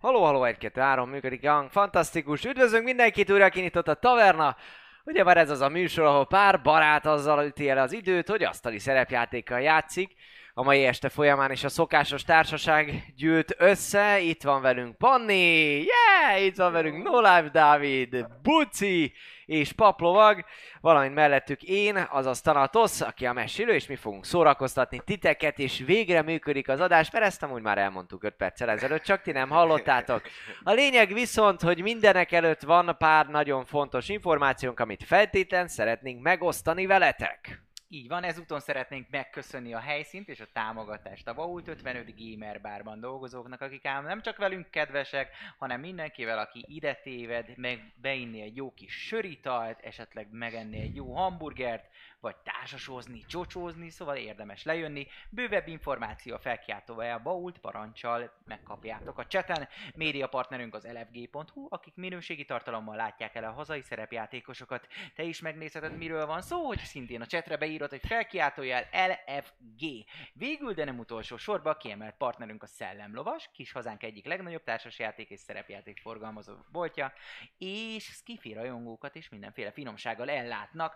Haló, haló, 1, 2, 3, működik a hang. Fantasztikus. Üdvözlünk mindenkit, újra kinyitott a taverna. Ugye már ez az a műsor, ahol pár barát azzal üti el az időt, hogy asztali szerepjátékkal játszik. A mai este folyamán is a szokásos társaság gyűlt össze. Itt van velünk Panni, yeah! Itt van velünk No Life Dávid, Buci és Paplovag, valamint mellettük én, azaz Tanatos, aki a mesélő, és mi fogunk szórakoztatni titeket, és végre működik az adás, mert ezt amúgy már elmondtuk 5 perccel ezelőtt, csak ti nem hallottátok. A lényeg viszont, hogy mindenek előtt van pár nagyon fontos információnk, amit feltétlen szeretnénk megosztani veletek. Így van, ezúton szeretnénk megköszönni a helyszínt és a támogatást. A Vault 55 Gamer Bárban dolgozóknak, akik ám nem csak velünk kedvesek, hanem mindenkivel, aki ide téved, meg beinni egy jó kis söritalt, esetleg megenni egy jó hamburgert, vagy társasozni, csocsózni, szóval érdemes lejönni. Bővebb információ a felkiáltóval a Bault parancsal megkapjátok a cseten. Média partnerünk az lfg.hu, akik minőségi tartalommal látják el a hazai szerepjátékosokat. Te is megnézheted, miről van szó, hogy szintén a csetre beírod, hogy felkiáltójel LFG. Végül, de nem utolsó sorban kiemelt partnerünk a Szellemlovas, kis hazánk egyik legnagyobb társasjáték és szerepjáték forgalmazó boltja, és skifi rajongókat is mindenféle finomsággal ellátnak.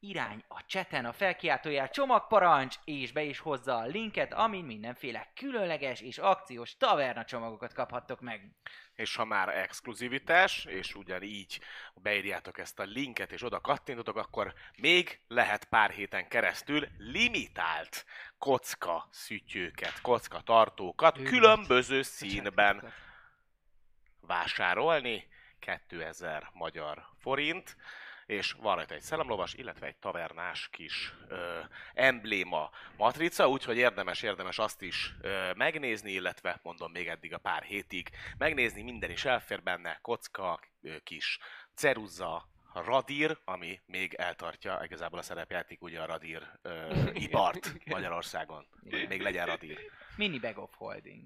Irány a cseten a felkiáltójel csomagparancs, és be is hozza a linket, amin mindenféle különleges és akciós taverna csomagokat kaphattok meg. És ha már exkluzivitás, és ugyanígy beírjátok ezt a linket, és oda kattintotok, akkor még lehet pár héten keresztül limitált kocka szütyőket, kocka tartókat különböző színben vásárolni. 2000 magyar forint és van rajta egy szellemlovas, illetve egy tavernás kis ö, embléma matrica, úgyhogy érdemes, érdemes azt is ö, megnézni, illetve mondom még eddig a pár hétig megnézni, minden is elfér benne, kocka, ö, kis ceruza, radír, ami még eltartja igazából a szerepjáték ugye a radír ö, ipart Magyarországon. Még legyen radír. Mini bag of holding.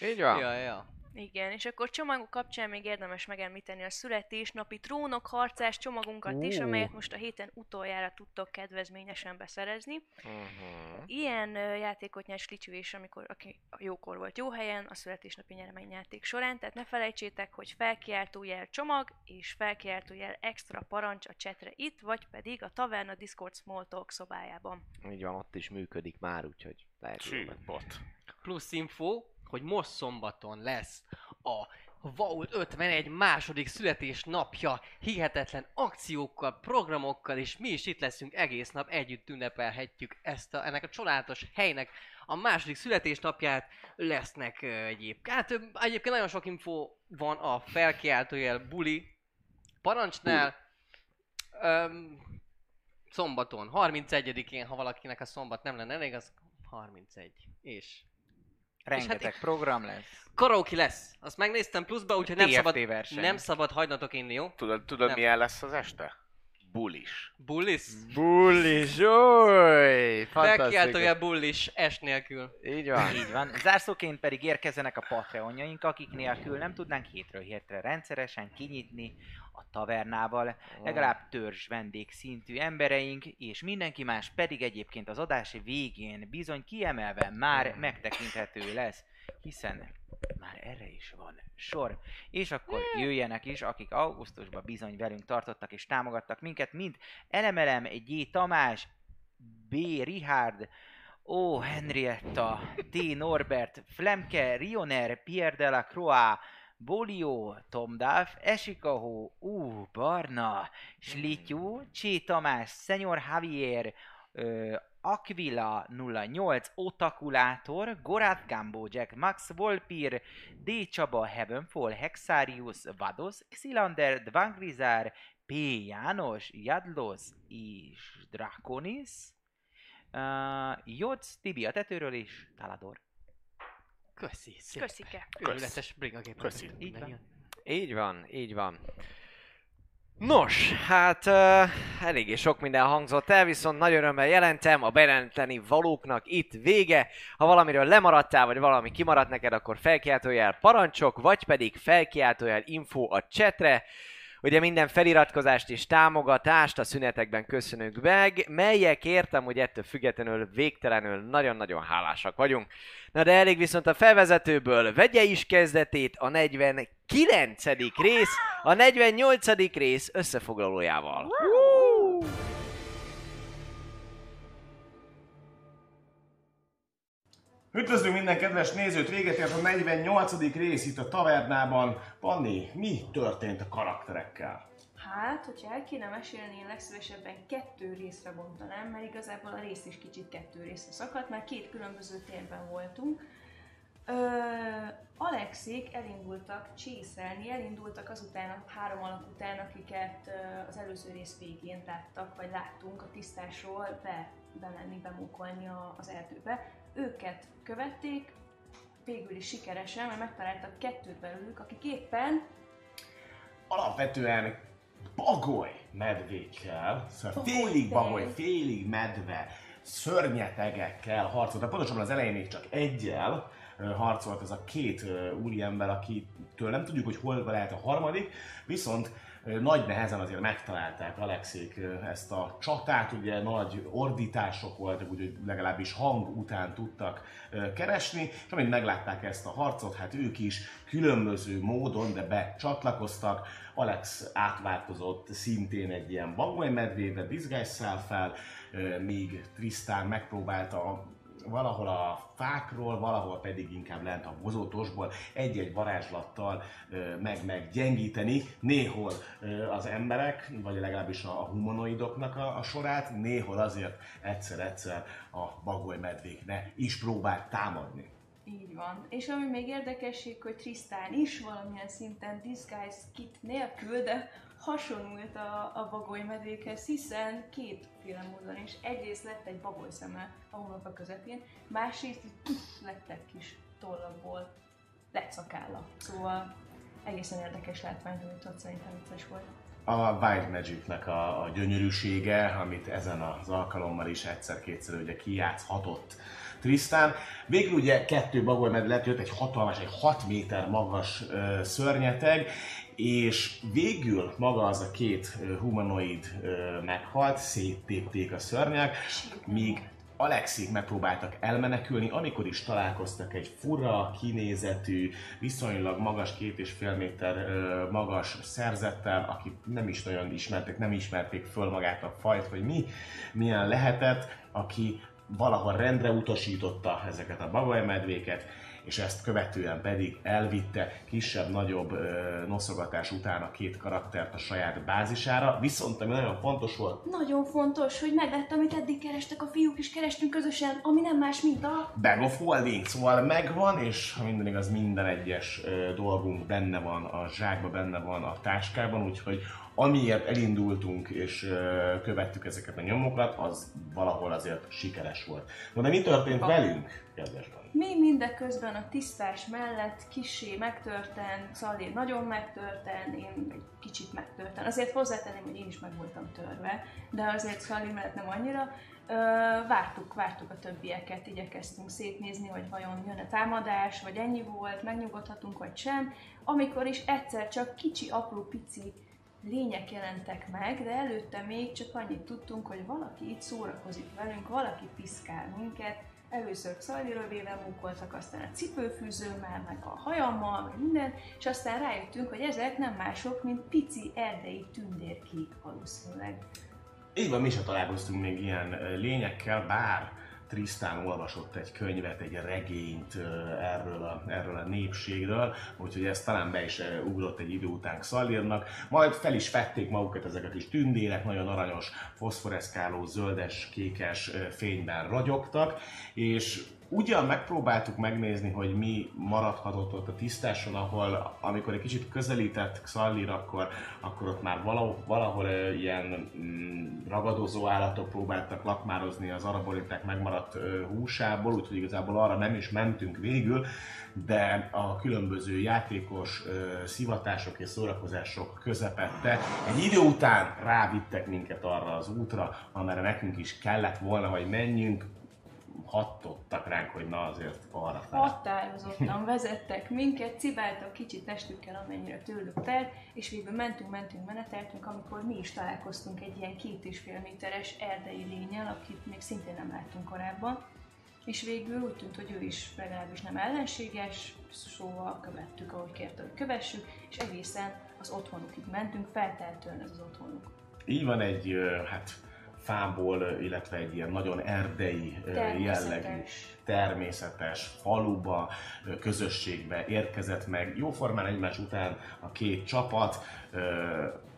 Így van. Ja, ja. Igen, és akkor csomagok kapcsán még érdemes megemlíteni a születésnapi trónok harcás csomagunkat is, Ú. amelyet most a héten utoljára tudtok kedvezményesen beszerezni. Uh-huh. Ilyen ö, játékot nyert Slicsi is, amikor aki jókor volt jó helyen a születésnapi nyereményjáték során, tehát ne felejtsétek, hogy felkiáltójel csomag és felkiáltójel extra parancs a csetre itt, vagy pedig a Taverna Discord Small Talk szobájában. Így van, ott is működik már, úgyhogy lehet bot. Plusz info, hogy most szombaton lesz a Vault 51 második születésnapja, hihetetlen akciókkal, programokkal, és mi is itt leszünk egész nap, együtt ünnepelhetjük ezt a, ennek a csodálatos helynek a második születésnapját, lesznek ö, egyéb. Hát egyébként nagyon sok info van a felkiáltójel buli parancsnál, Öm, szombaton, 31-én, ha valakinek a szombat nem lenne elég, az 31. És Rengeteg hát- program lesz. karaoke lesz. Azt megnéztem pluszba, úgyhogy nem TFT szabad, verseny. nem szabad hagynatok inni, jó? Tudod, tudod Nem. milyen lesz az este? Bulis. Bullis? Bullis, oly! Felkiáltója bullis, es nélkül. Így van. Így van. Zárszóként pedig érkezzenek a Patreonjaink, akik nélkül nem tudnánk hétről hétre rendszeresen kinyitni a tavernával. Legalább törzs vendég szintű embereink, és mindenki más pedig egyébként az adás végén bizony kiemelve már megtekinthető lesz, hiszen már erre is van sor. És akkor jöjjenek is, akik augusztusban bizony velünk tartottak és támogattak minket, mint Elemelem, G. Tamás, B. Richard, Ó, Henrietta, T. Norbert, Flemke, Rioner, Pierre de la Croix, Bolio, Tom Duff, Esikaho, Ú, Barna, Slityu, Csé Tamás, Senior Javier, Aquila 08, Otakulátor, Gorat Gambo, Jack, Max Volpir, D. Csaba, Heavenfall, Hexarius, Vados, Xilander, Dvangrizár, P. János, Jadlos és Draconis, uh, Jodsz, Tibi a tetőről is, Talador. Köszi, szép. Köszike! Őrületes brigagép. Köszi. Így van. Így van, így van. Nos, hát uh, eléggé sok minden hangzott el, viszont nagy örömmel jelentem, a bejelenteni valóknak itt vége. Ha valamiről lemaradtál, vagy valami kimaradt neked, akkor felkiáltójel parancsok, vagy pedig felkiáltójel info a chatre. Ugye minden feliratkozást és támogatást a szünetekben köszönünk meg, melyek értem, hogy ettől függetlenül végtelenül nagyon-nagyon hálásak vagyunk. Na de elég viszont a felvezetőből vegye is kezdetét a 49. rész, a 48. rész összefoglalójával. Üdvözlünk minden kedves nézőt, véget ért a 48. rész itt a tavernában. Panni, mi történt a karakterekkel? Hát, hogyha el kéne mesélni, én legszívesebben kettő részre bontanám, mert igazából a rész is kicsit kettő részre szakadt, mert két különböző térben voltunk. Ö, Alexék elindultak csészelni, elindultak azután a három alak után, akiket az előző rész végén láttak, vagy láttunk a tisztásról be, bemenni, bemúkolni a, az erdőbe. Őket követték, végül is sikeresen, mert megtaláltak kettőt belőlük, akik éppen Alapvetően bagoly medvékkel, szóval Bagoly félig bagoly, félig medve, szörnyetegekkel harcoltak. Pontosabban az elején még csak egyel harcolt ez a két úriember, akitől nem tudjuk, hogy hol lehet a harmadik, viszont nagy nehezen azért megtalálták Alexék ezt a csatát, ugye nagy ordítások voltak, úgyhogy legalábbis hang után tudtak keresni, és amint meglátták ezt a harcot, hát ők is különböző módon, de becsatlakoztak, Alex átváltozott szintén egy ilyen bagolymedvébe, disguise fel, míg Tristan megpróbálta valahol a fákról, valahol pedig inkább lent a bozótosból egy-egy varázslattal ö, meg meggyengíteni néhol az emberek, vagy legalábbis a, humanoidoknak a, a sorát, néhol azért egyszer-egyszer a bagolymedvékne is próbált támadni. Így van. És ami még érdekesség, hogy Trisztán is valamilyen szinten disguise kit nélkül, de hasonlult a, a bagoly medvékhez, hiszen kétféle módon is. Egyrészt lett egy bagoly szeme a homloka közepén, másrészt puff, lettek kis tollakból lett szakálla. Szóval egészen érdekes látvány nyújtott, szerintem vicces volt. a Wild Magicnek a, a gyönyörűsége, amit ezen az alkalommal is egyszer-kétszer ugye kijátszhatott Tristan. Végül ugye kettő bagolymedve lett, jött egy hatalmas, egy 6 méter magas ö, szörnyeteg, és végül maga az a két humanoid meghalt, széttépték a szörnyek, míg Alexik megpróbáltak elmenekülni, amikor is találkoztak egy fura, kinézetű, viszonylag magas, két és fél méter magas szerzettel, aki nem is nagyon ismerték, nem ismerték föl magát a fajt, hogy mi, milyen lehetett, aki valahol rendre utasította ezeket a bagolymedvéket, és ezt követően pedig elvitte kisebb-nagyobb noszogatás után a két karaktert a saját bázisára, viszont ami nagyon fontos volt, Nagyon fontos, hogy meglett, amit eddig kerestek a fiúk, és kerestünk közösen, ami nem más, mint a... Bag of Holding, szóval megvan, és ha minden igaz, minden egyes dolgunk benne van a zsákban, benne van a táskában, úgyhogy amiért elindultunk és követtük ezeket a nyomokat, az valahol azért sikeres volt. Na de mi történt velünk, kedves? Mi mindeközben a tisztás mellett kisé megtörten, Szalé nagyon megtörten, én egy kicsit megtörten. Azért hozzátenném, hogy én is meg voltam törve, de azért Szalé mellett nem annyira. Vártuk, vártuk a többieket, igyekeztünk szétnézni, hogy vajon jön a támadás, vagy ennyi volt, megnyugodhatunk, vagy sem. Amikor is egyszer csak kicsi, apró, pici lények jelentek meg, de előtte még csak annyit tudtunk, hogy valaki itt szórakozik velünk, valaki piszkál minket, Először szajlirövével munkoltak, aztán a cipőfűzőmmel, meg a hajammal, meg minden, és aztán rájöttünk, hogy ezek nem mások, mint pici erdei tündérkék valószínűleg. Így van, mi sem találkoztunk még ilyen lényekkel, bár Trisztán olvasott egy könyvet, egy regényt erről a, erről a népségről, úgyhogy ez talán be is ugrott egy idő után Szallírnak. Majd fel is fették magukat ezek a kis tündérek, nagyon aranyos, foszforeszkáló, zöldes, kékes fényben ragyogtak, és ugyan megpróbáltuk megnézni, hogy mi maradhatott ott a tisztáson, ahol amikor egy kicsit közelített Xallir, akkor, akkor ott már valahol, valahol ilyen mm, ragadozó állatok próbáltak lakmározni az araboliták megmaradt húsából, úgyhogy igazából arra nem is mentünk végül, de a különböző játékos szivatások és szórakozások közepette egy idő után rávittek minket arra az útra, amerre nekünk is kellett volna, hogy menjünk, hattottak ránk, hogy na azért arra fel. Határozottan vezettek minket, cibáltak kicsi testükkel, amennyire tőlük telt, és végül mentünk, mentünk, meneteltünk, amikor mi is találkoztunk egy ilyen két és fél méteres erdei lényel, akit még szintén nem láttunk korábban. És végül úgy tűnt, hogy ő is legalábbis nem ellenséges, szóval követtük, ahogy kérte, hogy kövessük, és egészen az otthonukig mentünk, felteltően ez az otthonuk. Így van egy, hát fából, illetve egy ilyen nagyon erdei jellegű, Természetes. faluba, közösségbe érkezett meg. Jóformán egymás után a két csapat,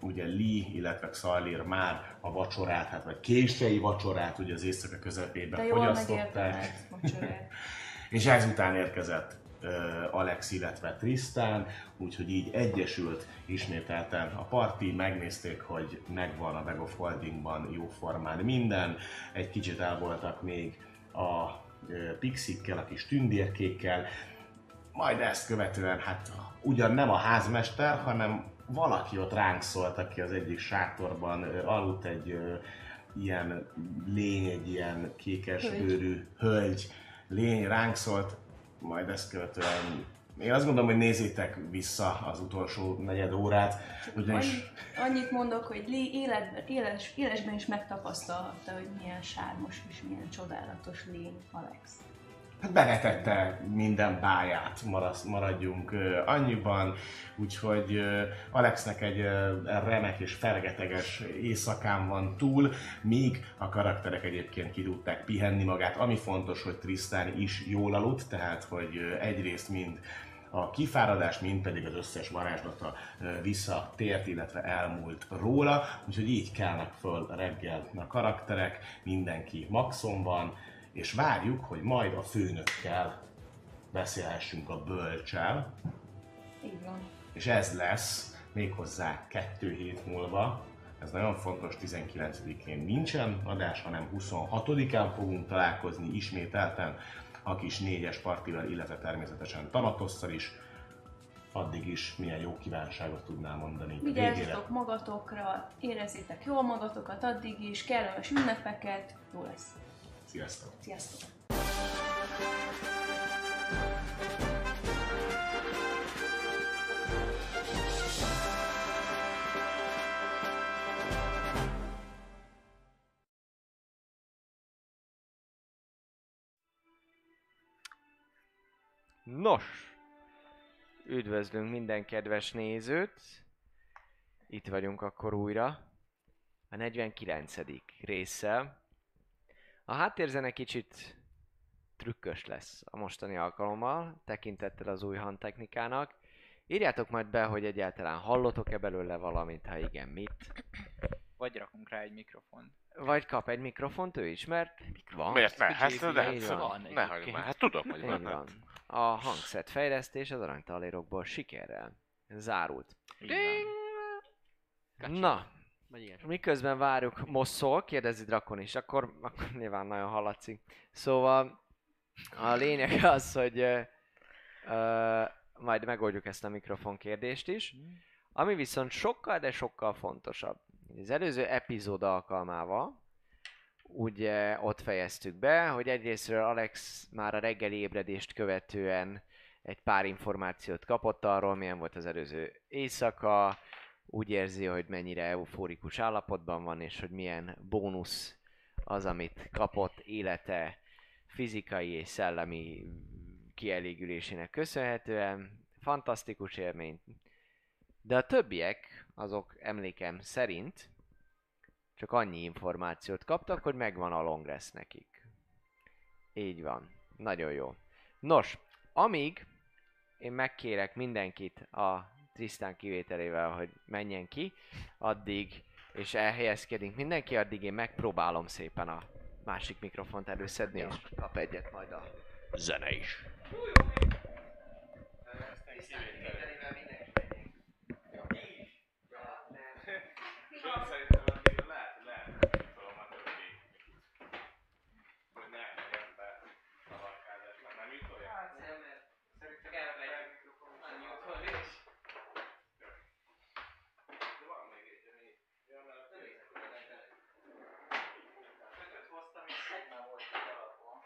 ugye Lee, illetve Xalir már a vacsorát, hát vagy késői vacsorát ugye az éjszaka közepében fogyasztották. És ezután érkezett Alex, illetve Tristan, úgyhogy így egyesült ismételten a parti, megnézték, hogy megvan a Bag of Holdingban jóformán minden, egy kicsit el voltak még a pixikkel, a kis tündérkékkel, majd ezt követően, hát ugyan nem a házmester, hanem valaki ott ránk szólt, aki az egyik sátorban aludt egy ilyen lény, egy ilyen kékes Hölgy. bőrű hölgy, lény ránk szólt, majd ezt követően én azt gondolom, hogy nézzétek vissza az utolsó negyed órát, ugyanis Annyi, annyit mondok, hogy Lee életben, éles, élesben is megtapasztalhatta, hogy milyen sármos és milyen csodálatos lény Alex. hát bevetette minden báját, maradjunk annyiban, úgyhogy Alexnek egy remek és fergeteges éjszakán van túl, míg a karakterek egyébként ki tudták pihenni magát, ami fontos, hogy Tristan is jól aludt, tehát hogy egyrészt mind a kifáradás, mind pedig az összes varázslata visszatért, illetve elmúlt róla, úgyhogy így kelnek föl reggel a karakterek, mindenki maxon van, és várjuk, hogy majd a főnökkel beszélhessünk a bölcsel, Így van. és ez lesz méghozzá kettő hét múlva. Ez nagyon fontos, 19-én nincsen adás, hanem 26-án fogunk találkozni ismételten a kis négyes partival, illetve természetesen Tanatosszal is. Addig is milyen jó kívánságot tudnál mondani Vigyázzatok magatokra, érezzétek jól magatokat addig is, kellemes ünnepeket, jó lesz. Sziasztok! Sziasztok! Nos, üdvözlünk minden kedves nézőt. Itt vagyunk akkor újra. A 49. résszel. A háttérzene kicsit trükkös lesz a mostani alkalommal, tekintettel az új handtechnikának. Írjátok majd be, hogy egyáltalán hallotok-e belőle valamit, ha igen, mit. Vagy rakunk rá egy mikrofont. Vagy kap egy mikrofont ő is, mert van. Miért ne? Hát, JP, de, így van. Ne egyébként. hagyj már. Hát tudom, hogy van. van. A hangszert fejlesztés az aranytalérokból sikerrel zárult. Na, miközben várjuk Mosszol, kérdezi Drakon is, akkor, akkor nyilván nagyon hallatszik. Szóval a lényeg az, hogy ö, ö, majd megoldjuk ezt a mikrofon kérdést is. Ami viszont sokkal, de sokkal fontosabb. Az előző epizód alkalmával ugye ott fejeztük be, hogy egyrésztről Alex már a reggeli ébredést követően egy pár információt kapott arról, milyen volt az előző éjszaka, úgy érzi, hogy mennyire euforikus állapotban van, és hogy milyen bónusz az, amit kapott élete fizikai és szellemi kielégülésének köszönhetően. Fantasztikus élmény. De a többiek, azok emlékem szerint csak annyi információt kaptak, hogy megvan a long rest nekik. Így van. Nagyon jó. Nos, amíg én megkérek mindenkit a Tristan kivételével, hogy menjen ki, addig, és elhelyezkedünk mindenki, addig én megpróbálom szépen a másik mikrofont előszedni, és kap egyet majd a zene is. Sőt, szerintem azért lehet, lehet, tudom a többi. Hogy ne legyen be szavarkázás, mert nem jut olyan. De van még egy, ami... Ja, mert a többi. Kötött hoztam, és már volt egy alapon.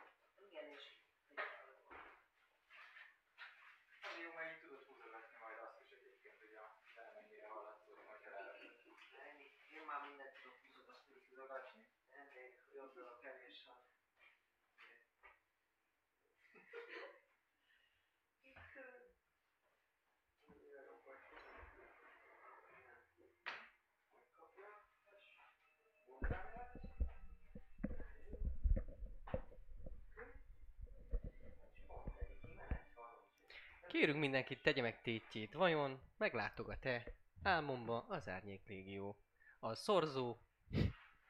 Kérünk mindenkit, tegye meg tétjét. Vajon meglátogat-e álmomba az Árnyék Légió? A szorzó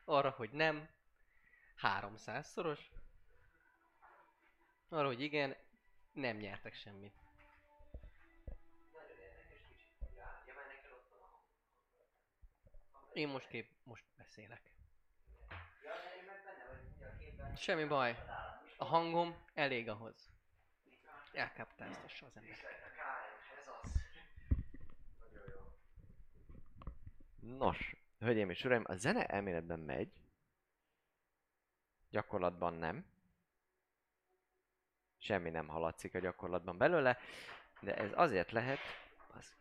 arra, hogy nem, 300-szoros. Arra, hogy igen, nem nyertek semmit. Én most kép, most beszélek. Semmi baj. A hangom elég ahhoz. Elkáptáztassa az ember. Nos, hölgyeim és uraim, a zene elméletben megy. Gyakorlatban nem. Semmi nem haladszik a gyakorlatban belőle, de ez azért lehet... Az...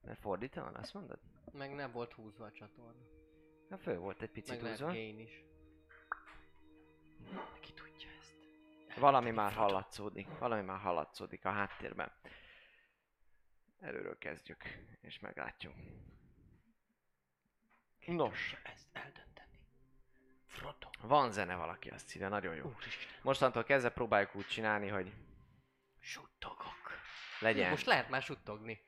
Mert fordítva van, azt mondod? Meg nem volt húzva a csatorna. Na föl volt egy picit Meg húzva. gain is. Ki tudja? Valami már hallatszódik, valami már hallatszódik a háttérben. Előről kezdjük, és meglátjuk. Nos, Ezt eldönteni. Frodo. van zene valaki, azt írja, nagyon jó. Úristen. Mostantól kezdve próbáljuk úgy csinálni, hogy Suttogok. legyen. Most lehet már suttogni.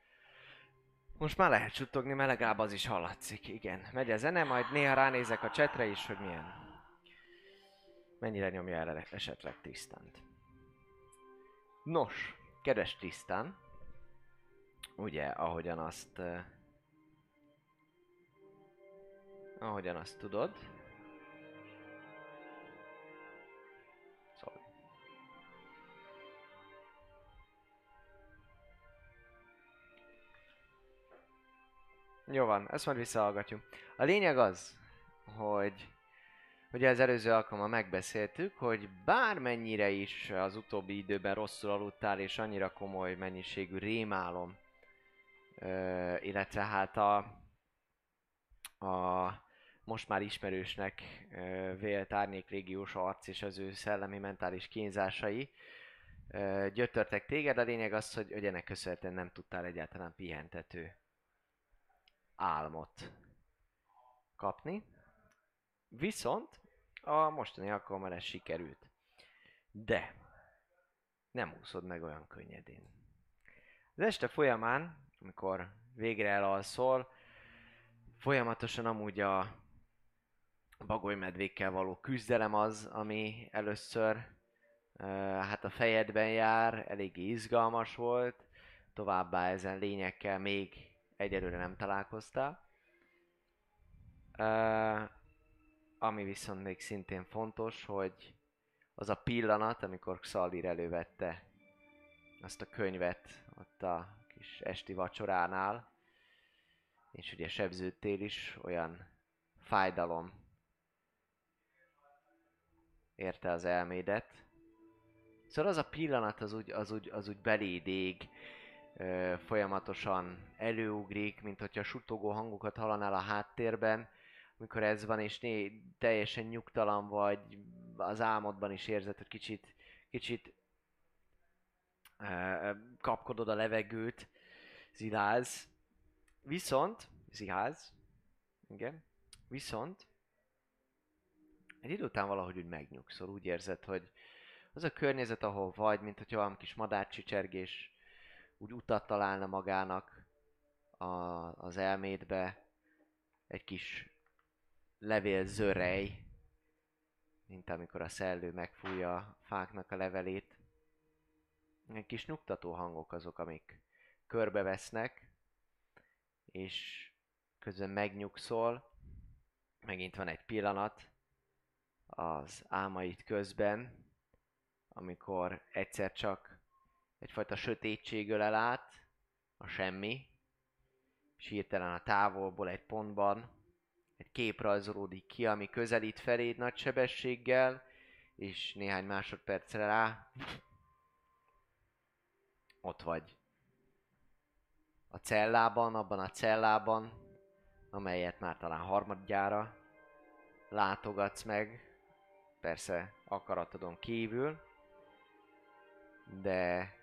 Most már lehet suttogni, mert legalább az is hallatszik, igen. Megy a zene, majd néha ránézek a csetre is, hogy milyen. Mennyire nyomja el esetleg Trisztánt. Nos, kedves Trisztán, ugye, ahogyan azt... Uh, ahogyan azt tudod, Szóval. Jó van, ezt majd visszahallgatjuk. A lényeg az, hogy ugye az előző alkalommal megbeszéltük, hogy bármennyire is az utóbbi időben rosszul aludtál, és annyira komoly mennyiségű rémálom, ö, illetve hát a, a most már ismerősnek ö, vélt árnyékrégiós arc és az ő szellemi mentális kínzásai ö, gyötörtek téged. A lényeg az, hogy, hogy ennek köszönhetően nem tudtál egyáltalán pihentető álmot kapni. Viszont a mostani alkalommal ez sikerült. De nem úszod meg olyan könnyedén. Az este folyamán, amikor végre elalszol, folyamatosan amúgy a bagolymedvékkel való küzdelem az, ami először hát a fejedben jár, eléggé izgalmas volt, továbbá ezen lényekkel még egyelőre nem találkoztál. Ami viszont még szintén fontos, hogy az a pillanat, amikor Xaldir elővette azt a könyvet ott a kis esti vacsoránál, és ugye sebződtél is, olyan fájdalom érte az elmédet. Szóval az a pillanat az úgy, az úgy, az úgy beléd ég, ö, folyamatosan előugrik, mint hogyha suttogó hangokat hallanál a háttérben, amikor ez van, és né, teljesen nyugtalan vagy, az álmodban is érzed, hogy kicsit, kicsit kapkodod a levegőt, ziláz. Viszont, ziház, igen, viszont egy idő után valahogy úgy megnyugszol, úgy érzed, hogy az a környezet, ahol vagy, mint hogyha valami kis madárcsicsergés úgy utat találna magának a, az elmédbe, egy kis levél zörej, mint amikor a szellő megfújja a fáknak a levelét. Egy kis nyugtató hangok azok, amik körbevesznek, és közben megnyugszol, megint van egy pillanat az álmaid közben, amikor egyszer csak egyfajta sötétség ölel át, a semmi, és hirtelen a távolból egy pontban kép rajzolódik ki, ami közelít feléd nagy sebességgel, és néhány másodpercre rá ott vagy. A cellában, abban a cellában, amelyet már talán harmadjára látogatsz meg, persze akaratodon kívül, de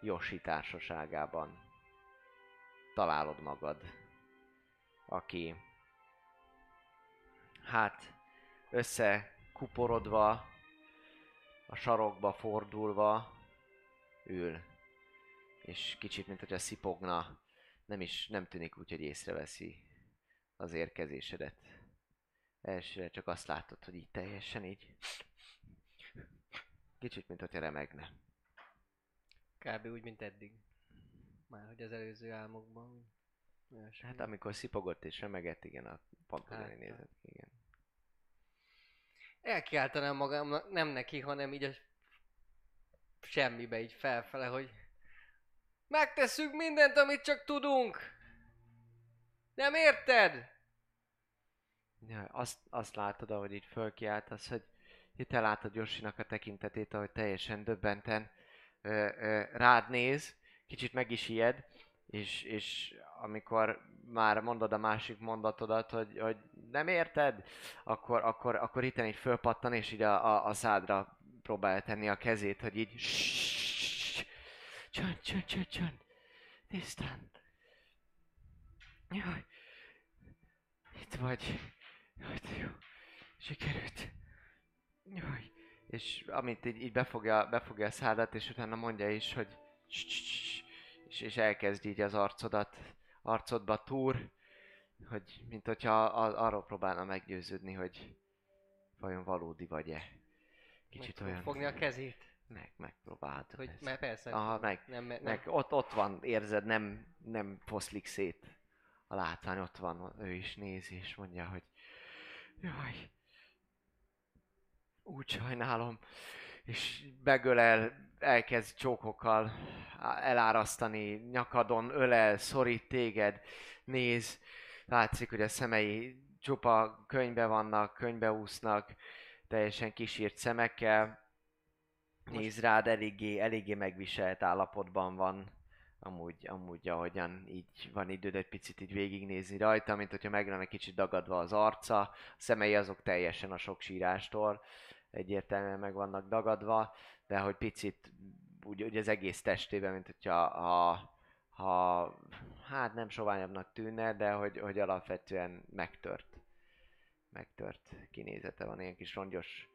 Yoshi társaságában találod magad, aki hát összekuporodva, a sarokba fordulva, ül. És kicsit, mint hogyha szipogna. Nem is, nem tűnik úgy, hogy észreveszi az érkezésedet. Elsőre csak azt látod, hogy így teljesen így. Kicsit, mint hogyha remegne. Kb. úgy, mint eddig. Már hogy az előző álmokban. Olyasmi. Hát amikor szipogott és remegett, igen, a pont Hát, nézett ki, igen. Elkiáltanám magamnak, nem neki, hanem így a semmibe, így felfele, hogy megtesszük mindent, amit csak tudunk. Nem érted? Ja, azt, azt látod, ahogy így fölkiáltasz, hogy itt te látod Josinak a tekintetét, ahogy teljesen döbbenten ö, ö, rád néz, kicsit meg is ijed, és, és amikor már mondod a másik mondatodat, hogy, hogy nem érted, akkor, akkor, akkor itt így fölpattan, és így a, a, a szádra próbálja tenni a kezét, hogy így csönd, csönd, csönd, csönd, tisztán. Jaj, itt vagy. Jaj, de jó. Sikerült. Jaj. És amint így, így befogja, befogja a szádat, és utána mondja is, hogy "Cs, cs, cs", és, és elkezd így az arcodat, arcodba túr, hogy mint hogyha a, arról próbálna meggyőződni, hogy vajon valódi vagy-e. Kicsit Meg olyan... Fogni a kezét. Meg, megpróbálod. Hogy, ezt. mert persze. Aha, meg, nem, nem, meg ott, ott van, érzed, nem, nem foszlik szét a látvány, ott van, ő is nézi, és mondja, hogy jaj, úgy sajnálom, és begölel, elkezd csókokkal elárasztani, nyakadon ölel, szorít téged, néz, látszik, hogy a szemei csupa könybe vannak, könybe úsznak, teljesen kisírt szemekkel, néz rád, eléggé, eléggé megviselt állapotban van, amúgy, amúgy ahogyan így van időd egy picit így végignézni rajta, mint hogyha meg lenne kicsit dagadva az arca, a szemei azok teljesen a sok sírástól egyértelműen meg vannak dagadva, de hogy picit úgy, úgy az egész testében, mint hogyha ha, ha hát nem soványabbnak tűnne, de hogy, hogy alapvetően megtört. Megtört kinézete van, ilyen kis rongyos,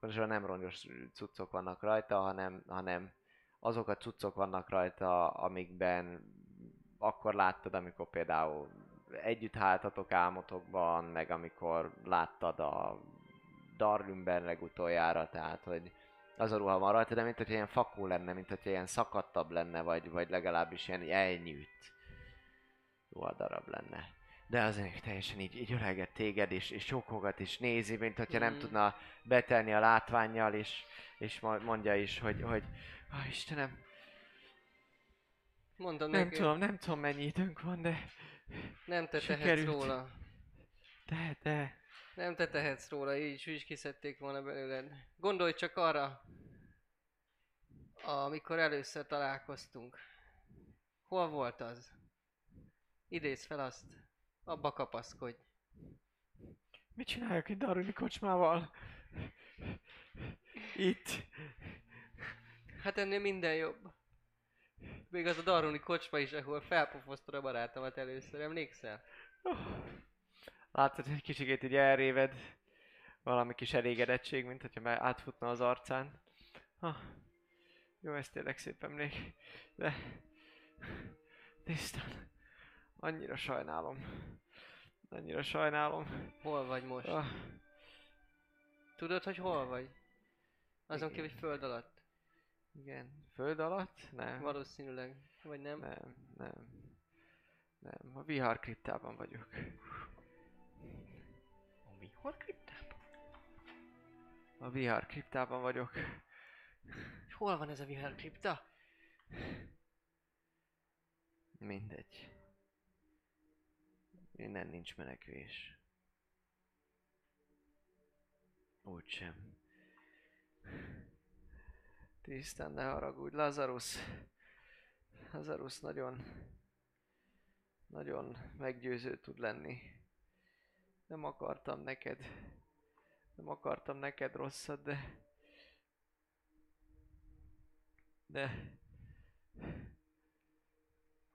pontosan nem rongyos cuccok vannak rajta, hanem, hanem azok a cuccok vannak rajta, amikben akkor láttad, amikor például együtt háltatok álmotokban, meg amikor láttad a Darwinben legutoljára, tehát hogy az a ruha van rajta, de mint hogyha ilyen fakó lenne, mint hogyha ilyen szakadtabb lenne, vagy, vagy legalábbis ilyen elnyűjt ruhadarab lenne. De az még teljesen így, így öreget téged, és, és csókogat, és nézi, mint hogyha nem Mm. tudna betelni a látványjal, és, és mo- mondja is, hogy, hogy ah, Istenem, Mondom nem neki, tudom, nem tudom mennyi időnk van, de nem te tehetsz sikerült. róla. de, de, Nem te tehetsz róla, így is, kiszedték volna belőled. Gondolj csak arra, amikor először találkoztunk. Hol volt az? Idézz fel azt. Abba kapaszkodj. mit csináljak egy Darwini kocsmával? Itt. Hát ennél minden jobb. Még az a Daruni kocsma is, ahol felpofoztad a barátomat először, emlékszel? Látod, hogy kicsikét így elréved valami kis elégedettség, mint hogyha már átfutna az arcán. Ah, jó, ez tényleg szép emlék. De... Tisztán. Annyira sajnálom. Annyira sajnálom. Hol vagy most? Ah, Tudod, hogy hol vagy? Azon kívül, hogy föld alatt. igen. Föld alatt? Nem. Valószínűleg. Vagy nem? Nem, nem. Nem, a vihar kriptában vagyok. A vihar kriptában? A vihar kriptában vagyok. És hol van ez a vihar kripta? Mindegy. Innen nincs menekvés. Úgysem. Tisztán ne haragudj, Lazarus. Lazarus nagyon, nagyon meggyőző tud lenni. Nem akartam neked, nem akartam neked rosszat, de... De...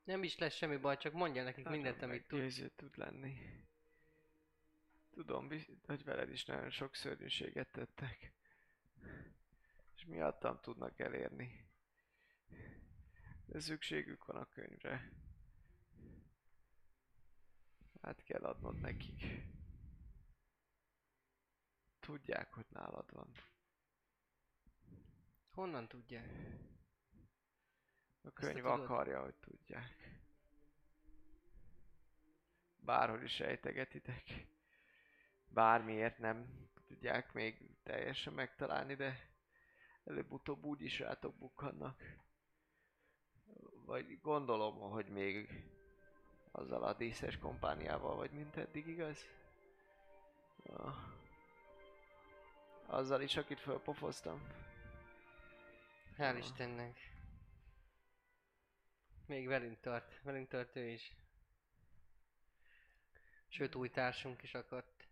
Nem is lesz semmi baj, csak mondja nekik Nagyon mindent, amit tud. tud lenni. Tudom, hogy veled is nagyon sok szörnyűséget tettek. És miattam tudnak elérni. De szükségük van a könyvre. Hát kell adnod nekik. Tudják, hogy nálad van. Honnan tudják? A könyv akarja, hogy tudják. Bárhol is sejtegetitek. Bármiért nem tudják még teljesen megtalálni, de előbb-utóbb úgy is rátok bukkannak. Vagy gondolom, hogy még azzal a díszes kompániával vagy, mint eddig, igaz? Ah. Azzal is, akit fölpofoztam. Hál'. Istennek. Még velünk tart, velünk tart ő is. Sőt, új társunk is akadt.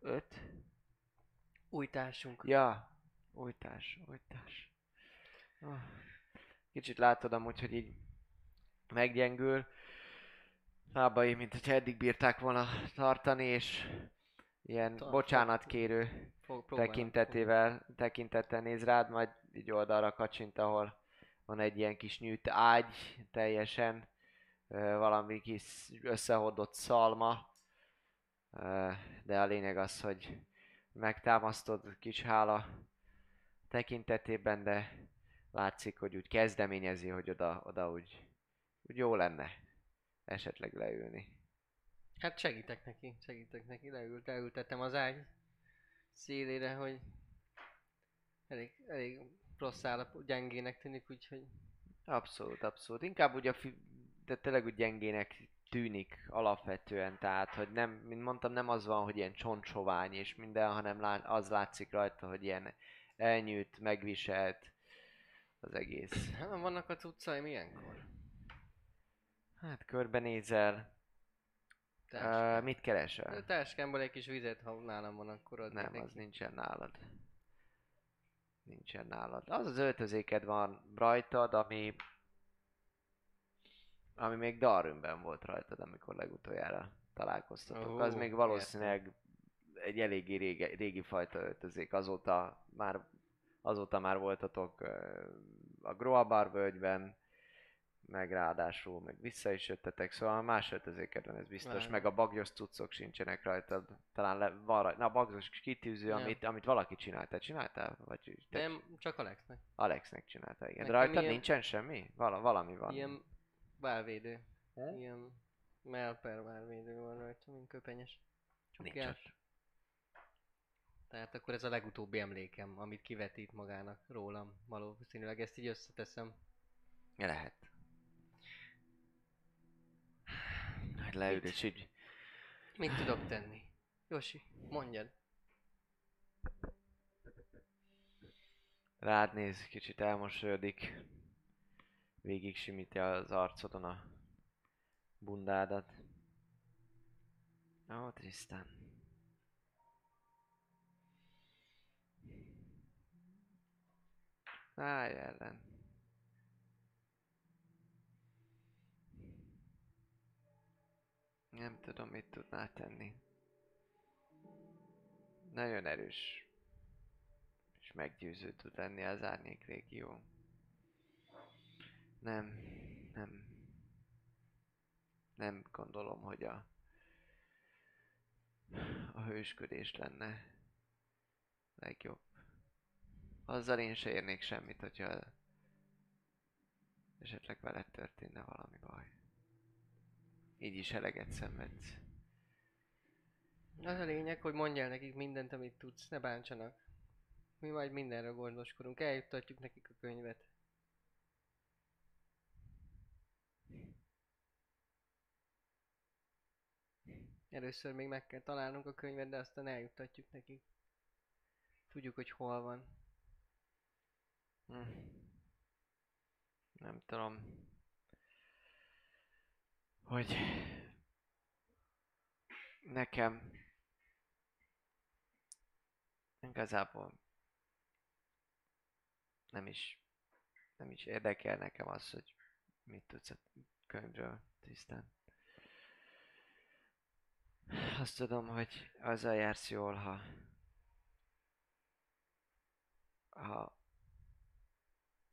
Öt? Új társunk. Ja, új társ, új társ. Ah. Kicsit látod amúgy, hogy így meggyengül. Lábai, mint hogyha eddig bírták volna tartani, és ilyen Tart- bocsánatkérő Fog, tekintetével, tekintettel néz rád, majd így oldalra kacsint, ahol van egy ilyen kis nyűjt ágy, teljesen valami kis összehordott szalma, de a lényeg az, hogy megtámasztod kis hála tekintetében, de látszik, hogy úgy kezdeményezi, hogy oda, oda úgy, úgy jó lenne esetleg leülni. Hát segítek neki, segítek neki, leült, leültettem az ágy szélére, hogy elég, elég rossz állapot, gyengének tűnik, úgyhogy Abszolút, abszolút. Inkább ugye, de tényleg úgy gyengének tűnik alapvetően, tehát, hogy nem, mint mondtam, nem az van, hogy ilyen csontsovány és minden, hanem az látszik rajta, hogy ilyen elnyűjt, megviselt az egész. hát vannak a cuccaim ilyenkor. Hát körbenézel, Táskám. uh, mit A keresel? táskámból egy kis vizet, ha nálam van, akkor adnék Nem, neki. az nincsen nálad. Nincsen nálad. Az az öltözéked van rajtad, ami ami még Darwinben volt rajtad, amikor legutoljára találkoztatok. Ó, az még valószínűleg egy eléggé régi, régi fajta öltözék. Azóta már, azóta már voltatok a Groabar völgyben, meg ráadásul meg vissza is jöttetek, szóval más öltözéked van, ez biztos, Várj. meg a bagyos cuccok sincsenek rajtad. Talán le, van rajta, na a bagyos kitűző, Nem. amit, amit valaki csinált. Te csináltál? Vagy te Nem, csak Alexnek. Alexnek csinálta, igen. Nekem rajtad ilyen- nincsen semmi? Val- valami van. Ilyen válvédő. Hm? Ilyen melper válvédő van rajta, mint köpenyes. Csukjás. Tehát akkor ez a legutóbbi emlékem, amit kivetít magának rólam. Valószínűleg ezt így összeteszem. Lehet. Hogy leül és így Mit tudok tenni? Josi, mondjad. rád néz, kicsit elmosolyodik. Végig simítja az arcodon a bundádat. Ó, Tristan. Állj ellen. Nem tudom, mit tudnál tenni. Nagyon erős és meggyőző tud lenni az árnyék régió. Nem, nem, nem gondolom, hogy a, a hősködés lenne legjobb. Azzal én se érnék semmit, hogyha esetleg veled történne valami baj. Így is eleget szenvedsz. Az a lényeg, hogy mondjál nekik mindent, amit tudsz, ne bántsanak. Mi majd mindenről gondoskodunk, eljuttatjuk nekik a könyvet. Először még meg kell találnunk a könyvet, de aztán eljuttatjuk nekik. Tudjuk, hogy hol van. Hm. Nem tudom. Hogy nekem igazából nem is nem is érdekel nekem az, hogy mit tudsz a könyvről tisztán. Azt tudom, hogy azzal jársz jól, ha ha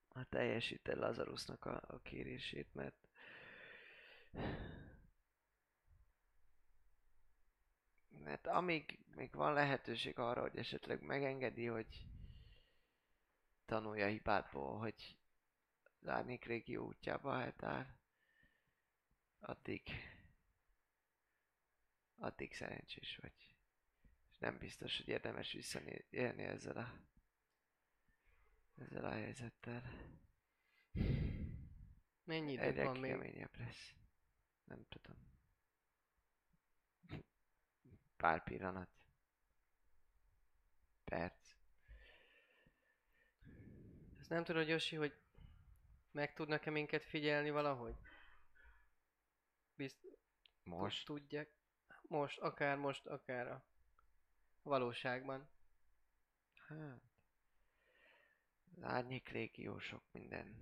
ha teljesíted Lazarusnak a, a kérését, mert mert amíg még van lehetőség arra, hogy esetleg megengedi, hogy tanulja hibádból, hogy az árnyék régió útjába álltál, addig addig szerencsés vagy. És nem biztos, hogy érdemes visszaélni ezzel a ezzel a helyzettel. Mennyi idő Egyre van még? lesz. Nem tudom. Pár pillanat. Perc. Ezt nem tudod, Josi, hogy meg tudnak-e minket figyelni valahogy? Bizt... Most? Tudják. Most, akár most, akár a valóságban. Hát. Az árnyék légió sok minden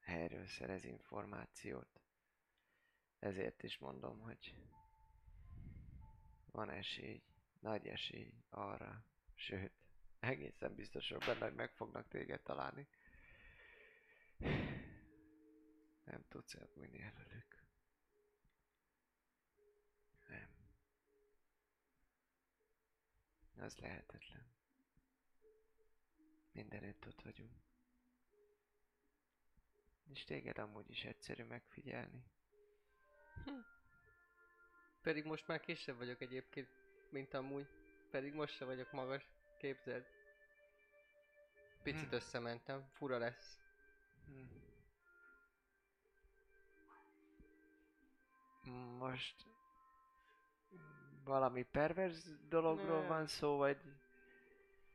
helyről szerez információt. Ezért is mondom, hogy van esély, nagy esély arra, sőt, egészen biztos vagyok benne, hogy meg fognak téged találni. Nem tudsz elbújni előlük. Nem. Az lehetetlen. Mindenütt ott vagyunk. És téged amúgy is egyszerű megfigyelni. Pedig most már kisebb vagyok egyébként, mint amúgy. Pedig most se vagyok magas. Képzeld. Picit Hm. összementem. Fura lesz. Hm. Most valami pervers dologról Nem. van szó, vagy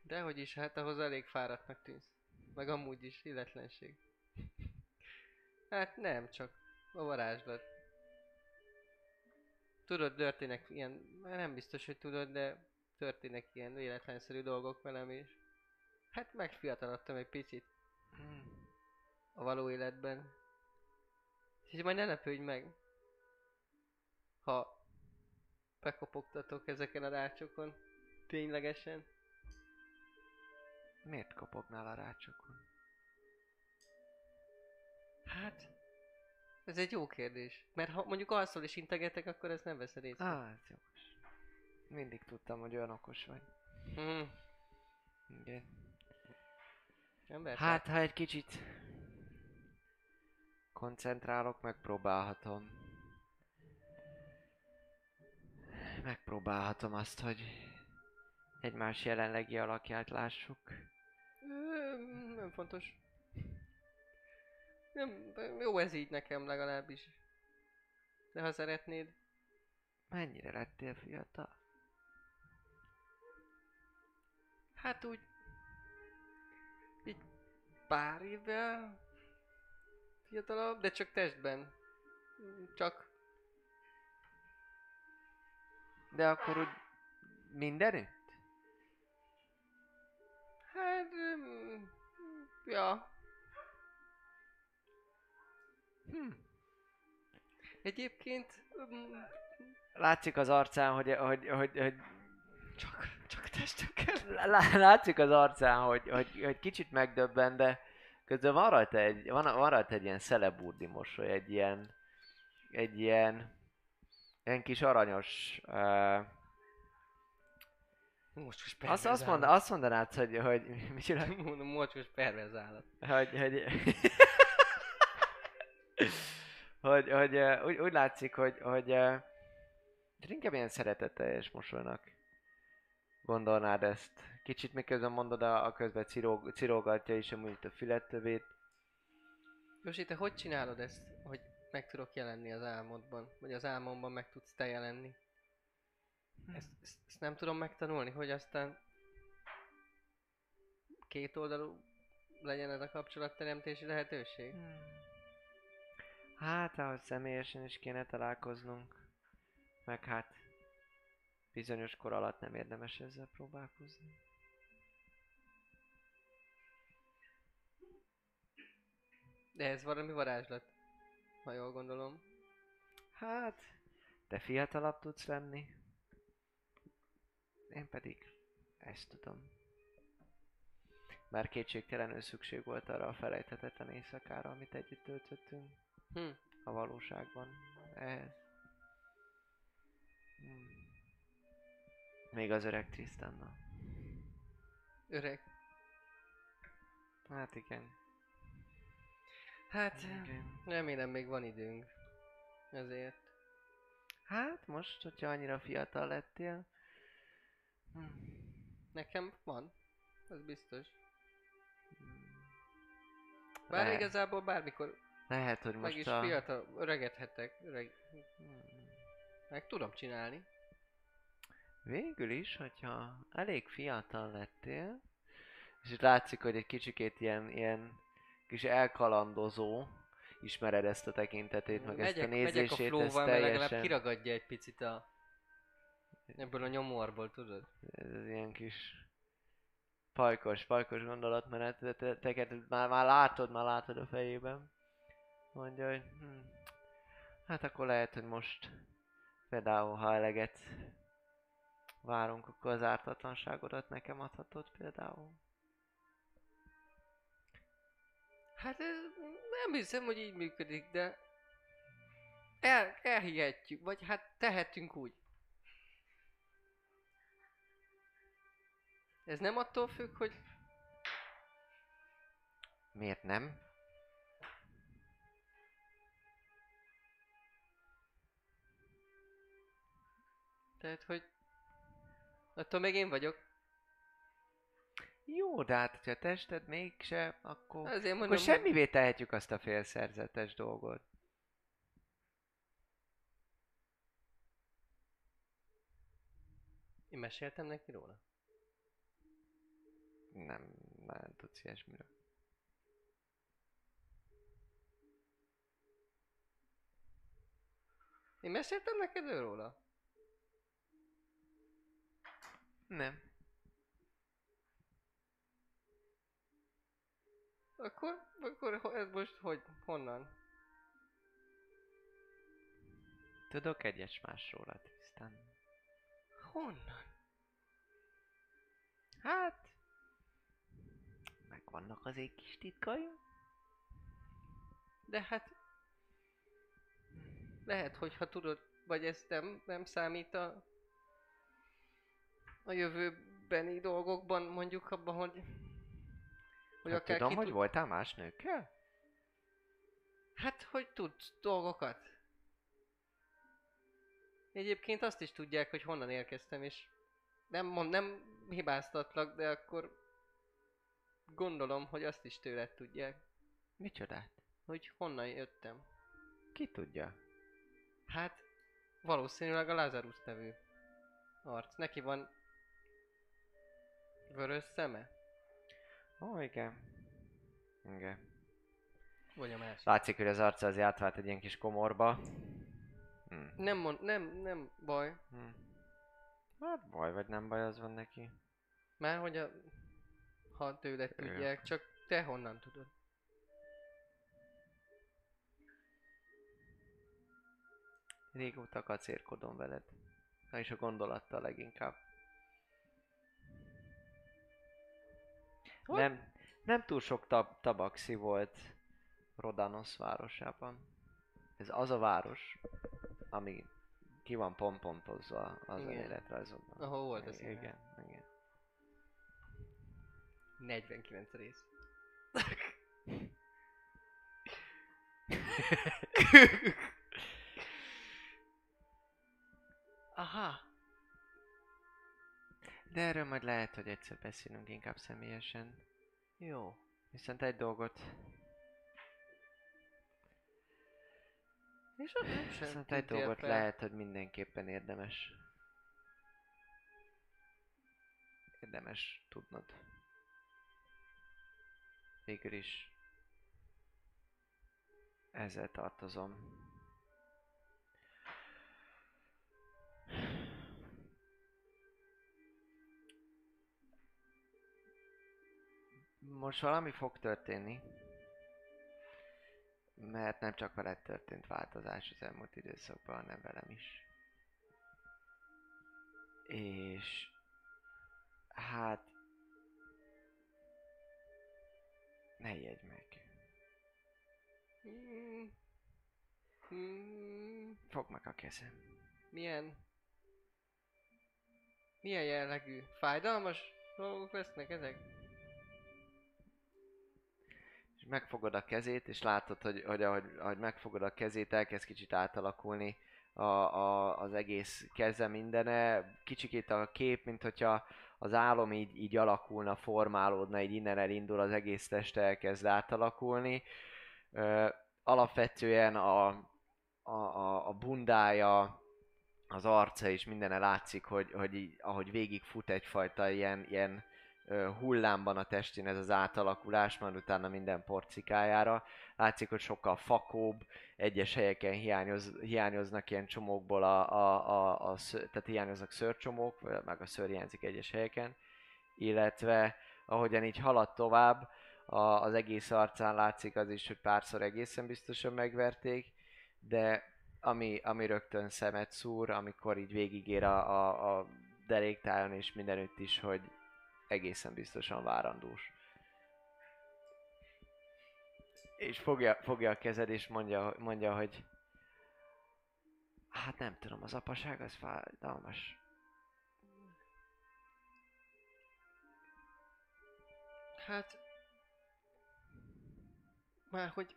Dehogy is, hát ahhoz elég fáradtnak tűnsz. Meg amúgy is, illetlenség. Hát nem, csak a varázslat. Tudod, történnek ilyen, nem biztos, hogy tudod, de történnek ilyen véletlenszerű dolgok velem is. Hát megfiatalodtam egy picit a való életben. És majd ne lepődj meg, ha bekopogtatok ezeken a rácsokon. Ténylegesen. miért kopognál a rácsokon? Hát, ez egy jó kérdés. Mert ha mondjuk alszol és integetek, akkor ezt nem veszed észre. Á, ez jogos. Mindig tudtam, hogy olyan okos vagy. Hmm. Igen. Ember, Hát, ha egy kicsit koncentrálok, megpróbálhatom. Megpróbálhatom azt, hogy egymás jelenlegi alakját lássuk. Ö, nem fontos. Nem, jó ez így nekem legalábbis. De ha szeretnéd, Mennyire lettél fiatal? hát úgy... Így pár évvel fiatalabb, de csak testben. Csak De akkor úgy mindenütt? Hát... mm, Ja. Hm. Egyébként... mm, Látszik az arcán, hogy, hogy, hogy, hogy Csak, csak testökkel. lá- látszik az arcán, hogy, hogy, hogy kicsit megdöbben, de közben van rajta egy, van, van rajta egy ilyen szeleburdi mosoly, egy ilyen, egy ilyen, ilyen kis aranyos, uh, Mocskos azt, azt, mond, azt mondanád, hogy, hogy mit csinál? Mondom, mocskos perverzálat. hogy, hogy, hogy, hogy úgy, úgy látszik, hogy, hogy uh, inkább ilyen szeretetteljes mosolynak gondolnád ezt. Kicsit miközben mondod, a, a közben cirog, cirogatja is amúgy a fülettövét. Josi, te hogy csinálod ezt, hogy meg tudok jelenni az álmodban? Vagy az álmomban meg tudsz te jelenni? Ezt, ezt, ezt nem tudom megtanulni, hogy aztán két oldalú legyen ez a kapcsolatteremtési lehetőség? Hát, ahogy személyesen is kéne találkoznunk. Meg hát bizonyos kor alatt nem érdemes ezzel próbálkozni. De ez valami varázslat, ha jól gondolom. Hát, te fiatalabb tudsz lenni. Én pedig ezt tudom. Mert kétségtelenül szükség volt arra a felejthetetlen éjszakára, amit együtt töltöttünk Hm. a valóságban. Ehhez. Hmm. Még az öreg Tristannal. Öreg. Hát igen. Hát, igen. remélem még van időnk. Ezért. Hát most, hogyha annyira fiatal lettél. Hm. Nekem van. Ez biztos. Bár Le- igazából bármikor Lehet, hogy meg most is a... fiatal, öregedhetek. Öreg... Meg tudom csinálni. Végül is, hogyha elég fiatal lettél, és itt látszik, hogy egy kicsikét ilyen, ilyen kis elkalandozó, ismered ezt a tekintetét, meg ezt a megyek, megyek a nézését, ez flowval, mert legalább teljesen, kiragadja egy picit a... Ebből a nyomorból, tudod? ez az ilyen kis pajkos, pajkos gondolatmenet, te, te, teket már, már látod, már látod a fejében. Mondja, hogy hm, hát akkor lehet, hogy most például, ha eleget várunk, akkor az ártatlanságodat nekem adhatod például. Hát ez nem hiszem, hogy így működik, de... El, elhihetjük, vagy hát tehetünk úgy. Ez nem attól függ, hogy Miért nem? Tehát, hogy... Attól még én vagyok. Jó, de hát, hogyha a tested mégse, akkor, Azért mondom, akkor semmivé tehetjük azt a félszerzetes dolgot. Én meséltem neki róla? Nem, nem tudsz ilyesmiről. Én meséltem neked ő róla? Nem. Akkor, akkor ez most hogy, honnan? Tudok egyes másról, tisztán. Honnan? Hát... Megvannak az ég kis titkaim. De hát... Lehet, hogyha tudod, vagy ez nem, nem számít a... A jövőbeni dolgokban, mondjuk abban, hogy... Hogy Hát akár tudom, ki hogy tud- voltál más nőkkel? Hát, hogy tudsz dolgokat. Egyébként azt is tudják, hogy honnan érkeztem, és nem, mond, nem hibáztatlak, de akkor gondolom, hogy azt is tőled tudják, Micsodát? hogy honnan jöttem. Ki tudja? Hát, valószínűleg a Lazarus nevű arc. Neki van vörös szeme? Ó, igen. Igen. Vagy a másik? Látszik, hogy az arca az átvált egy ilyen kis komorba. Hm. Nem mond, nem, nem baj. Hm. Hát baj vagy nem baj, az van neki. Már hogy a... Ha tőled tudják, csak te honnan tudod? Régóta kacérkodom veled. Na és a gondolattal leginkább. Nem, nem túl sok tab- tabaxi volt Rodanos városában. Ez az a város, ami ki van pompontozva az Igen. életrajzokban. Ahol volt az igen, igen. igen. 49 rész. Aha. De erről majd lehet, hogy egyszer beszélünk inkább személyesen. Jó. Viszont egy dolgot, És ott viszont egy dolgot fel. lehet, hogy mindenképpen érdemes. Érdemes tudnod. Végül is ezzel tartozom. Most valami fog történni. Mert nem csak veled történt változás az elmúlt időszakban, hanem velem is. És... Hát... Ne ijedj meg. Hmm. Hmm. Fogd meg a kezem. Milyen... Milyen jellegű? Fájdalmas dolgok lesznek ezek? És megfogod a kezét, és látod, hogy, hogy ahogy, ahogy megfogod a kezét, elkezd kicsit átalakulni a, a, az egész keze mindene. Kicsikét a kép, mint hogyha az álom így, így alakulna, formálódna, így innen elindul, az egész teste elkezd átalakulni. Ö, alapvetően a, a, a, a bundája, az arca is mindene látszik, hogy, hogy így, ahogy végigfut egyfajta ilyen, ilyen hullámban a testén ez az átalakulás, majd utána minden porcikájára. Látszik, hogy sokkal fakóbb, egyes helyeken hiányoz, hiányoznak ilyen csomókból a, a, a, a tehát hiányoznak szőrcsomók, meg a szőr hiányzik egyes helyeken, illetve ahogyan így halad tovább, a, az egész arcán látszik az is, hogy párszor egészen biztosan megverték, de ami, ami rögtön szemet szúr, amikor így végigér a, a, a deréktájon és mindenütt is, hogy egészen biztosan várandós. És fogja, fogja a kezed és mondja, mondja, hogy hát nem tudom, az apaság az fájdalmas. Hát... Már hogy...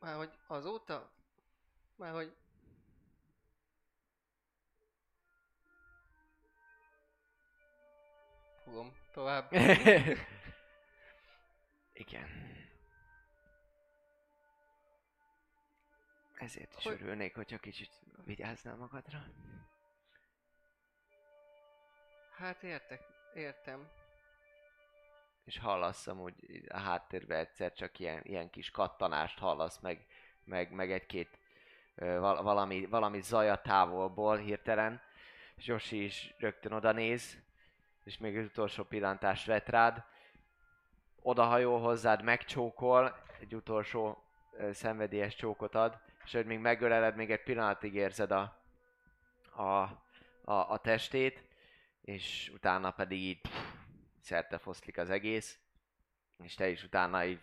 Már hogy azóta... Már hogy... Fogom tovább. Igen. Ezért is Hogy- örülnék, hogyha kicsit vigyáznál magadra. Hát értek, értem. És hallasz amúgy így a háttérben egyszer csak ilyen, ilyen kis kattanást hallasz, meg, meg, meg egy-két valami, valami zaj a távolból hirtelen. Zsosi is rögtön oda néz, és még az utolsó pillantást vet rád. Odahajol hozzád, megcsókol, egy utolsó ö, szenvedélyes csókot ad, és hogy még megöleled, még egy pillanatig érzed a, a, a, a testét, és utána pedig így szerte foszlik az egész, és te is utána így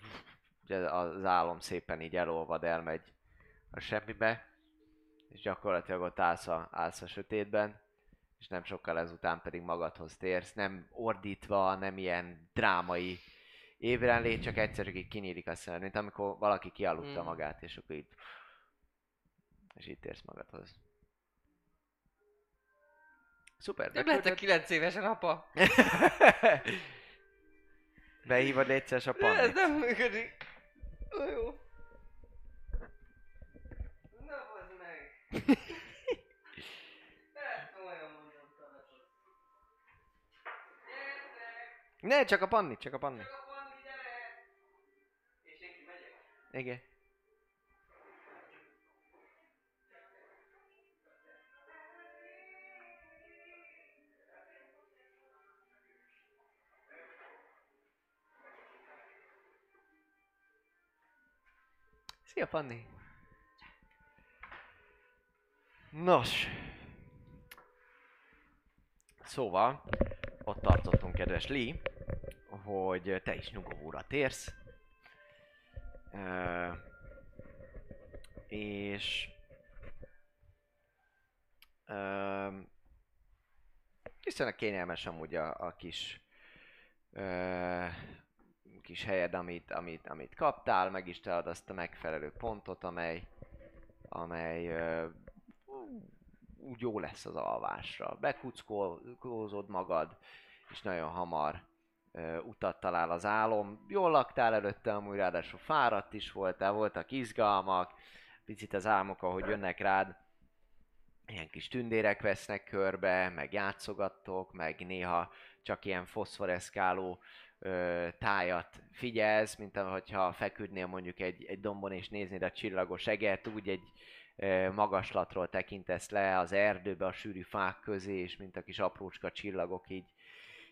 ugye az álom szépen így elolvad, elmegy a semmibe, és gyakorlatilag ott állsz a, állsz a sötétben, és nem sokkal ezután pedig magadhoz térsz, nem ordítva, nem ilyen drámai ébrenlét, csak egyszer csak így kinyílik a szemed, mint amikor valaki kialudta Mm. magát, és akkor így és így térsz magadhoz. Szuper, Nem lehetek 9 évesen, apa. Behívod létszeres a Ez pannit. nem működik. Ó, jó. Na, meg. Ne, csak a panni, csak a panni. Csak a Panni, gyere! És én kimegyek. Igen. Szia, Panni! Nos. Szóval, ott tartottunk, kedves Lee, hogy te is nyugovóra térsz. Ö, és ö, viszonylag kényelmes amúgy a, a kis ö, kis helyed, amit, amit, amit kaptál, meg is találod azt a megfelelő pontot, amely, amely ö, úgy jó lesz az alvásra. Bekuckózod magad, és nagyon hamar utat talál az álom. Jól laktál előtte, amúgy ráadásul fáradt is voltál, voltak izgalmak, picit az álmok, ahogy jönnek rád, ilyen kis tündérek vesznek körbe, meg játszogattok, meg néha csak ilyen foszforeszkáló ö, tájat figyelsz, mint ahogyha feküdnél mondjuk egy, egy dombon és néznéd a csillagos eget, úgy egy ö, magaslatról tekintesz le az erdőbe, a sűrű fák közé, és mint a kis aprócska csillagok így,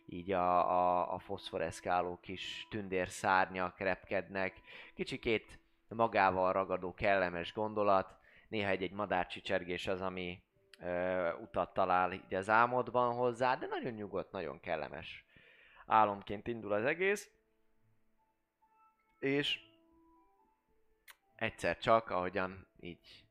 így a, a, a foszforeszkáló kis tündérszárnyak repkednek. Kicsikét magával ragadó kellemes gondolat, néha egy-egy madárcsicsergés az, ami ö, utat talál így az álmodban hozzá, de nagyon nyugodt, nagyon kellemes álomként indul az egész. És egyszer csak, ahogyan így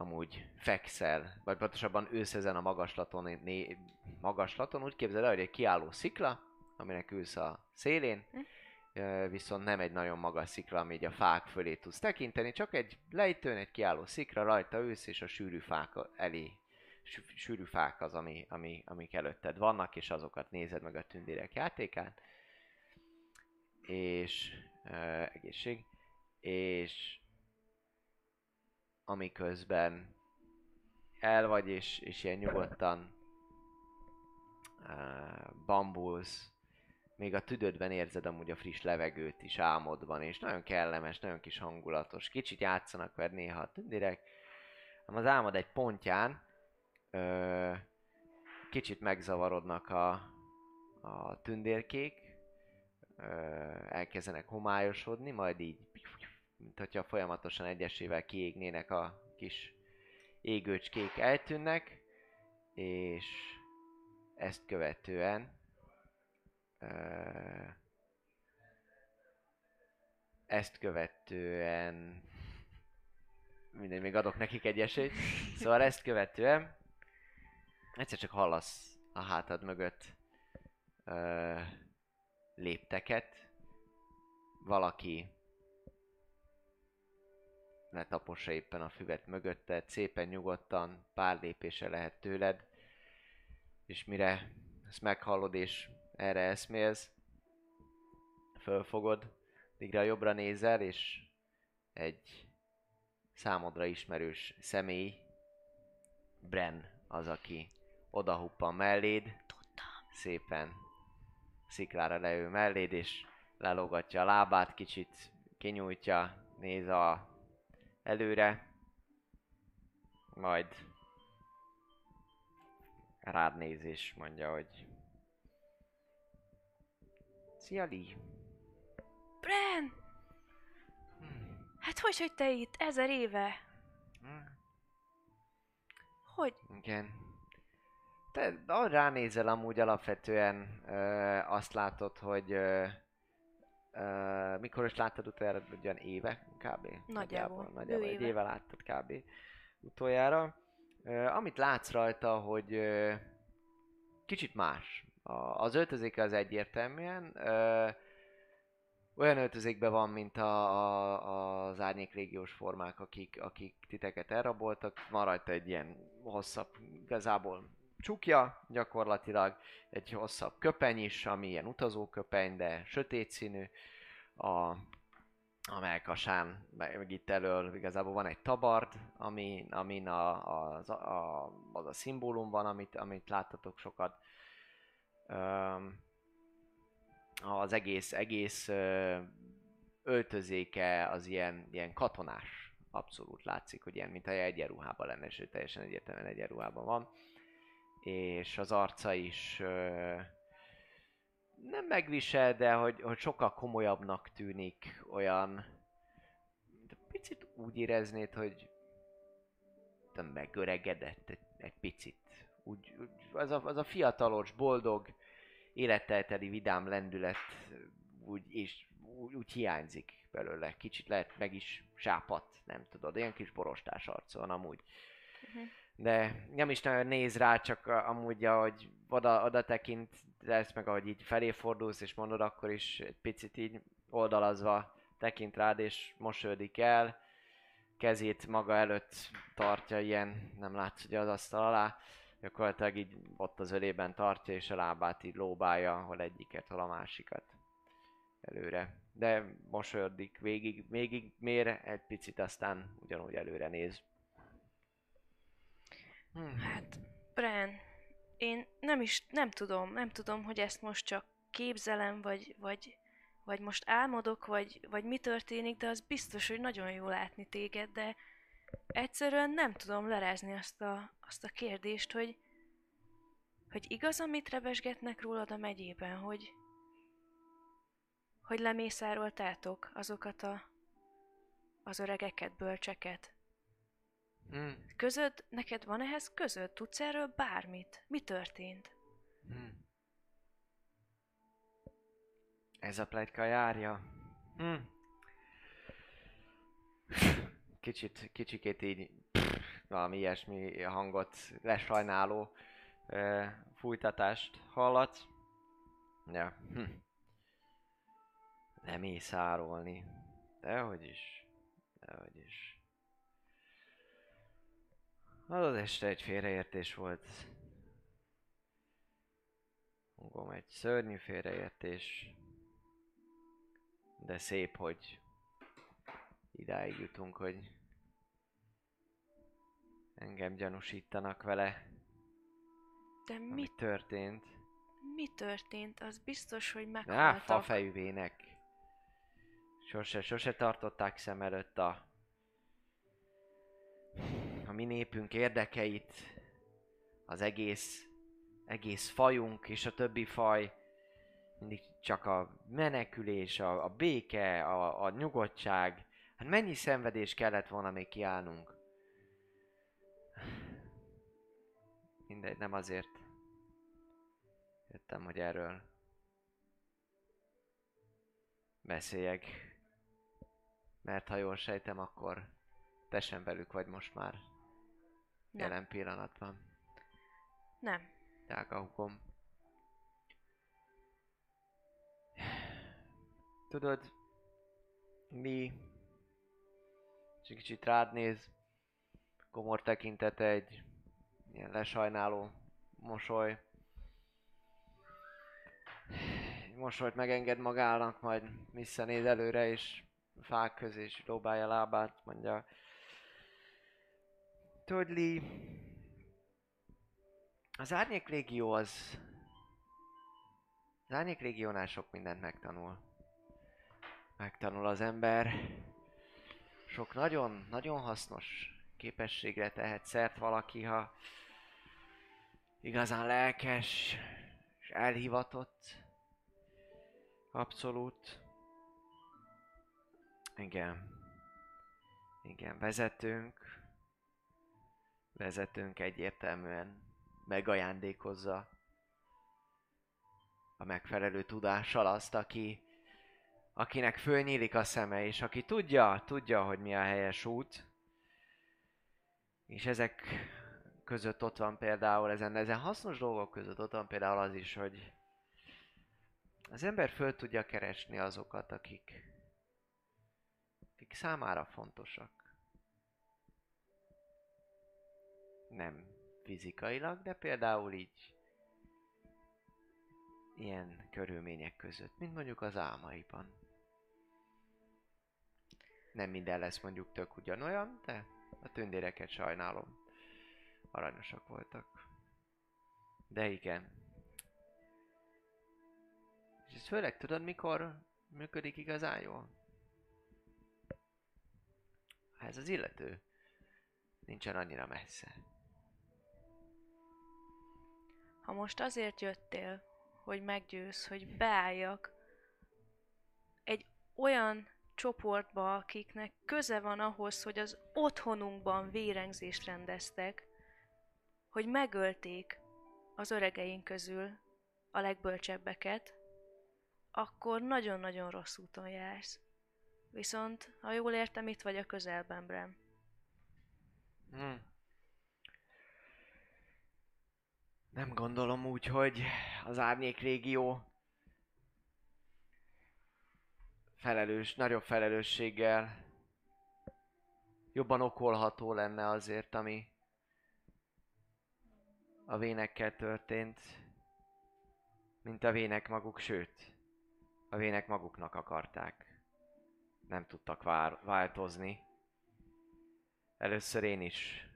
amúgy fekszel, vagy pontosabban ősz ezen a magaslaton, né, magaslaton, úgy képzeld el, hogy egy kiálló szikla, aminek ülsz a szélén, ö, viszont nem egy nagyon magas szikla, ami így a fák fölé tudsz tekinteni, csak egy lejtőn, egy kiálló szikra, rajta ősz, és a sűrű fák elé, sű- sűrű fák az, ami, ami, amik előtted vannak, és azokat nézed meg a tündérek játékát. És ö, egészség. És amiközben el vagy, és, és ilyen nyugodtan uh, bambulsz, még a tüdődben érzed amúgy a friss levegőt is álmodban, és nagyon kellemes, nagyon kis hangulatos. Kicsit játszanak veled néha a tündérek, ám az álmod egy pontján ö, kicsit megzavarodnak a, a tündérkék, ö, elkezdenek homályosodni, majd így mint hogyha folyamatosan egyesével kiégnének a kis égőcskék eltűnnek, és ezt követően ezt követően mindegy, még adok nekik egy esélyt. Szóval ezt követően egyszer csak hallasz a hátad mögött ö, lépteket. Valaki letapossa éppen a füvet mögötted, szépen nyugodtan, pár lépése lehet tőled, és mire ezt meghallod és erre eszmélsz, fölfogod, addigra jobbra nézel, és egy számodra ismerős személy, Bren az, aki odahuppan melléd, szépen sziklára leül melléd, és lelógatja a lábát, kicsit kinyújtja, néz a előre, majd rád néz és mondja, hogy Szia Lee! Bren! Hát hogy, hogy te itt? Ezer éve? Hogy? Igen. Te ránézel amúgy alapvetően ö, azt látod, hogy ö, mikor is láttad utoljára, ugyan éve kb. Nagyjából. Nagyjából Bő egy éve. éve láttad kb. utoljára. Ö, amit látsz rajta, hogy ö, kicsit más. A, az öltözéke az egyértelműen. Ö, olyan öltözékben van, mint a, a, az árnyék régiós formák, akik, akik titeket elraboltak. Van rajta egy ilyen hosszabb, igazából csukja gyakorlatilag, egy hosszabb köpeny is, ami ilyen utazóköpeny, de sötét színű. A, a melkasán, meg, itt elől igazából van egy tabard, ami, amin a, az, a, az a szimbólum van, amit, amit láttatok sokat. Öm, az egész, egész öltözéke az ilyen, ilyen katonás. Abszolút látszik, hogy ilyen, mintha egyenruhában lenne, sőt teljesen egyértelműen egyenruhában van. És az arca is nem megvisel, de hogy, hogy sokkal komolyabbnak tűnik, olyan de picit úgy éreznéd, hogy nem megöregedett egy, egy picit. Úgy, az, a, az a fiatalos, boldog, élettel teli vidám lendület úgy, és úgy, úgy hiányzik belőle. Kicsit lehet meg is sápat, nem tudod, olyan kis borostás arca van amúgy. Mhm. De nem is nagyon néz rá, csak amúgy, ahogy oda, oda tekint, lesz meg ahogy így felé fordulsz, és mondod, akkor is egy picit így oldalazva tekint rád, és mosolyodik el. Kezét maga előtt tartja ilyen, nem látsz ugye az asztal alá, gyakorlatilag így ott az ölében tartja, és a lábát így lóbálja, hol egyiket, hol a másikat előre. De mosolyodik végig, végig mér egy picit, aztán ugyanúgy előre néz. Hmm. Hát, Bren, én nem is, nem tudom, nem tudom, hogy ezt most csak képzelem, vagy, vagy, vagy most álmodok, vagy, vagy mi történik, de az biztos, hogy nagyon jó látni téged, de egyszerűen nem tudom lerázni azt a, azt a kérdést, hogy, hogy igaz, amit revesgetnek rólad a megyében, hogy, hogy lemészároltátok azokat a, az öregeket, bölcseket. Hmm. Közöd, neked van ehhez közöd? Tudsz erről bármit? Mi történt? Hmm. Ez a plegyka járja. Hm. Kicsit, kicsikét így valami ilyesmi hangot, lesajnáló ö, fújtatást hallatsz. Ja. Hm. Nem észárolni. Dehogy is. Dehogy is. Az az este egy félreértés volt. Húgom, egy szörnyű félreértés. De szép, hogy idáig jutunk, hogy engem gyanúsítanak vele. De mi, történt? mi történt? Az biztos, hogy Á, meghaltak. fafejűvének. Sose, sose tartották szem előtt a... A mi népünk érdekeit. Az egész... Egész fajunk és a többi faj. Mindig csak a menekülés, a, a béke, a, a nyugodtság. Hát mennyi szenvedés kellett volna még kiállnunk? Mindegy, nem azért jöttem, hogy erről beszéljek. Mert ha jól sejtem, akkor te sem velük vagy most már. Nem. Jelen pillanatban. Nem. Drága hugom. Tudod, mi... És egy kicsit rád néz, komor tekintete egy ilyen lesajnáló mosoly. Egy mosolyt megenged magának, majd visszanéz előre, és fák közé is dobálja a lábát, mondja. Lee, az Árnyék Légió az... Az Árnyék Légiónál sok mindent megtanul. Megtanul az ember. Sok nagyon, nagyon hasznos képességre tehet szert valaki, ha igazán lelkes és elhivatott. Abszolút. Igen. Igen, vezetőnk. Vezetőnk egyértelműen megajándékozza a megfelelő tudással azt, aki, akinek fölnyílik a szeme, és aki tudja, tudja, hogy mi a helyes út. És ezek között ott van például, ezen, ezen hasznos dolgok között ott van például az is, hogy az ember föl tudja keresni azokat, akik, akik számára fontosak. Nem fizikailag, de például így ilyen körülmények között, mint mondjuk az álmaiban. Nem minden lesz mondjuk tök ugyanolyan, de a tündéreket sajnálom. Aranyosak voltak. De igen. És ez főleg tudod, mikor működik igazán jól? Ha ez az illető nincsen annyira messze. Ha most azért jöttél, hogy meggyőz, hogy beálljak egy olyan csoportba, akiknek köze van ahhoz, hogy az otthonunkban vérengzést rendeztek, hogy megölték az öregeink közül a legbölcsebbeket, akkor nagyon-nagyon rossz úton jársz. Viszont, ha jól értem, itt vagy a közelben, Bram. Hm. Nem gondolom úgy, hogy az árnyék régió felelős, nagyobb felelősséggel jobban okolható lenne azért, ami a vénekkel történt, mint a vének maguk, sőt, a vének maguknak akarták. Nem tudtak vár- változni. Először én is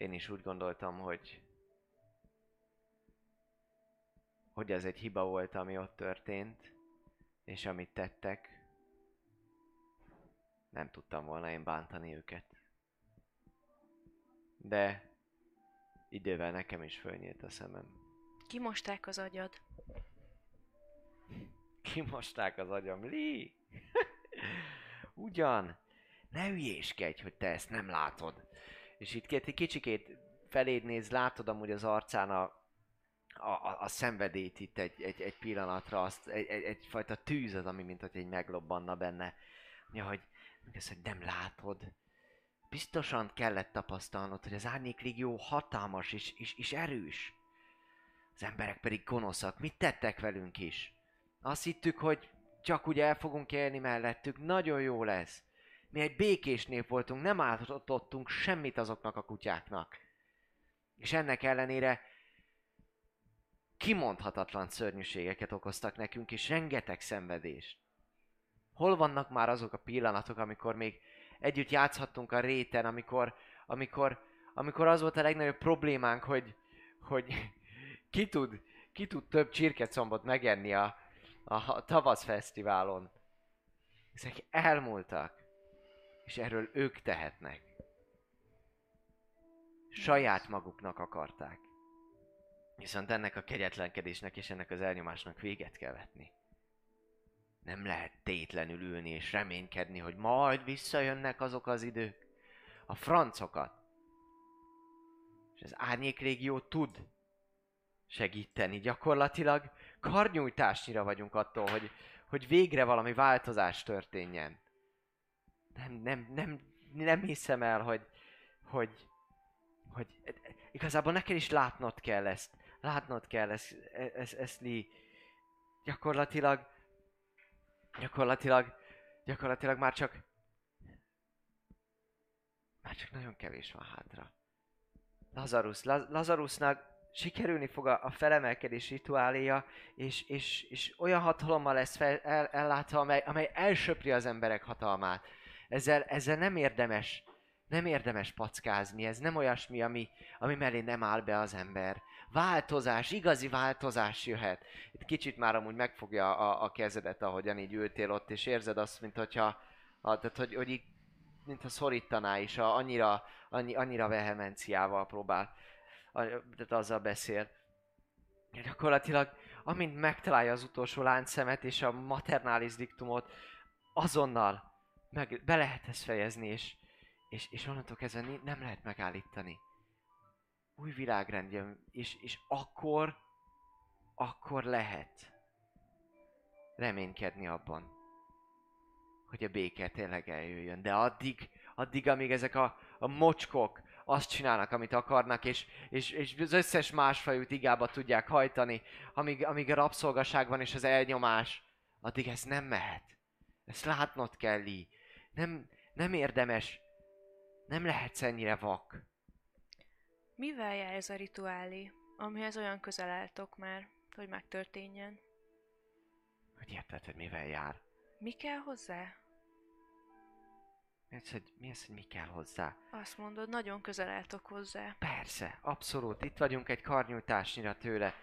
én is úgy gondoltam, hogy hogy ez egy hiba volt, ami ott történt, és amit tettek. Nem tudtam volna én bántani őket. De idővel nekem is fölnyílt a szemem. Kimosták az agyad. Kimosták az agyam. Li! Ugyan! Ne hülyéskedj, hogy te ezt nem látod. És itt két kicsikét feléd néz, látod amúgy az arcán a, a, a, szenvedélyt itt egy, egy, egy pillanatra, azt, egy, egy, egyfajta tűz az, ami mint hogy egy meglobbanna benne. Ja, hogy, hogy nem látod. Biztosan kellett tapasztalnod, hogy az árnyéklégió hatalmas és, és, és erős. Az emberek pedig gonoszak. Mit tettek velünk is? Azt hittük, hogy csak úgy el fogunk élni mellettük, nagyon jó lesz. Mi egy békés nép voltunk, nem átadottunk semmit azoknak a kutyáknak. És ennek ellenére kimondhatatlan szörnyűségeket okoztak nekünk, és rengeteg szenvedést. Hol vannak már azok a pillanatok, amikor még együtt játszhattunk a réten, amikor, amikor, amikor az volt a legnagyobb problémánk, hogy, hogy ki tud, ki tud több csirkecombot megenni a, a tavasz fesztiválon. Ezek elmúltak, és erről ők tehetnek. Saját maguknak akarták. Viszont ennek a kegyetlenkedésnek és ennek az elnyomásnak véget kell vetni. Nem lehet tétlenül ülni és reménykedni, hogy majd visszajönnek azok az idők. A francokat. És az árnyékrégió tud segíteni. Gyakorlatilag karnyújtásnyira vagyunk attól, hogy, hogy végre valami változás történjen. Nem, nem, nem, nem hiszem el, hogy, hogy, hogy igazából neked is látnod kell ezt. Látnod kell ezt, ezt, ezt Lee. Gyakorlatilag, gyakorlatilag, gyakorlatilag már csak, már csak nagyon kevés van hátra. Lazarus, Laz- Lazarusnak sikerülni fog a, a felemelkedés rituáléja, és, és, és olyan hatalommal lesz fel, el, ellátva, amely, amely elsöpri az emberek hatalmát. Ezzel, ezzel nem érdemes, nem érdemes packázni, ez nem olyasmi, ami, ami mellé nem áll be az ember. Változás, igazi változás jöhet. Itt kicsit már amúgy megfogja a, a kezedet, ahogyan így ültél ott, és érzed azt, mint hogyha, a, tehát, hogy, hogy így, mintha szorítaná is, a, annyira, annyi, annyira vehemenciával próbál tehát azzal beszél. Gyakorlatilag, amint megtalálja az utolsó láncszemet és a maternális diktumot, azonnal meg, be lehet ezt fejezni, és, és, és onnantól kezdve nem lehet megállítani. Új világrend jön, és, és akkor, akkor lehet reménykedni abban, hogy a béke tényleg eljöjjön. De addig, addig, amíg ezek a, a mocskok, azt csinálnak, amit akarnak, és, és, és az összes másfajú igába tudják hajtani, amíg, amíg a rabszolgaság van és az elnyomás, addig ez nem mehet. Ezt látnod kell, Lee. Nem, nem érdemes, nem lehetsz ennyire vak. Mivel jár ez a rituálé, amihez olyan közel álltok már, hogy megtörténjen? Hogy érted, hogy mivel jár? Mi kell hozzá? Mi az, hogy mi, az, hogy mi kell hozzá? Azt mondod, nagyon közel álltok hozzá. Persze, abszolút. Itt vagyunk egy karnyújtásnyira tőle.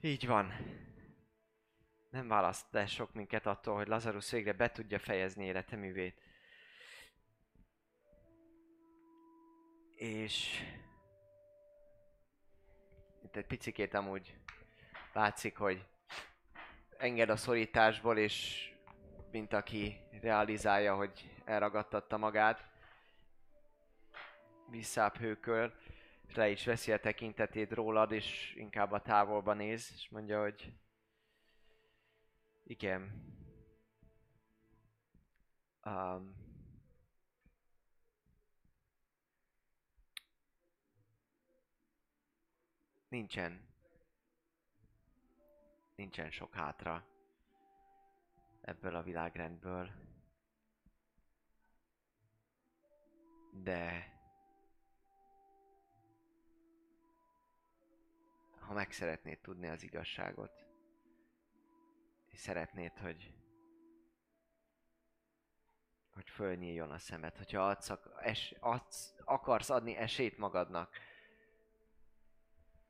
Így van. Nem választ el sok minket attól, hogy Lazarus végre be tudja fejezni életeművét. És... Itt egy picikét amúgy látszik, hogy enged a szorításból, és mint aki realizálja, hogy elragadtatta magát. Visszább hőköl, le is veszi a tekintetét rólad, és inkább a távolba néz, és mondja, hogy igen. Um, nincsen. Nincsen sok hátra ebből a világrendből. De ha meg szeretnéd tudni az igazságot, és szeretnéd, hogy hogy fölnyíljon a szemed, hogyha adsz, es, adsz, akarsz adni esélyt magadnak,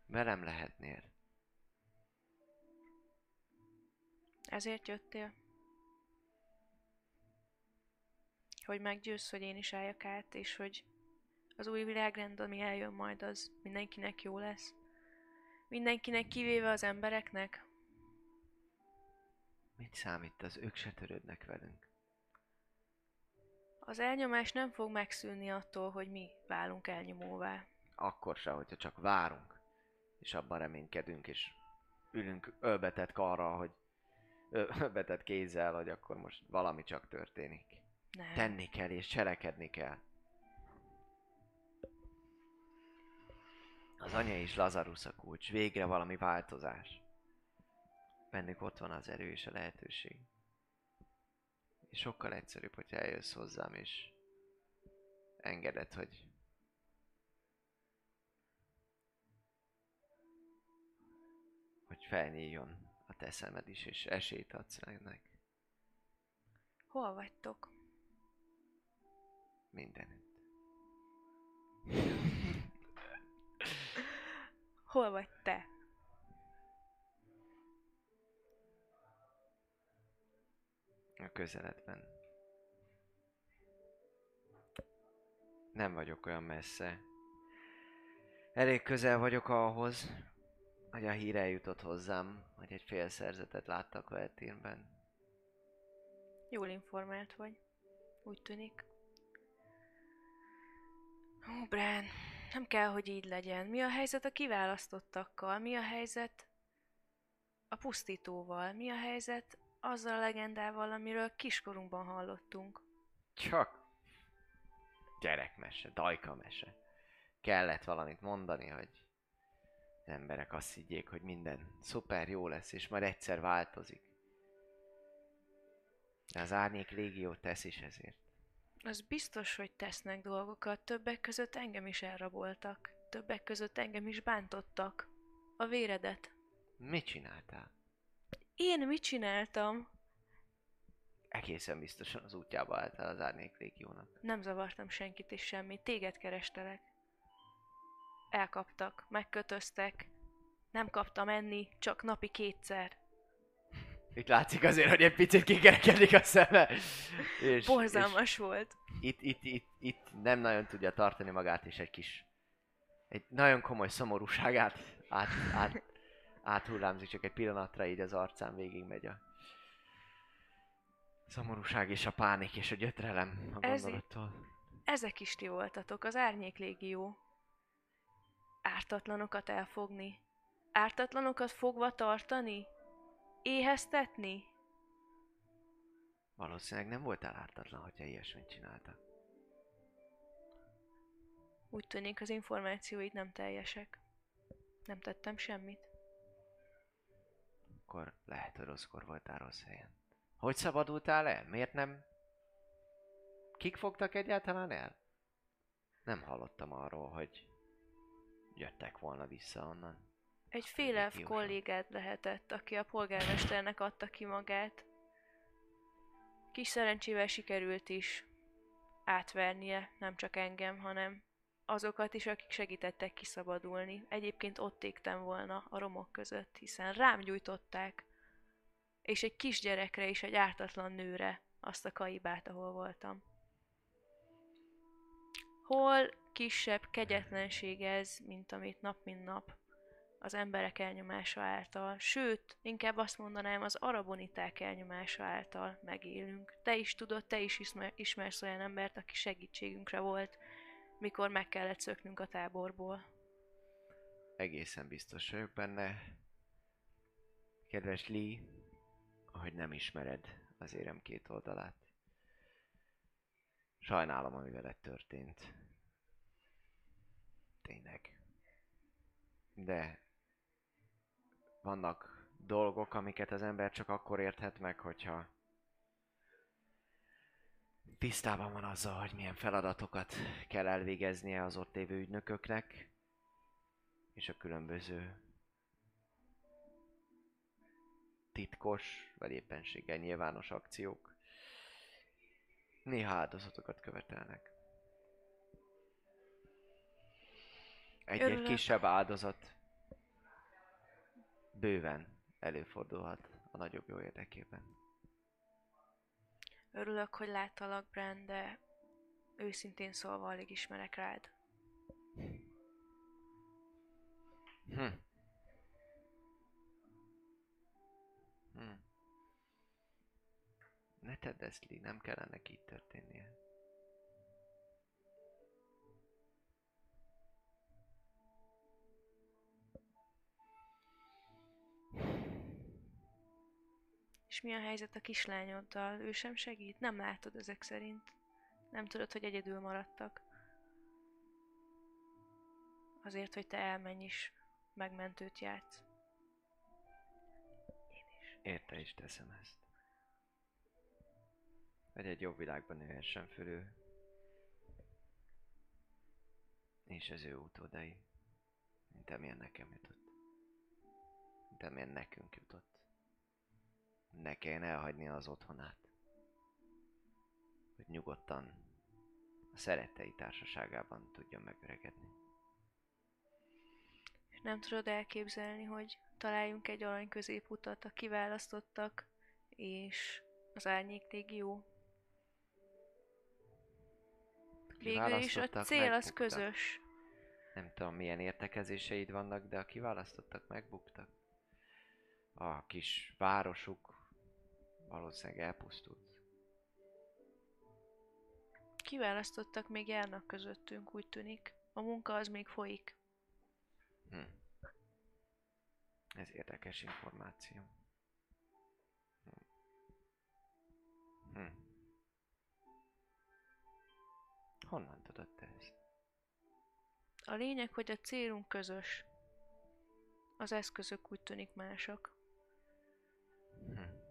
velem lehetnél. Ezért jöttél? hogy meggyőzz, hogy én is álljak át, és hogy az új világrend, ami eljön majd, az mindenkinek jó lesz. Mindenkinek kivéve az embereknek. Mit számít az? Ők se törődnek velünk. Az elnyomás nem fog megszűnni attól, hogy mi válunk elnyomóvá. Akkor se, hogyha csak várunk. És abban reménykedünk, és ülünk ölbetett karral, hogy ölbetett kézzel, hogy akkor most valami csak történik. Nem. Tenni kell és cselekedni kell. Az anya és Lazarus a kulcs. Végre valami változás. Bennük ott van az erő és a lehetőség. És sokkal egyszerűbb, hogy eljössz hozzám, és engeded, hogy hogy felnyíljon a te szemed is, és esélyt adsz ennek Hol vagytok? mindenütt. Hol vagy te? A közeledben. Nem vagyok olyan messze. Elég közel vagyok ahhoz, hogy a hír eljutott hozzám, hogy egy fél szerzetet láttak a etérben. Jól informált vagy. Úgy tűnik. Ó, Brán, nem kell, hogy így legyen. Mi a helyzet a kiválasztottakkal? Mi a helyzet a pusztítóval? Mi a helyzet azzal a legendával, amiről kiskorunkban hallottunk? Csak gyerekmese, dajka mese. Kellett valamit mondani, hogy az emberek azt higgyék, hogy minden szuper jó lesz, és majd egyszer változik. De az árnyék légió tesz is ezért. Az biztos, hogy tesznek dolgokat. Többek között engem is elraboltak. Többek között engem is bántottak. A véredet. Mit csináltál? Én mit csináltam? Egészen biztosan az útjába álltál az árnyék légiónak. Nem zavartam senkit és semmit. Téged kerestelek. Elkaptak, megkötöztek. Nem kaptam enni, csak napi kétszer. Itt látszik azért, hogy egy picit kikerekedik a szeme. És, Borzalmas volt. és itt, itt, itt, itt nem nagyon tudja tartani magát, és egy kis... Egy nagyon komoly szomorúságát át, át, áthullámzik, csak egy pillanatra így az arcán végig megy a szomorúság és a pánik és a gyötrelem a Ez gondolattól. Ezek is ti voltatok, az árnyék légió. Ártatlanokat elfogni. Ártatlanokat fogva tartani? Éheztetni? Valószínűleg nem voltál ártatlan, hogyha ilyesmit csináltak. Úgy tűnik az információid nem teljesek. Nem tettem semmit. Akkor lehet, hogy rosszkor voltál rossz helyen. Hogy szabadultál el? Miért nem... Kik fogtak egyáltalán el? Nem hallottam arról, hogy jöttek volna vissza onnan. Egy félelv Légiósan. kollégád lehetett, aki a polgármesternek adta ki magát. Kis szerencsével sikerült is átvernie, nem csak engem, hanem azokat is, akik segítettek kiszabadulni. Egyébként ott égtem volna a romok között, hiszen rám gyújtották, és egy kisgyerekre is, egy ártatlan nőre azt a kaibát, ahol voltam. Hol kisebb kegyetlenség ez, mint amit nap mint nap az emberek elnyomása által, sőt, inkább azt mondanám, az araboniták elnyomása által megélünk. Te is tudod, te is ismer, ismersz olyan embert, aki segítségünkre volt, mikor meg kellett szöknünk a táborból. Egészen biztos vagyok benne. Kedves Lee, ahogy nem ismered az érem két oldalát. Sajnálom, ami veled történt. Tényleg. De vannak dolgok, amiket az ember csak akkor érthet meg, hogyha tisztában van azzal, hogy milyen feladatokat kell elvégeznie az ott lévő ügynököknek, és a különböző titkos, vagy éppenséggel nyilvános akciók néha áldozatokat követelnek. Egy-egy kisebb áldozat bőven előfordulhat a nagyobb jó érdekében. Örülök, hogy láttalak, Brand, de őszintén szólva alig ismerek rád. Hm. Hm. Ne tedd ezt, Lee, nem kellene így történnie. Mi a helyzet a kislányoddal? Ő sem segít? Nem látod ezek szerint. Nem tudod, hogy egyedül maradtak. Azért, hogy te elmenj is, megmentőt játsz. Én is. Érte is teszem ezt. Hogy egy jobb világban nőhessen föl ő. És az ő utódai. Mint amilyen nekem jutott. Mint amilyen nekünk jutott. Ne kelljen elhagyni az otthonát. Hogy nyugodtan a szerettei társaságában tudjon megöregedni. Nem tudod elképzelni, hogy találjunk egy arany középutat a kiválasztottak és az árnyék légió. Végül is a cél az megbuktak. közös. Nem tudom milyen értekezéseid vannak, de a kiválasztottak megbuktak. A kis városuk valószínűleg elpusztult. Kiválasztottak még járnak közöttünk, úgy tűnik. A munka az még folyik. Hm. Ez érdekes információ. Hm. Hm. Honnan tudod te ezt? A lényeg, hogy a célunk közös. Az eszközök úgy tűnik mások. Hm.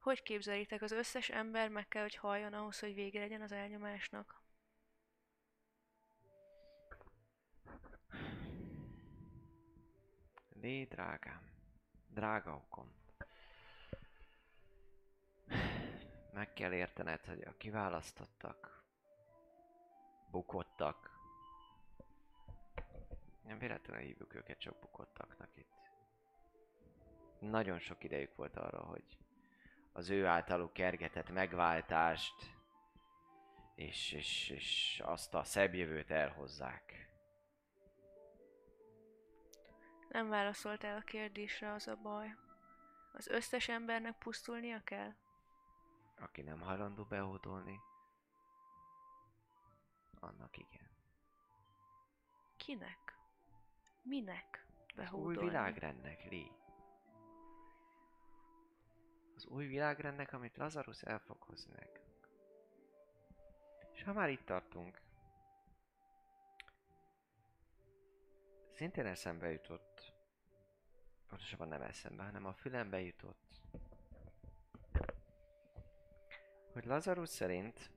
Hogy képzelitek, az összes ember meg kell, hogy halljon ahhoz, hogy vége legyen az elnyomásnak? Lé, drágám, drága okom. Meg kell értened, hogy a kiválasztottak, bukottak. Nem véletlenül hívjuk őket csak bukottaknak itt. Nagyon sok idejük volt arra, hogy az ő általuk kergetett megváltást és, és, és azt a szebb jövőt elhozzák. Nem válaszoltál a kérdésre, az a baj. Az összes embernek pusztulnia kell? Aki nem hajlandó behódolni, annak igen. Kinek? Minek Az új behódolni? világrendnek, Lee. Az új világrendnek, amit Lazarus el fog hozni nekünk. És ha már itt tartunk, szintén eszembe jutott, pontosabban nem eszembe, hanem a fülembe jutott, hogy Lazarus szerint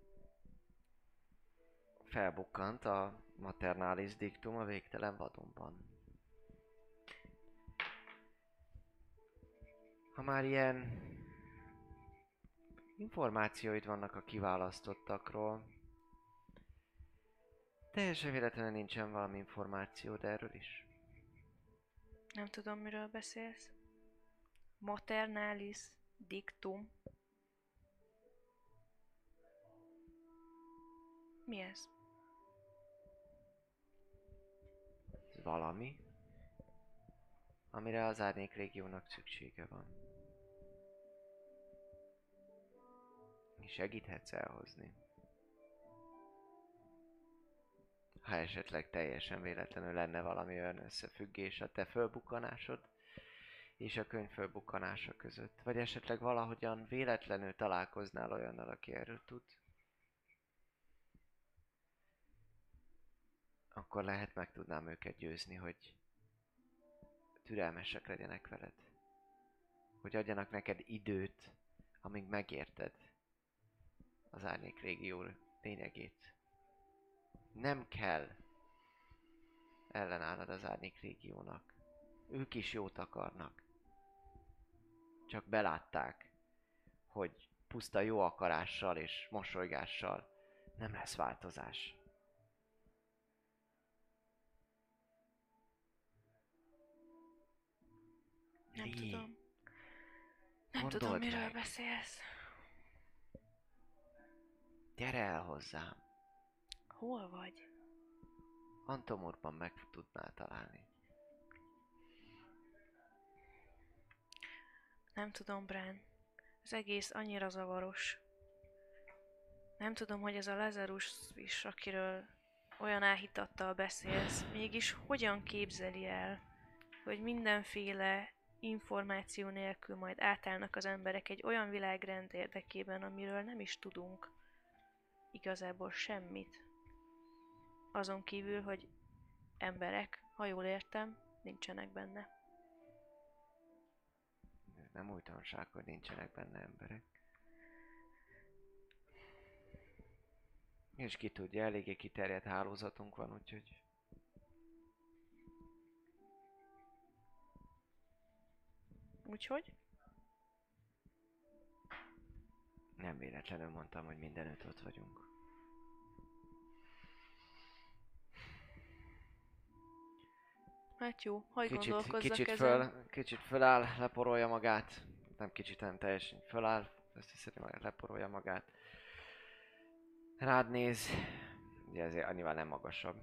felbukkant a maternalis diktum a végtelen vadonban. Ha már ilyen információid vannak a kiválasztottakról, teljesen véletlenül nincsen valami információd erről is. Nem tudom, miről beszélsz. Maternalis dictum. Mi ez? Ez valami, amire az árnyék régiónak szüksége van. Segíthetsz elhozni. Ha esetleg teljesen véletlenül lenne valami olyan összefüggés a te fölbukkanásod és a könyv fölbukkanása között. Vagy esetleg valahogyan véletlenül találkoznál olyannal, aki erről tud. Akkor lehet meg tudnám őket győzni, hogy türelmesek legyenek veled. Hogy adjanak neked időt, amíg megérted az árnyék régió lényegét. Nem kell ellenállnod az árnyék régiónak. Ők is jót akarnak. Csak belátták, hogy puszta jó akarással és mosolygással nem lesz változás. Nem Lee, tudom. Nem gondold tudom, miről meg. beszélsz. Gyere el hozzám. Hol vagy? Antomorban meg tudnál találni. Nem tudom, Bran. Az egész annyira zavaros. Nem tudom, hogy ez a Lazarus is, akiről olyan áhítattal beszélsz, mégis hogyan képzeli el, hogy mindenféle információ nélkül majd átállnak az emberek egy olyan világrend érdekében, amiről nem is tudunk igazából semmit. Azon kívül, hogy emberek, ha jól értem, nincsenek benne. Nem újdonság, hogy nincsenek benne emberek. És ki tudja, eléggé kiterjedt hálózatunk van, úgyhogy... Úgyhogy Nem véletlenül mondtam, hogy mindenütt ott vagyunk. Hát jó, hagyj Kicsit, kicsit, ezen. föl, kicsit föláll, leporolja magát. Nem kicsit, nem teljesen föláll. Ezt hiszem, hogy leporolja magát. Rád néz. Ugye ezért annyival nem magasabb.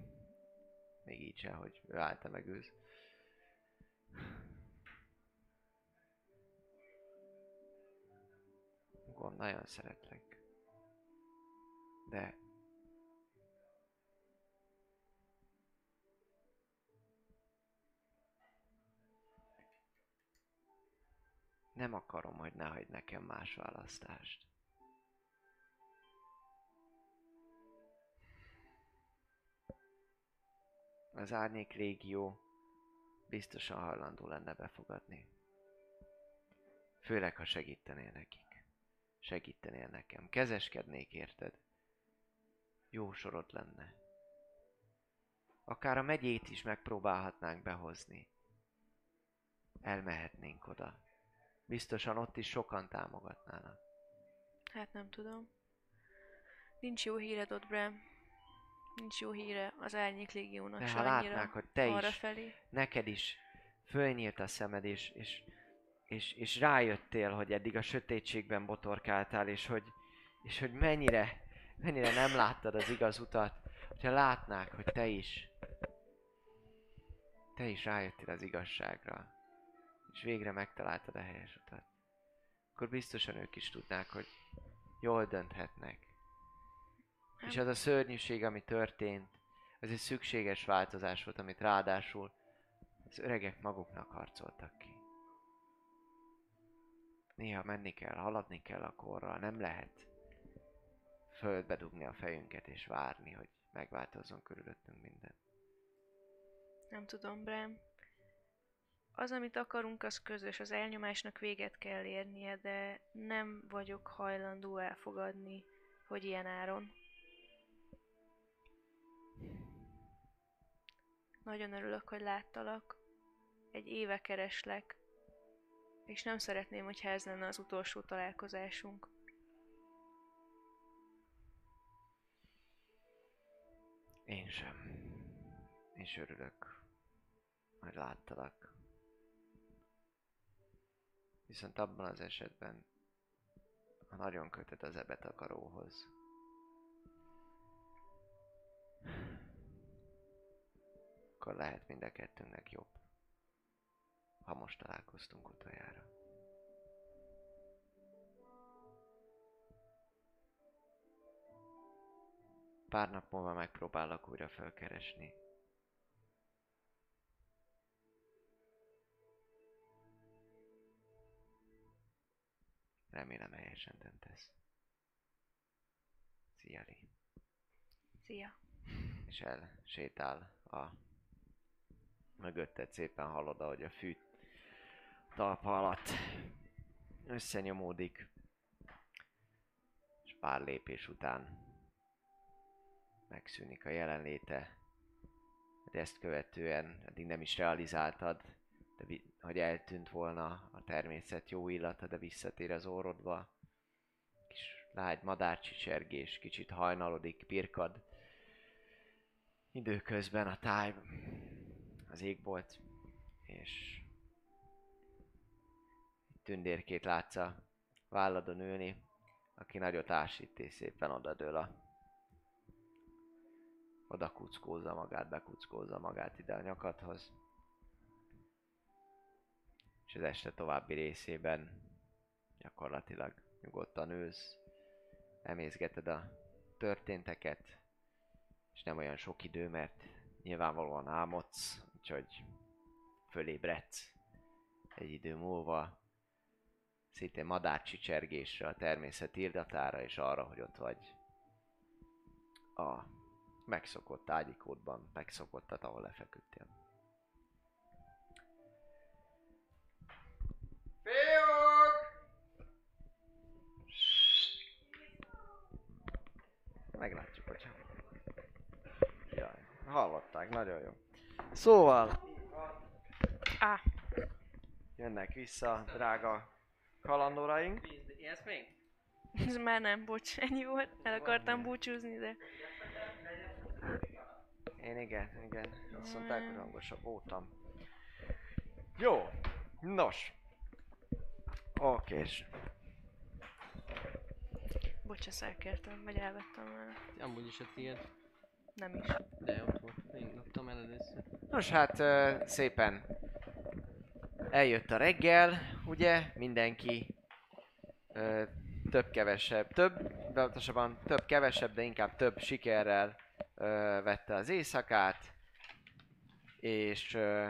Még így se, hogy ő állt meg ősz. Gond, nagyon szeretlek. De nem akarom, hogy ne hagyd nekem más választást. Az árnyék régió biztosan hajlandó lenne befogadni. Főleg, ha segítenél nekik. Segítenél nekem. Kezeskednék, érted? Jó sorod lenne. Akár a megyét is megpróbálhatnánk behozni. Elmehetnénk oda. Biztosan ott is sokan támogatnának. Hát nem tudom. Nincs jó híred ott, Bram. Nincs jó híre az Árnyék Légiónak De se ha látnák, hogy te is, felé. neked is fölnyílt a szemed, és, és, és, és rájöttél, hogy eddig a sötétségben botorkáltál, és hogy, és hogy mennyire, mennyire nem láttad az igaz utat, hogyha látnák, hogy te is, te is rájöttél az igazságra, és végre megtaláltad a helyes utat, akkor biztosan ők is tudnák, hogy jól dönthetnek. És az a szörnyűség, ami történt, az egy szükséges változás volt, amit ráadásul az öregek maguknak harcoltak ki. Néha menni kell, haladni kell a korral, nem lehet földbe dugni a fejünket és várni, hogy megváltozzon körülöttünk minden. Nem tudom, Bram. Az, amit akarunk, az közös. Az elnyomásnak véget kell érnie, de nem vagyok hajlandó elfogadni, hogy ilyen áron. Nagyon örülök, hogy láttalak. Egy éve kereslek. És nem szeretném, hogyha ez lenne az utolsó találkozásunk. Én sem. És örülök, hogy láttalak. Viszont abban az esetben, ha nagyon kötött az ebetakaróhoz, akkor lehet mind a kettőnknek jobb, ha most találkoztunk utoljára. Pár nap múlva megpróbálok újra felkeresni. Remélem helyesen döntesz. Szia, Lee. Szia! És el sétál a mögötted szépen hallod, ahogy a fű talpa alatt összenyomódik. És pár lépés után megszűnik a jelenléte. De ezt követően eddig nem is realizáltad, de hogy eltűnt volna a természet jó illata, de visszatér az orrodba. Kis lágy madárcsicsergés, kicsit hajnalodik, pirkad. Időközben a táj az égbolt, és tündérkét látsz a válladon ülni, aki nagyot ásít és szépen odadől a oda kuckózza magát, bekuckózza magát ide a nyakadhoz. És az este további részében gyakorlatilag nyugodtan ülsz, emészgeted a történteket, és nem olyan sok idő, mert nyilvánvalóan álmodsz, úgyhogy fölébredsz egy idő múlva szintén madárcsicsergésre, a természet irdatára és arra, hogy ott vagy a megszokott ágyikódban, megszokottat, ahol lefeküdtél. Hallották, nagyon jó. Szóval... Á. Jönnek vissza, drága kalandoraink. Élsz még? Ez már nem, bocs, ennyi volt. El akartam búcsúzni, de... Én igen, igen. Azt mondták, hogy hangosabb voltam. Jó. Nos. Okés. Bocs, ezt elkértem, vagy elvettem el. Amúgy is a tiéd. Nem is. De ott volt. Én kaptam el először. Nos hát szépen eljött a reggel, ugye? Mindenki több-kevesebb, több, pontosabban több-kevesebb, de inkább több sikerrel ö, vette az éjszakát, és ö,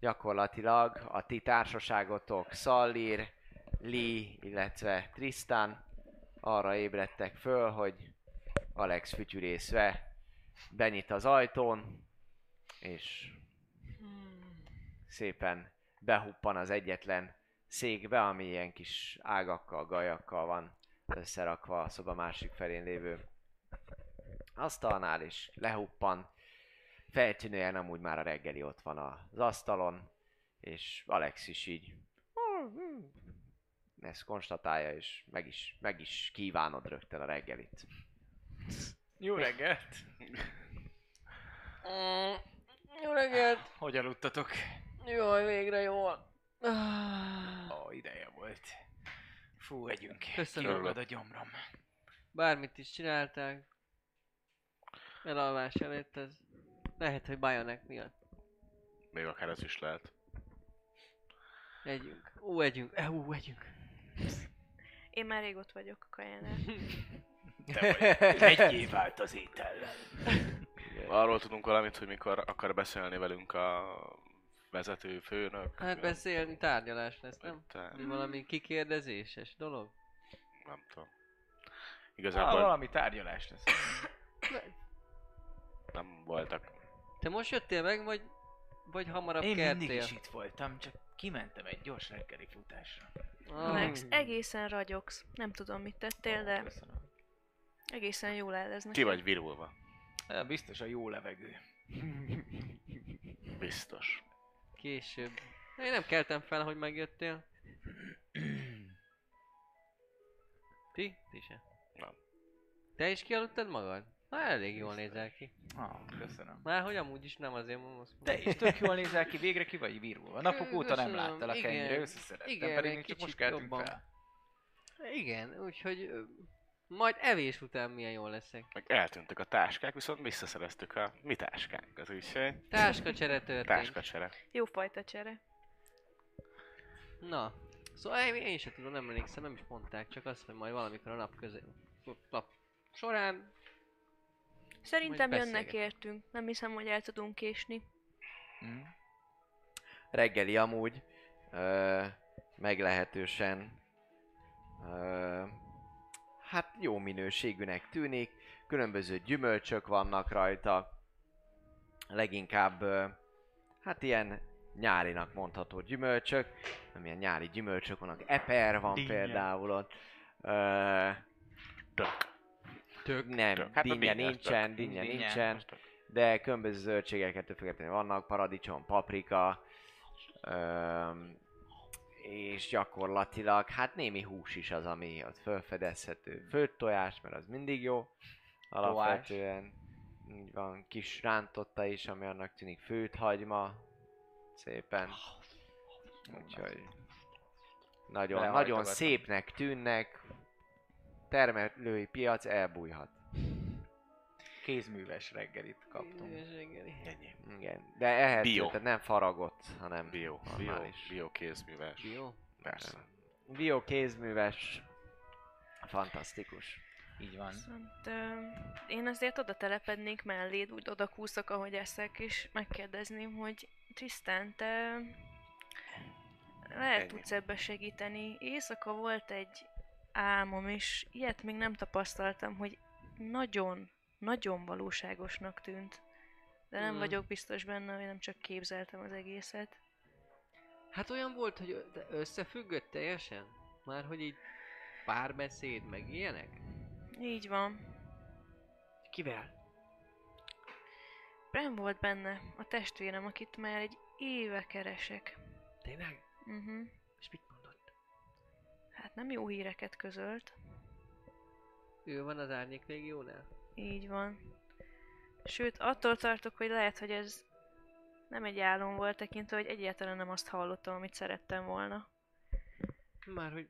gyakorlatilag a ti társaságotok Szallír, Lee, illetve Tristan arra ébredtek föl, hogy Alex fütyürészve benyit az ajtón, és szépen behuppan az egyetlen székbe, ami ilyen kis ágakkal, gajakkal van összerakva a szoba másik felén lévő asztalnál, és lehuppan. Feltűnően amúgy már a reggeli ott van az asztalon, és Alex is így ezt konstatálja, és meg is, meg is kívánod rögtön a reggelit. Jó reggelt! Mm, jó reggelt! Hogy aludtatok? Jaj, végre jól. Ah, Ó, ideje volt. Fú, együnk. Köszönöm. Kiragad a gyomrom. Bármit is csinálták. Elalvás előtt ez. Lehet, hogy bajonek miatt. Még akár ez is lehet. Együnk. Ú, együnk. Ú, együnk. Én már rég ott vagyok a kajánál. Te vagy egyé vált az étellel. Arról tudunk valamit, hogy mikor akar beszélni velünk a vezető főnök. Hát beszélni tárgyalás lesz, nem? Te, Mi valami kikérdezéses dolog? nem tudom. Ah, Igazából valami tárgyalás lesz. nem voltak. Te most jöttél meg, vagy, vagy hamarabb Én kertél? mindig is itt voltam, csak kimentem egy gyors reggeli futásra. Ah, Alex, egészen ragyogsz. Nem tudom, mit tettél, de Köszönöm. Egészen jól áll ez Ki vagy virulva? Ja, Biztos a jó levegő. Biztos. Később. Én nem keltem fel, hogy megjöttél. Ti? Ti se. Nem. Te is kialudtad magad? Na, elég jól nézel ki. Ah, köszönöm. Már hogy amúgy is nem azért mondom. azt Te is tök jól nézel ki, végre ki vagy virulva. Napok óta nem Köszönöm. láttalak Igen. ennyire összeszerettem, Igen, pedig egy még csak kicsit most keltünk jobban. fel. Igen, úgyhogy ö, majd evés után milyen jól leszek. Meg eltűntek a táskák, viszont visszaszereztük a mi táskánk. Az úgyhogy Táskacsere történt. táskacsere. Jó fajta csere. Na, szóval én, én sem tudom, nem emlékszem, nem is mondták, csak azt, hogy majd valamikor a nap közé, nap során Szerintem jönnek értünk. Nem hiszem, hogy el tudunk késni. Hm? reggeli amúgy ö, meglehetősen ö, hát jó minőségűnek tűnik, különböző gyümölcsök vannak rajta, leginkább ö, hát ilyen nyárinak mondható gyümölcsök, nem ilyen nyári gyümölcsök vannak, eper van Dinnye. például ott, ö, Tök. tök, nem. Hát dinnye nincsen, dinnye Dinnye. nincsen, de különböző zöldségeket függetlenül vannak, paradicsom, paprika, öm, és gyakorlatilag, hát némi hús is az, ami ott felfedezhető. Főtt tojás, mert az mindig jó, alapvetően. Így van, kis rántotta is, ami annak tűnik főtt hagyma, szépen. Úgyhogy nagyon, nagyon szépnek tűnnek, termelői piac elbújhat. Kézműves reggelit kaptunk. Ennyi. Igen, de ehető, Bio. tehát nem faragott, hanem Bio, bio, normális. bio kézműves. Jó. Persze. Bio kézműves, fantasztikus. Így van. Viszont ö, én azért oda telepednék melléd, úgy oda kúszok, ahogy eszek, és megkérdezném, hogy Tristan, te lehet Ennyi. tudsz ebbe segíteni. Éjszaka volt egy álmom, és ilyet még nem tapasztaltam, hogy nagyon, nagyon valóságosnak tűnt. De nem Mm. vagyok biztos benne, hogy nem csak képzeltem az egészet. Hát olyan volt, hogy összefüggött teljesen? Már hogy így párbeszéd, meg ilyenek? Így van. Kivel? Bren volt benne, a testvérem, akit már egy éve keresek. Tényleg? Uh-huh. És mit mondott? Hát nem jó híreket közölt. Ő van az Árnyék Légiónál? Így van. Sőt, attól tartok, hogy lehet, hogy ez nem egy álom volt tekintve, hogy egyáltalán nem azt hallottam, amit szerettem volna. Már hogy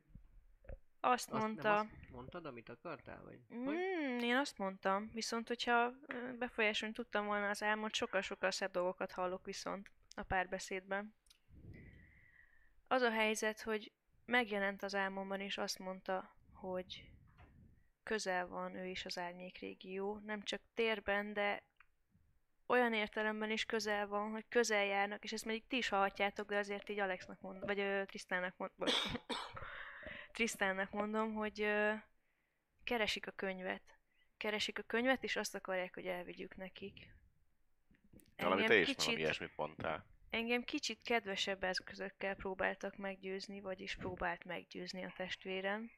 Azt azt mondta... nem azt mondtad, amit akartál, vagy? Hogy? Mm, én azt mondtam, viszont hogyha befolyásolni tudtam volna az álmot, sokkal-sokkal szebb dolgokat hallok viszont a párbeszédben. Az a helyzet, hogy megjelent az álmomban, és azt mondta, hogy közel van ő is az árnyék régió, nem csak térben, de olyan értelemben is közel van, hogy közel járnak, és ezt még ti is hallhatjátok, de azért így Alexnak mondom, vagy ö, Trisztának mondom, vagy Trisztánnak mondom, hogy ö, keresik a könyvet. Keresik a könyvet, és azt akarják, hogy elvigyük nekik. Valami te is valami ilyesmit mondtál. engem kicsit kedvesebb eszközökkel próbáltak meggyőzni, vagyis próbált meggyőzni a testvérem.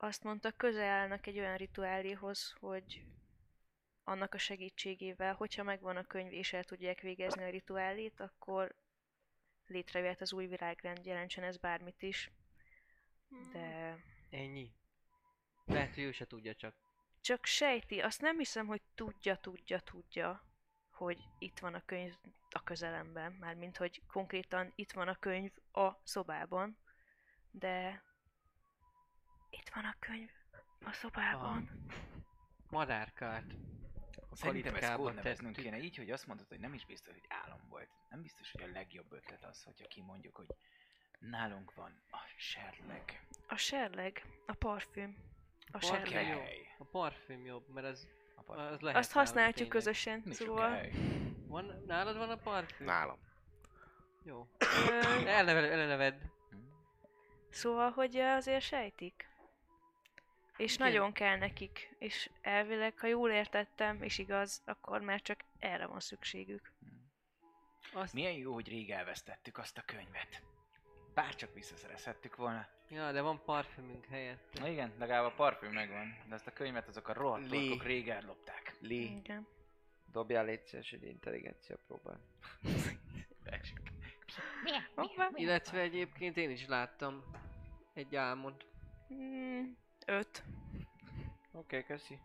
Azt mondta, közel állnak egy olyan rituáléhoz, hogy annak a segítségével, hogyha megvan a könyv és el tudják végezni a rituálét, akkor létrejöhet az új világrend, jelentsen ez bármit is. De Ennyi. Lehet, hogy ő se tudja csak. csak sejti, azt nem hiszem, hogy tudja, tudja, tudja, hogy itt van a könyv a közelemben, mármint hogy konkrétan itt van a könyv a szobában, de itt van a könyv a szobában. Madárkárt. A Szerintem ezt kódneveznünk kéne így, hogy azt mondod, hogy nem is biztos, hogy álom volt. Nem biztos, hogy a legjobb ötlet az, hogyha kimondjuk, hogy nálunk van a serleg. A serleg, a parfüm, a Parfüm serleg. jó. Hely. A parfüm jobb, mert az, A parfüm. az lehet Azt használjuk tényleg. közösen, Mi sok szóval... Van, nálad van a parfüm? Nálam. Jó. Elneved, elneved. Szóval, hogy azért sejtik. És Igen. nagyon kell nekik. És elvileg, ha jól értettem, és igaz, akkor már csak erre van szükségük. Azt, Milyen jó, hogy rég elvesztettük azt a könyvet. Bár csak visszaszerezhettük volna. Ja, de van parfümünk helyett. Na igen, legalább a parfüm megvan, de azt a könyvet azok a rohadt Li. torkok rég ellopták. Li, Igen. dobjál légy szíves egy intelligencia próbát. Hoppá. Illetve egyébként én is láttam egy álmot. Mm, öt. Oké, okay, köszi.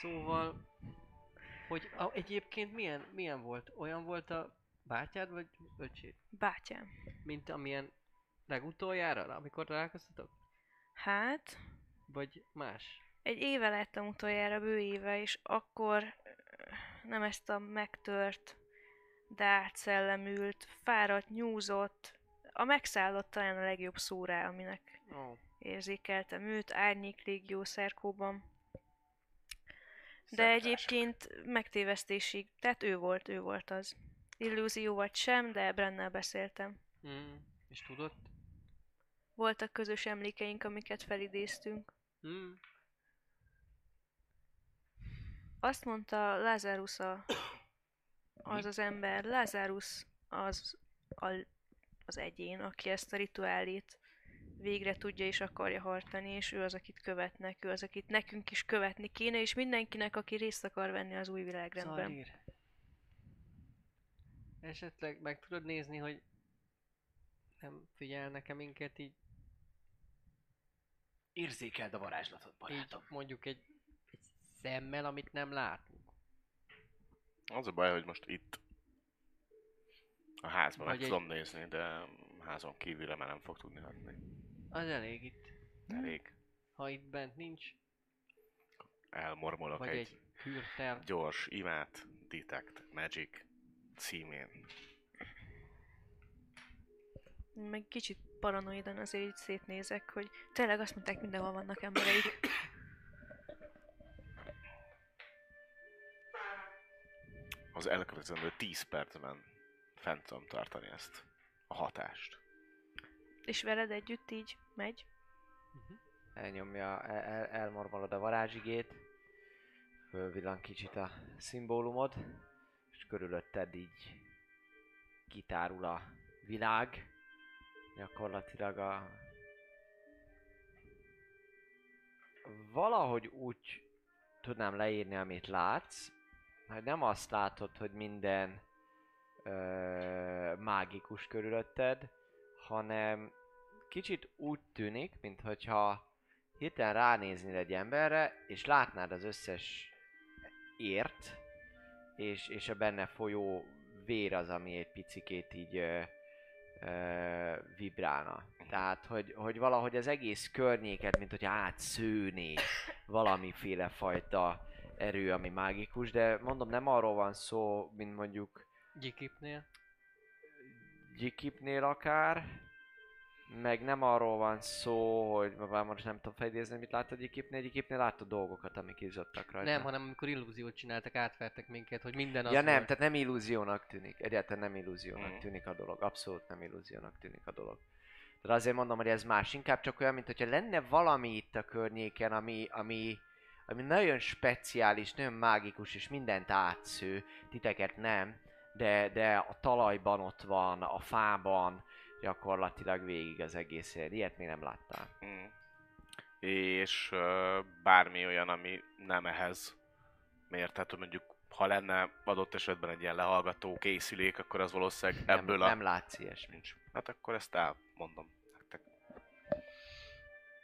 Szóval, hogy a, egyébként milyen, milyen volt? Olyan volt a bátyád, vagy öcséd? Bátyám. Mint amilyen legutoljára, amikor találkoztatok? Hát, Vagy más? egy éve láttam utoljára, bő éve, és akkor nem ezt a megtört, de átszellemült, fáradt, nyúzott, a megszállott talán a legjobb szó rá, aminek oh, érzékeltem őt, árnyék légió szerkóban. De egyébként megtévesztésig, tehát ő volt, ő volt az. Illúzió vagy sem, de Brennel beszéltem. mm, és tudod? Voltak közös emlékeink, amiket felidéztünk. Mm. Azt mondta Lazarus a, az az ember, Lazarus az a, az egyén, aki ezt a rituálét végre tudja és akarja hartani, és ő az, akit követnek, ő az, akit nekünk is követni kéne, és mindenkinek, aki részt akar venni az új világrendben. Szalír. Esetleg meg tudod nézni, hogy nem figyelnek-e minket így, Érzékeld a varázslatot, így barátom. mondjuk egy, egy szemmel, amit nem látunk. Az a baj, hogy most itt a házban meg Vagy egy- tudom nézni, de házon kívülre már nem fog tudni hatni. Az elég itt. Elég. Ha itt bent nincs, Elmormolok vagy egy, egy hűrtel. gyors imát Detect Magic címén. Meg kicsit paranoidan azért így szétnézek, hogy tényleg azt mondták, mindenhol vannak embereik. Az elkövetkezendő 10 percben fent tudom tartani ezt a hatást. És veled együtt így megy. elnyomja, el, el, elmormalod a varázsigét, fölvillan kicsit a szimbólumod, és körülötted így kitárul a világ, gyakorlatilag a... Valahogy úgy tudnám leírni, amit látsz, hogy nem azt látod, hogy minden ö, mágikus körülötted, hanem kicsit úgy tűnik, mintha hirtelen ránéznél egy emberre, és látnád az összes ért, és, és a benne folyó vér az, ami egy picikét így ö, ö, vibrálna. Tehát, hogy, hogy valahogy az egész környéket, mint hogy átszőné valamiféle fajta erő, ami mágikus, de mondom, nem arról van szó, mint mondjuk Gyikipnél. Gyikipnél akár, meg nem arról van szó, hogy már most nem tudom felidézni, mit láttad Gyikipnél, Gyikipnél láttad dolgokat, amik izottak rajta. Nem, hanem amikor illúziót csináltak, átvertek minket, hogy minden az Ja nem, volt. tehát nem illúziónak tűnik. Egyáltalán nem illúziónak Mhm. tűnik a dolog. Abszolút nem illúziónak tűnik a dolog. Tehát azért mondom, hogy ez más. Inkább csak olyan, mint hogyha lenne valami itt a környéken, ami, ami, ami nagyon speciális, nagyon mágikus, és mindent átsző. Titeket nem, de, de a talajban ott van, a fában, gyakorlatilag végig az egész. Ilyet még nem láttál. Mm. És ö, bármi olyan, ami nem ehhez miért? Tehát, mondjuk, ha lenne adott esetben egy ilyen lehallgató készülék, akkor az valószínűleg Nem, ebből a... nem látsz ilyesmit. Nincs. Hát akkor ezt elmondom nektek.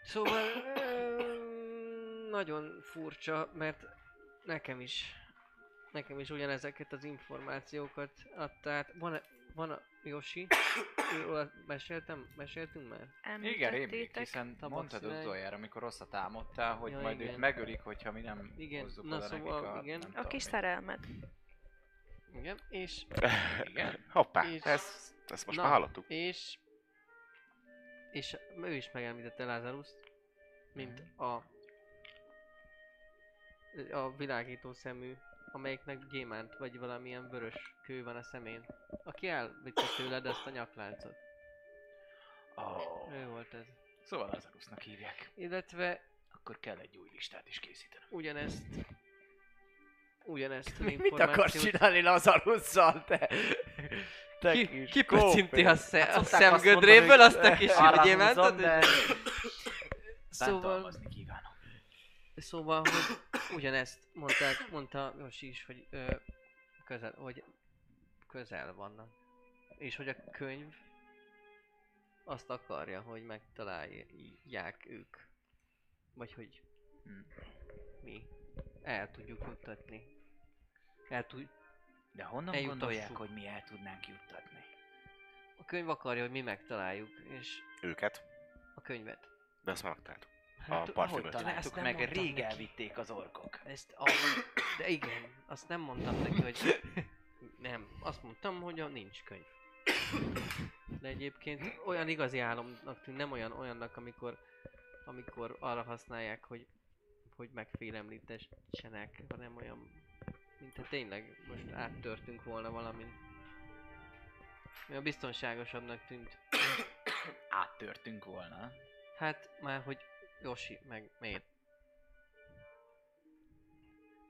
Szóval nagyon furcsa, mert nekem is nekem is ugyanezeket az információkat adta át. Van, van a Yoshi, őről meséltem, meséltünk már? Igen, rémlik, hiszen mondtad utoljára, amikor rosszat álmodtál, hogy Ja, majd igen. őt megölik, hogyha mi nem Igen, hozzuk na oda szóval, nekik a... igen. A tudom kis mit. szerelmed. Igen, és, Igen. Hoppá, És- ezt, ezt most Na. már hallottuk. és, és ő is megemlítette lazarus mint a a világító szemű, amelyiknek gyémánt vagy valamilyen vörös kő van a szemén. Aki elvitte tőled ezt a nyakláncot. Oh. Ő volt ez. Szóval Lazarusnak hívják. Illetve Akkor kell egy új listát is készíteni. ugyanezt ugyanezt az Mit akarsz csinálni Lazarusszal, te? te ki, kis kópé. a, sze, Hát a azt szemgödréből mondani, azt a kis gyémántot? de Szóval, szóval, hogy ugyanezt mondták, mondta Yoshi is, hogy ö, közel, hogy közel vannak. És hogy a könyv azt akarja, hogy megtalálják ők. Vagy hogy Hm. mi el tudjuk juttatni. El tud, De honnan Eljutassuk. gondolják, hogy mi el tudnánk juttatni? a könyv akarja, hogy mi megtaláljuk, és Őket, a könyvet. de ezt már megtaláltuk. Hát, A parfümöt. ahogy Találtuk meg, rég neki. elvitték az orkok. Ezt a... De igen, azt nem mondtam neki, hogy... Nem, azt mondtam, hogy a nincs könyv. De egyébként olyan igazi álomnak tűnt, nem olyan olyannak, amikor, amikor arra használják, hogy, hogy megfélemlítessenek, hanem olyan, mint ha tényleg most áttörtünk volna valamin. Olyan biztonságosabbnak tűnt. Áttörtünk volna. Hát már, hogy Yoshi, meg miért?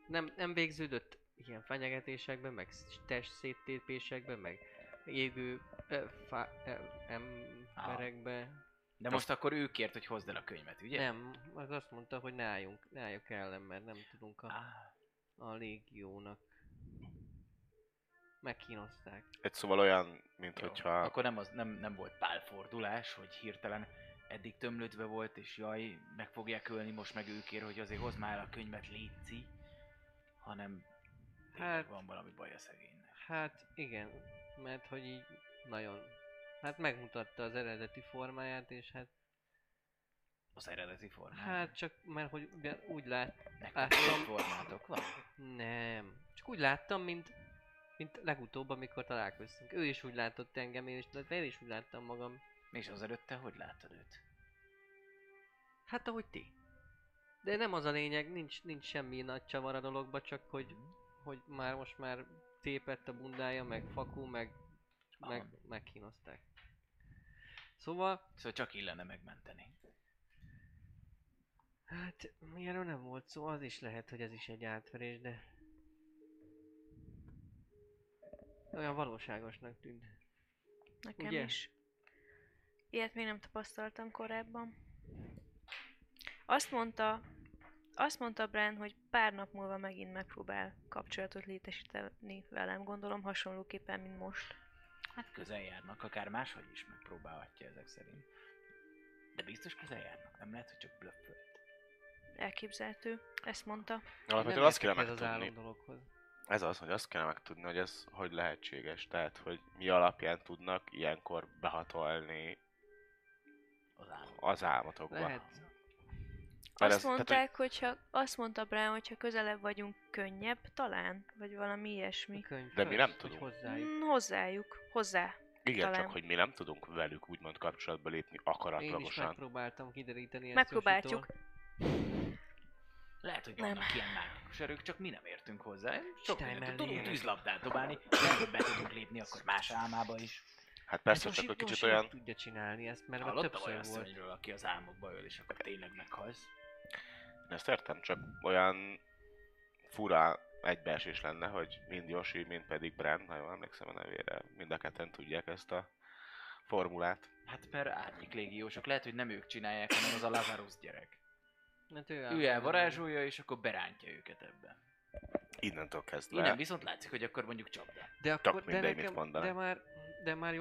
Nem, nem végződött ilyen fenyegetésekben, meg test széttépésekben, meg égő ö, fá, ö, emberekbe. De most akkor ő kért, hogy hozd el a könyvet, ugye? Nem, az azt mondta, hogy ne álljunk, ne álljunk ellen, mert nem tudunk a, Ah, a légiónak. Megkínozták. Egy szóval olyan, mint jó. hogyha... Akkor nem, az, nem, nem volt pálfordulás, hogy hirtelen eddig tömlödve volt, és jaj, meg fogják ölni, most meg ő kér, hogy azért hozd már a könyvet, létszi. Hanem hát, van valami baj a szegénynek. Hát igen, mert hogy így nagyon... Hát megmutatta az eredeti formáját, és hát, Az eredeti formában. hát csak mert hogy ugye úgy lát, Nektek láttam- formátok van? Nem. Csak úgy láttam, mint, mint legutóbb, amikor találkoztunk. Ő is úgy látott engem, én is, de én is úgy láttam magam. És az előtte hogy láttad őt? Hát ahogy ti. De nem az a lényeg, nincs, nincs semmi nagy csavar a dologba, csak hogy, hogy már most már tépett a bundája, meg fakú, meg, meg Aha. megkínozták. Szóval, Szóval csak illene megmenteni. hát ilyenről nem volt szó, az is lehet, hogy ez is egy átverés, de... Olyan valóságosnak tűnt. Nekem Ugye? is. Ilyet még nem tapasztaltam korábban. Azt mondta, azt mondta Bran, hogy pár nap múlva megint megpróbál kapcsolatot létesíteni velem, gondolom hasonlóképpen, mint most. Hát közel járnak, akár máshogy is megpróbálhatja ezek szerint. De biztos közel járnak, nem lehet, hogy csak blöffölt. Elképzelhető, ezt mondta. Alapvetően azt kéne értek ez az megtudni. álom dologhoz. Ez az, hogy azt kéne megtudni, hogy ez hogy lehetséges. Tehát, hogy mi alapján tudnak ilyenkor behatolni Az állam. az álmatokba. Lehet. Mert Azt ez- tehát, mondták, hogyha, azt mondta Bran, hogyha közelebb vagyunk, könnyebb talán, vagy valami ilyesmi. könyv De mi nem hogy tudunk. hozzájuk. Mm, hozzájuk, hozzá. Igen, talán. csak hogy mi nem tudunk velük úgymond kapcsolatba lépni Én is akaratlagosan. megpróbáltam kideríteni ezt Megpróbáljuk. Jositól. Lehet, hogy Nem. vannak ilyen mágikus erők, csak mi nem értünk hozzá. Sok mindent tudunk tűzlabdát dobálni, lehet, hogy be tudunk lépni akkor más álmába is. Hát persze, Ez csak egy kicsit olyan... tudja csinálni ezt, mert már Hallottam többször olyan volt. szörnyről, aki az álmokba öl, és akkor tényleg meghalsz. Ezt értem, csak olyan fura egybeesés lenne, hogy mind Yoshi, mind pedig Bran, ha jól emlékszem a nevére, mind a ketten tudják ezt a formulát. Hát mert árnyék légiósok, lehet, hogy nem ők csinálják, hanem az a Lazarus gyerek. Hát ő, Ő elvarázsolja. és akkor berántja őket ebbe. Innentől kezdve. Innen viszont látszik, hogy akkor mondjuk csapda. De akkor, de mindegy, mit nekem, mondanak. de már, de már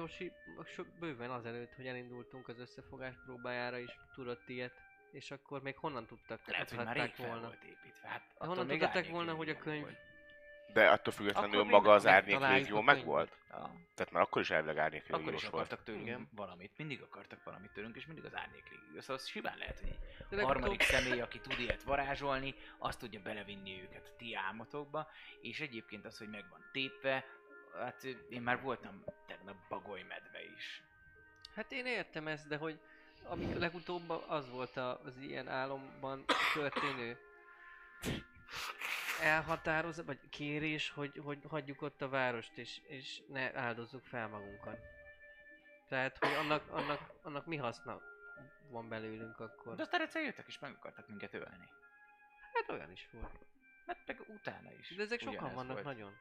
sok bőven azelőtt, hogy elindultunk az összefogás próbájára is tudott ilyet, és akkor még honnan tudtak, Lehet, hogy már rég volna. volt építve. Hát honnan tudták volna, hogy a könyv. De attól függetlenül Akkor maga az árnyék légió meg volt? Ja. Tehát már akkor is elvileg árnyék Akkor is légiós volt. akartak tőlünk Igen. valamit. Mindig akartak valamit tőlünk, és mindig az árnyék légió. Szóval az simán lehet, hogy De a harmadik legutóbb- személy, aki tud ilyet varázsolni, azt tudja belevinni őket a ti álmatokba, és egyébként az, hogy meg van tépve, hát én már voltam tegnap bagoly medve is. Hát én értem ezt, de hogy amik legutóbb az volt az ilyen álomban történő elhatározás, vagy kérés, hogy, hogy hagyjuk ott a várost, és, és ne áldozzuk fel magunkat. Tehát, hogy annak, annak, annak mi haszna van belőlünk akkor? De aztán egyszer jöttek és meg akartak minket ölni. Hát olyan is volt. Hát meg utána is. De ezek sokan vannak volt. nagyon.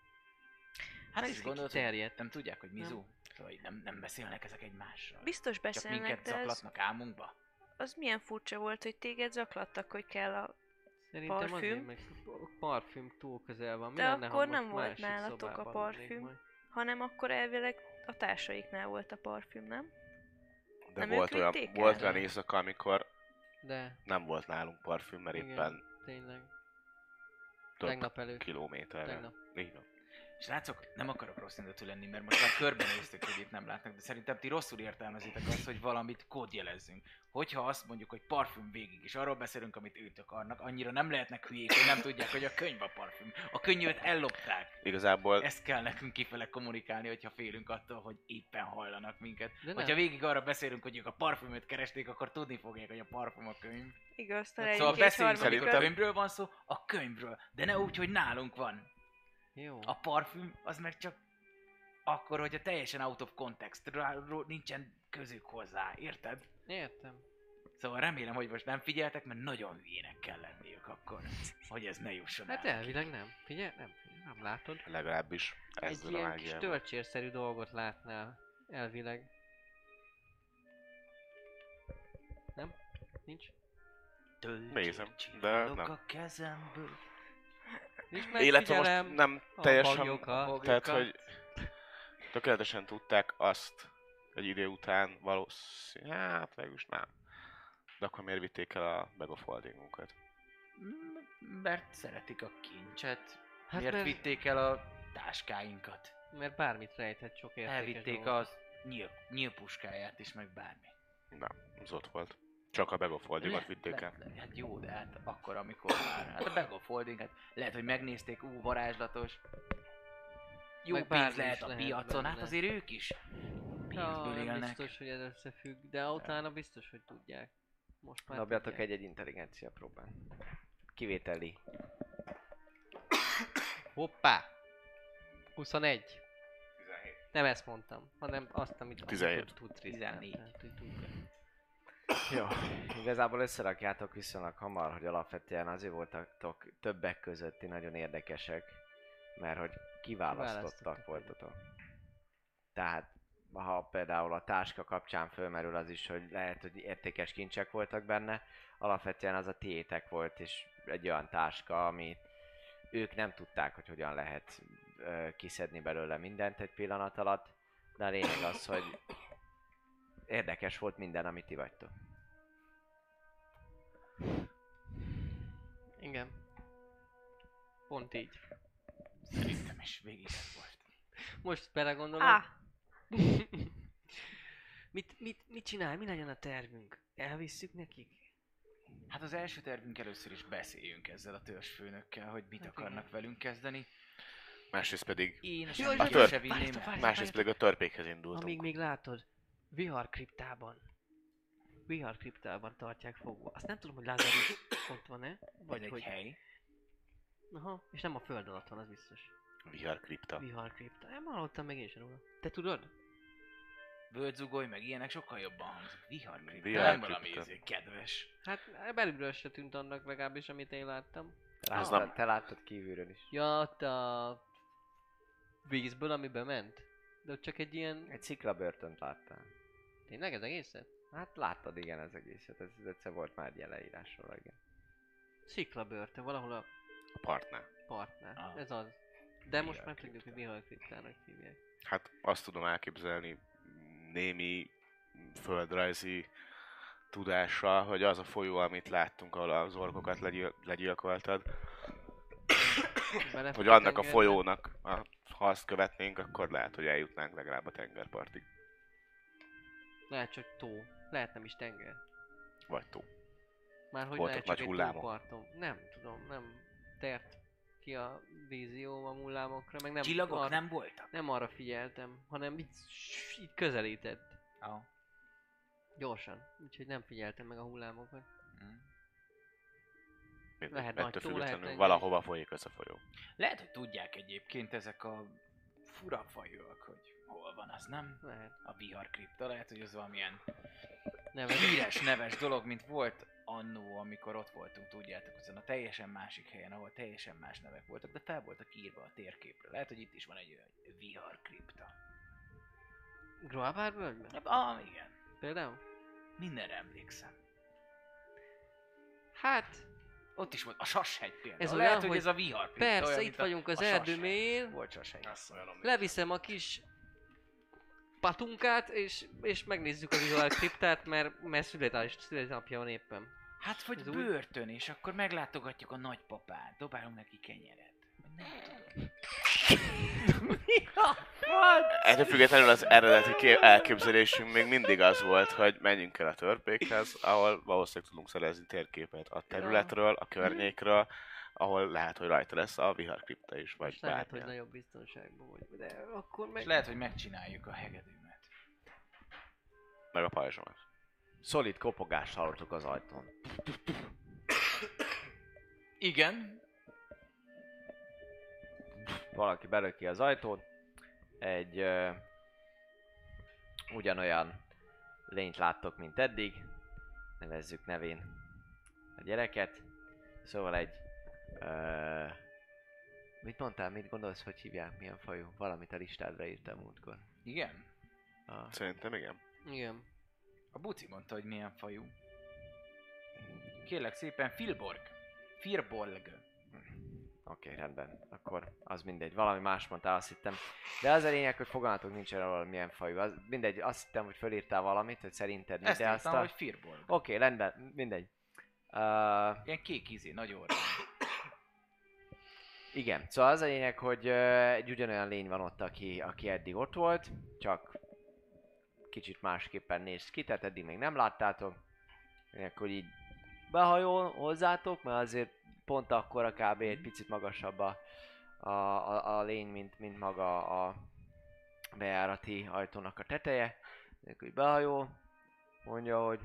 Hát Ez is gondolod, hogy terjedt. nem tudják, hogy Mizu? Szóval így nem, nem beszélnek ezek egymással. Biztos Csak beszélnek, minket de ez, zaklatnak álmunkba. az milyen furcsa volt, hogy téged zaklattak, hogy kell a... Szerintem Parfüm? azért, meg a parfüm túl közel van. Mi De lenne, akkor nem volt nálatok a parfüm. hanem akkor elvileg a társaiknál volt a parfüm, nem? De Nem volt olyan, el? volt olyan éjszaka, amikor De, nem volt nálunk parfüm, mert Igen. éppen tényleg. több Tegnap előtt. kilométerre. Tegnap. Így van. Srácok, nem akarok rossz indulatú lenni, mert most már körbenéztük, hogy itt nem látnak, de szerintem ti rosszul értelmezitek azt, hogy valamit kódjelezzünk. Hogyha azt mondjuk, hogy parfüm végig, és arról beszélünk, amit ők akarnak, annyira nem lehetnek hülyék, hogy nem tudják, hogy a könyv a parfüm. A könyvet ellopták. Igazából Ezt kell nekünk kifele kommunikálni, hogyha félünk attól, hogy éppen hajlanak minket. De. Hogyha végig arra beszélünk, hogy ők a parfümöt keresték, akkor tudni fogják, hogy a parfüm a könyv. Igaz, Hát szóval beszéljünk, hogy a könyvről van szó, a könyvről, de ne úgy, hogy nálunk van. Jó. A parfüm az meg csak akkor, hogyha teljesen out of context, nincsen közük hozzá, érted? Értem. Szóval remélem, hogy most nem figyeltek, mert nagyon hülyének kell lenniük akkor, hogy ez ne jusson Hát el. elvileg nem. Figyelj, nem, nem látod. legalábbis Egy ezzel a ilyen kis töltsérszerű dolgot látnál. Elvileg. Nem? Nincs? Nézem, de csinálok nem. a kezemből. Illetve most nem a teljesen, tehát hogy tökéletesen tudták azt egy idő után valószínűleg, hát végülis nem. De akkor miért vitték el a Bag of Holdingunkat? M- Mert szeretik a kincset. Hát Hát Miért mert- vitték el a táskáinkat? Mert bármit rejthet sok értékes Elvitték dolgot. az nyíl, nyílpuskáját is, meg bármi. Nem, az ott volt. Csak a Bag of Holdingot vitték el. le- Hát jó, de hát akkor, amikor már... Hát a Bag of Holding, hát lehet, hogy megnézték, ú, varázslatos. Jó Meg pénz lehet a lehet piacon, hát azért ők is pénzből élnek. biztos, hogy ez összefügg, de utána biztos, hogy tudják. Most már Dobjatok egy-egy intelligencia próbán. Kivételi. Hoppá! 21. Nem ezt mondtam, hanem azt, amit amit 17. tud- tudsz 14. Tehát, hogy tudod. Jó, igazából összerakjátok viszonylag hamar, hogy alapvetően azért voltatok többek közötti nagyon érdekesek, mert hogy kiválasztottak voltatok. Tehát, ha például a táska kapcsán fölmerül az is, hogy lehet, hogy értékes kincsek voltak benne, alapvetően az a tiétek volt, és egy olyan táska, amit ők nem tudták, hogy hogyan lehet ö, kiszedni belőle mindent egy pillanat alatt, de a lényeg az, hogy érdekes volt minden, amit ti vagytok. Igen. Pont így. Szerintem is végig ez volt. Most belegondolok. Á, mit, mit, mit csinál? Mi legyen a tervünk? Elvisszük nekik? Hát az első tervünk először is beszéljünk ezzel a törzsfőnökkel, hogy mit Hát akarnak igen. velünk kezdeni. Másrészt pedig, Én jaj, jaj, se vinném másrészt pedig a törpékhez indultunk. Amíg még látod, vihar kriptában. Vihar kriptában tartják fogva. Azt nem tudom, hogy Lazarus ott van-e? Vagy egy hogy... hely. Aha, és nem a föld alatt van, az biztos. Vihar kripta. Vihar kripta. Nem hallottam meg én sem róla. Te tudod? Völgyzugoly, meg ilyenek sokkal jobban hangzik. Viharkripta. Vihar Nem valami izé kedves. Hát belülről se tűnt annak legalábbis, amit én láttam. Láttad, nem- te láttad kívülről is. Ja, ott a vízből, ami bement. De ott csak egy ilyen... Egy sziklabörtönt láttál. Tényleg ez egészet? Hát láttad igen ez egészet, ez ez egyszer volt már egy ilyen leírásról, igen. Sziklabörte, valahol a A partnál. partnál. Ah. Ez az. De most Vihar már tudjuk, hogy Vihar kriptának hívják. Hát azt tudom elképzelni némi földrajzi tudással, hogy az a folyó, amit láttunk, ahol az orkokat legyil- legyilkoltad, Belefut hogy annak a tengerbe. folyónak, a, ha azt követnénk, akkor lehet, hogy eljutnánk legalább a tengerpartig. Lehet csak tó. Lehet nem is tenger. Vagy tó. Már hogy Voltak lehet csak nagy hullámok. tóparton. Nem tudom, nem tért ki a vízió a hullámokra, meg nem Csillagok arra, nem voltak? nem arra figyeltem, hanem így, így közelített. Oh. Gyorsan. Úgyhogy nem figyeltem meg a hullámokat. Mm. Lehet nagy tó, lehet valahova folyik ez a folyó. Lehet, hogy tudják egyébként ezek a fura fajok, hogy hol van az, nem? Lehet. A viharkripta, lehet, hogy az valamilyen Neves. híres, neves dolog, mint volt annó, amikor ott voltunk, tudjátok, azon a teljesen másik helyen, ahol teljesen más nevek voltak, de fel voltak írva a térképre. Lehet, hogy itt is van egy olyan viharkripta. Groabár völgyben? Ah, igen. Például? Mindenre emlékszem. Hát, Ott is volt a sashegy például. Ez olyan, lehet, hogy hogy ez a viharkripta. persze, olyan, itt vagyunk az erdő mélyén. Volt sashegy. Leviszem a kis patunkát, és, és megnézzük a visual kriptát, mert, mert születás, születésnapja van éppen. Hát vagy Ez úgy- börtön, és akkor meglátogatjuk a nagypapát. Dobálunk neki kenyeret. Ettől függetlenül az eredeti ké- elképzelésünk még mindig az volt, hogy menjünk el a törpékhez, ahol valószínűleg tudunk szerezni térképet a területről, a környékről, ahol lehet, hogy rajta lesz a viharkripta is, vagy Most lehet, hogy nagyobb biztonságban vagy, de akkor meg... És lehet, hogy megcsináljuk a hegedűmet. Meg a pajzsomat. Szolid kopogást hallottuk az ajtón. Igen. Valaki belöki az ajtót. Egy ö, ugyanolyan lényt láttok, mint eddig. Nevezzük nevén a gyereket. Szóval egy... Ö, mit mondtál, mit gondolsz, hogy hívják, milyen fajú? Valamit a listádra írtam múltkor. Igen. A, Szerintem igen. Igen. A buci mondta, hogy milyen fajú. Kérlek szépen, Filborg. Firbolg. Oké, okay, rendben. Akkor az mindegy. Valami más mondtál, azt hittem. De az a lényeg, hogy fogalmatok nincs erről valamilyen fajú. Az, mindegy, azt hittem, hogy fölírtál valamit, hogy szerinted mi, Ezt de azt írtam, a... hogy Firbolg. Oké, okay, rendben, mindegy. Uh, Ilyen kék izé, nagy orra. Igen, szóval az a lényeg, hogy egy ugyanolyan lény van ott, aki, aki eddig ott volt, csak kicsit másképpen néz ki, tehát eddig még nem láttátok. Akkor így behajol hozzátok, mert azért pont akkor kb. egy picit magasabb a, a, a, a lény, mint, mint maga a bejárati ajtónak a teteje. Akkor így behajol, mondja, hogy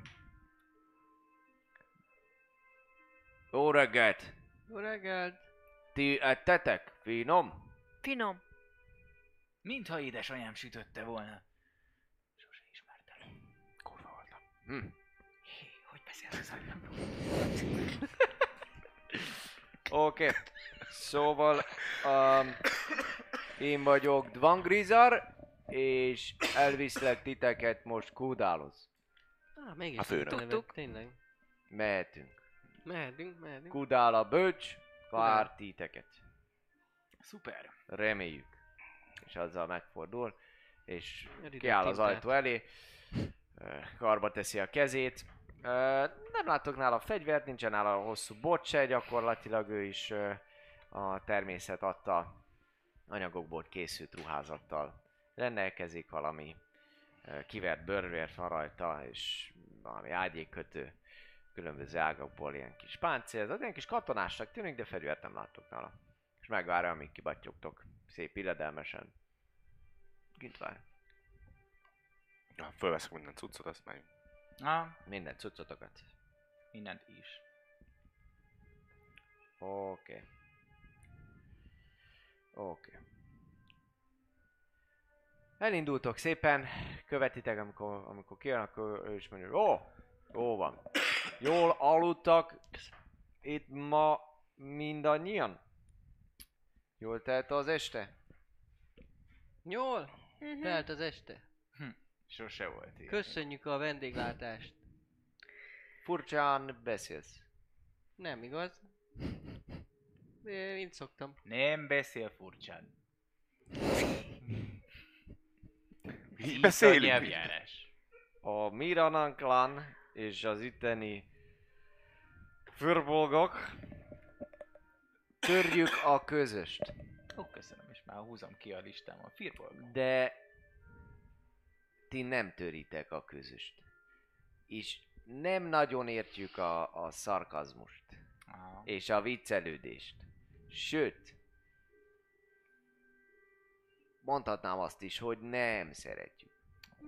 Jó reggelt! Jó reggelt! Ti ettetek? Finom? Finom. Mintha édesanyám sütötte volna. Sose ismertem. Kurva voltam. Hm. Hé, hogy beszélsz az anyámról? Oké. Okay. Szóval um, én vagyok Dvangrizar, és elviszlek titeket most Kudához. Ah, mégis A főnök. Tudtuk. Tényleg. Mehetünk. Mehetünk, mehetünk. Kudál a bölcs, vár titeket. Szuper. Reméljük. És azzal megfordul, és Eridő kiáll az ajtó elé, karba teszi a kezét. Nem látok nála fegyvert, nincsen nála hosszú bot se, gyakorlatilag ő is a természet adta anyagokból készült ruházattal rendelkezik, valami kivert bőrvért van rajta, és valami ágyékkötő, különböző ágakból ilyen kis páncél, az ilyen kis katonásnak tűnik, de fegyvert nem látok nála. És megvárja, amíg kibattyogtok szép illedelmesen. Kint vár. Ja, fölveszek minden cuccot, azt megyünk. Na, Minden cuccotokat. mindent is. Oké. Okay. Oké. Okay. Elindultok szépen, követitek, amikor, amikor kijön, akkor ő is mondja, jó, jó van. Jól aludtak itt ma mindannyian? Jól telt az este? Jól, Mhm. telt az este. Sose volt ilyen. Köszönjük a vendéglátást. Furcsán beszélsz. Nem igaz? Én így szoktam. Nem beszél furcsán. A beszélünk. A Miranan klan és az itteni fürbolgok törjük a közöst. Ó, köszönöm, és már húzom ki a listámon. Firbolg. De ti nem töritek a közöst. És nem nagyon értjük a, a szarkazmust Aha. és a viccelődést. Sőt, mondhatnám azt is, hogy nem szeretjük.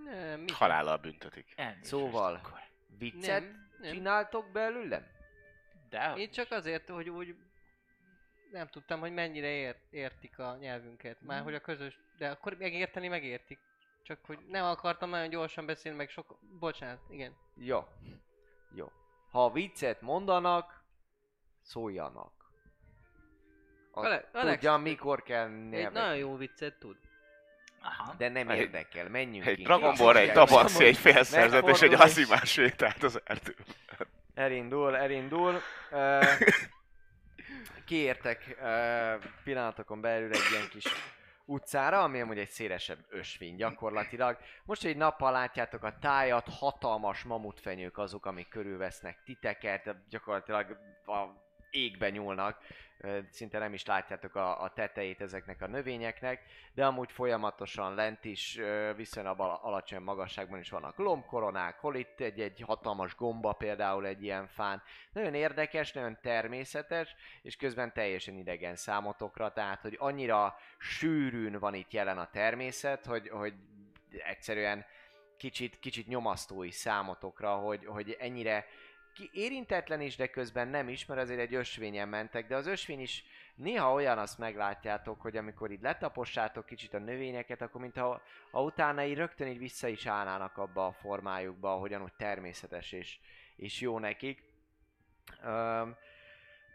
Nem, mi Halállal büntetik. Elnézést Szóval, akkor. Viccet Nem, nem. csináltok belőlem? De Én csak azért, hogy úgy nem tudtam, hogy mennyire ért, értik a nyelvünket. Már hogy a közös, de akkor megérteni megértik. Csak hogy nem akartam nagyon gyorsan beszélni, meg sok... Bocsánat, igen. Jó. Jó. Ha viccet mondanak, szóljanak. A, Ale- Alex, tudja, mikor kell Egy nyelvet. nagyon jó viccet tud. Aha. De nem Egy- érdekel, menjünk Egy. Dragon Ball, egy tabaxi, egy félszerzet és egy azimás sétált az erdő. Elindul, elindul. Uh, kiértek uh, pillanatokon belül egy ilyen kis utcára, ami amúgy egy szélesebb ösvény gyakorlatilag. Most, hogy nappal látjátok a tájat, hatalmas mamutfenyők azok, amik körülvesznek titeket, gyakorlatilag a égbe nyúlnak, szinte nem is látjátok a, a tetejét ezeknek a növényeknek, de amúgy folyamatosan lent is, viszonylag ala- alacsony magasságban is vannak lombkoronák, hol itt egy, egy hatalmas gomba például egy ilyen fán. Nagyon érdekes, nagyon természetes, és közben teljesen idegen számotokra, tehát hogy annyira sűrűn van itt jelen a természet, hogy, hogy egyszerűen kicsit, kicsit nyomasztó is számotokra, hogy, hogy ennyire ki érintetlen is, de közben nem is, mert azért egy ösvényen mentek, de az ösvény is néha olyan, azt meglátjátok, hogy amikor így letapossátok kicsit a növényeket, akkor mintha ha utána így rögtön így vissza is állnának abba a formájukba, ahogyan úgy természetes és, és jó nekik. Öm,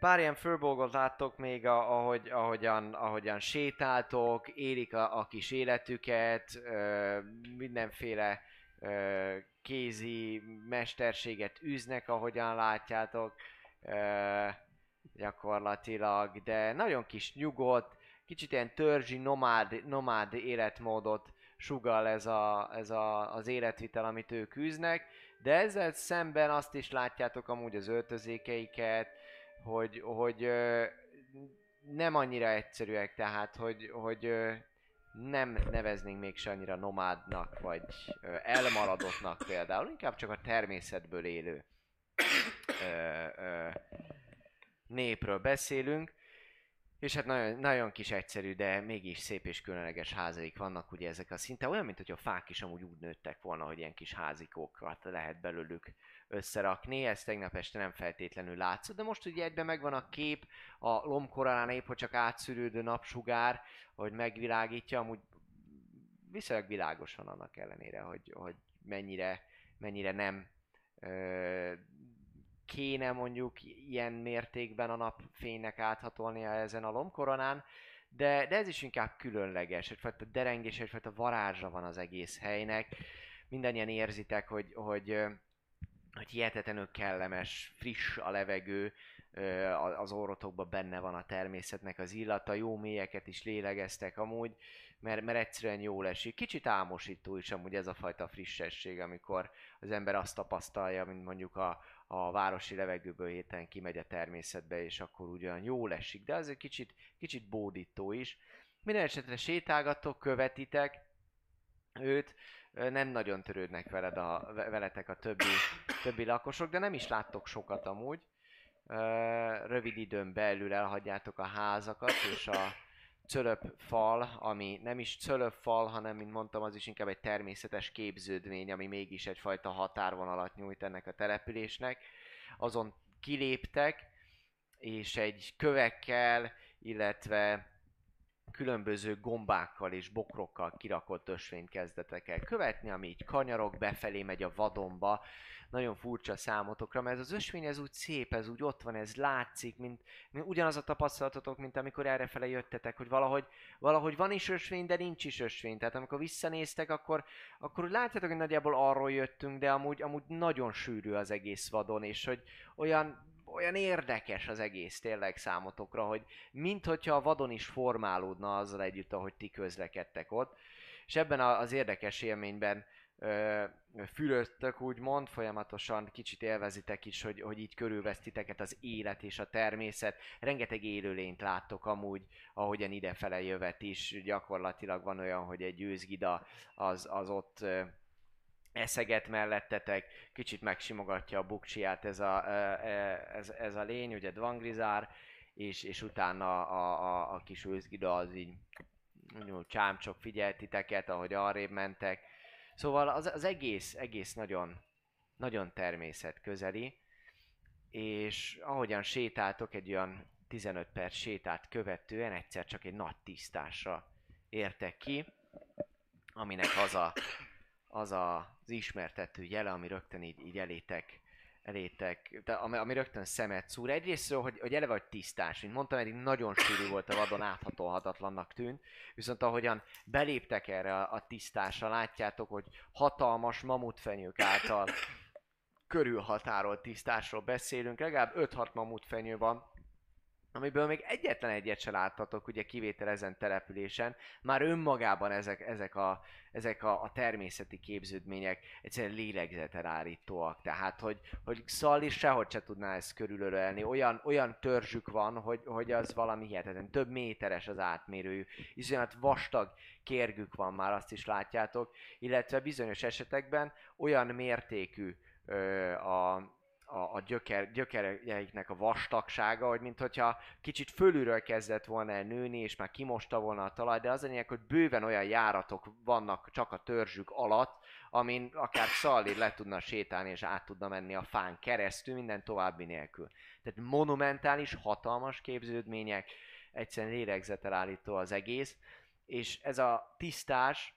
pár ilyen főbolgot láttok még, a- ahogy, ahogyan, ahogyan sétáltok, élik a, a kis életüket, ö, mindenféle ö, kézi mesterséget űznek, ahogyan látjátok, gyakorlatilag, de nagyon kis nyugodt, kicsit ilyen törzsi, nomád, nomád életmódot sugal ez, a, ez a, az életvitel, amit ők űznek, de ezzel szemben azt is látjátok amúgy az öltözékeiket, hogy, hogy nem annyira egyszerűek, tehát hogy, hogy nem neveznénk még se annyira nomádnak, vagy elmaradottnak például, inkább csak a természetből élő ö, ö, népről beszélünk. És hát nagyon, nagyon kis egyszerű, de mégis szép és különleges házaik vannak, ugye ezek a szinte olyan, mint hogy a fák is amúgy úgy nőttek volna, hogy ilyen kis házikókat lehet belőlük összerakni. Ez tegnap este nem feltétlenül látszott, de most ugye egyben megvan a kép, a lombkoronán épp, hogy csak átszűrődő napsugár, hogy megvilágítja, amúgy viszonylag világos van annak ellenére, hogy, hogy mennyire, mennyire nem ö, kéne mondjuk ilyen mértékben a napfénynek áthatolnia ezen a lombkoronán, de, de ez is inkább különleges, egyfajta derengés, egyfajta varázsa van az egész helynek. Mindannyian érzitek, hogy, hogy, hogy hihetetlenül kellemes, friss a levegő, az orrotokban benne van a természetnek az illata, jó mélyeket is lélegeztek amúgy, mert, mert egyszerűen jól esik. Kicsit álmosító is amúgy ez a fajta frissesség, amikor az ember azt tapasztalja, mint mondjuk a, a városi levegőből héten kimegy a természetbe, és akkor ugyan jól esik, de az egy kicsit, kicsit bódító is. Minden esetre sétálgatok, követitek őt, nem nagyon törődnek veled a, ve- veletek a többi, többi lakosok, de nem is láttok sokat amúgy. Rövid időn belül elhagyjátok a házakat, és a cölöpfal, ami nem is cölöpfal, hanem, mint mondtam, az is inkább egy természetes képződmény, ami mégis egyfajta határvonalat nyújt ennek a településnek. Azon kiléptek, és egy kövekkel, illetve különböző gombákkal és bokrokkal kirakott ösvényt kezdetek el követni, ami így kanyarok, befelé megy a vadonba. Nagyon furcsa számotokra, mert ez az ösvény ez úgy szép, ez úgy ott van, ez látszik, mint, mint ugyanaz a tapasztalatotok, mint amikor errefele jöttetek, hogy valahogy, valahogy van is ösvény, de nincs is ösvény. Tehát amikor visszanéztek, akkor, akkor látjátok, hogy nagyjából arról jöttünk, de amúgy, amúgy nagyon sűrű az egész vadon, és hogy olyan, olyan érdekes az egész tényleg számotokra, hogy minthogyha a vadon is formálódna azzal együtt, ahogy ti közlekedtek ott. És ebben az érdekes élményben ö, fülöztök, úgymond, folyamatosan kicsit élvezitek is, hogy, hogy így körülvesz titeket az élet és a természet. Rengeteg élőlényt láttok amúgy, ahogyan idefele jövet is. Gyakorlatilag van olyan, hogy egy őzgida az, az ott eszeget mellettetek, kicsit megsimogatja a bukcsiját ez a, ez, ez a lény, ugye Dvangrizár, és, és utána a, a, a kis őzgida az így mondjuk csámcsok figyelt titeket, ahogy arrébb mentek. Szóval az, az egész, egész nagyon, nagyon természetközeli, és ahogyan sétáltok egy olyan 15 perc sétát követően egyszer csak egy nagy tisztásra értek ki, aminek az a, az, a, az ismertető jele, ami rögtön így, így elétek, elétek, de ami, ami rögtön szemet szúr. Egyrésztről, hogy, hogy eleve vagy tisztás, mint mondtam, eddig nagyon sűrű volt a vadon, áthatolhatatlannak tűnt, viszont ahogyan beléptek erre a, a tisztásra, látjátok, hogy hatalmas mamutfenyők által körülhatárolt tisztásról beszélünk, legalább 5-6 mamutfenyő van, amiből még egyetlen egyet se láttatok, ugye kivétel ezen településen, már önmagában ezek, ezek, a, ezek a, a természeti képződmények egyszerűen lélegzeten állítóak. Tehát, hogy, hogy Szalli sehogy se tudná ezt körülölelni. Olyan, olyan törzsük van, hogy, hogy az valami hihetetlen. Több méteres az átmérőjű. Iszonyat vastag kérgük van már, azt is látjátok. Illetve bizonyos esetekben olyan mértékű ö, a, a, a gyöker, gyökereiknek a vastagsága, hogy mintha kicsit fölülről kezdett volna el nőni, és már kimosta volna a talaj, de az a lényeg, hogy bőven olyan járatok vannak csak a törzsük alatt, amin akár Szalli le tudna sétálni, és át tudna menni a fán keresztül, minden további nélkül. Tehát monumentális, hatalmas képződmények, egyszerűen lélegzetel állító az egész, és ez a tisztás,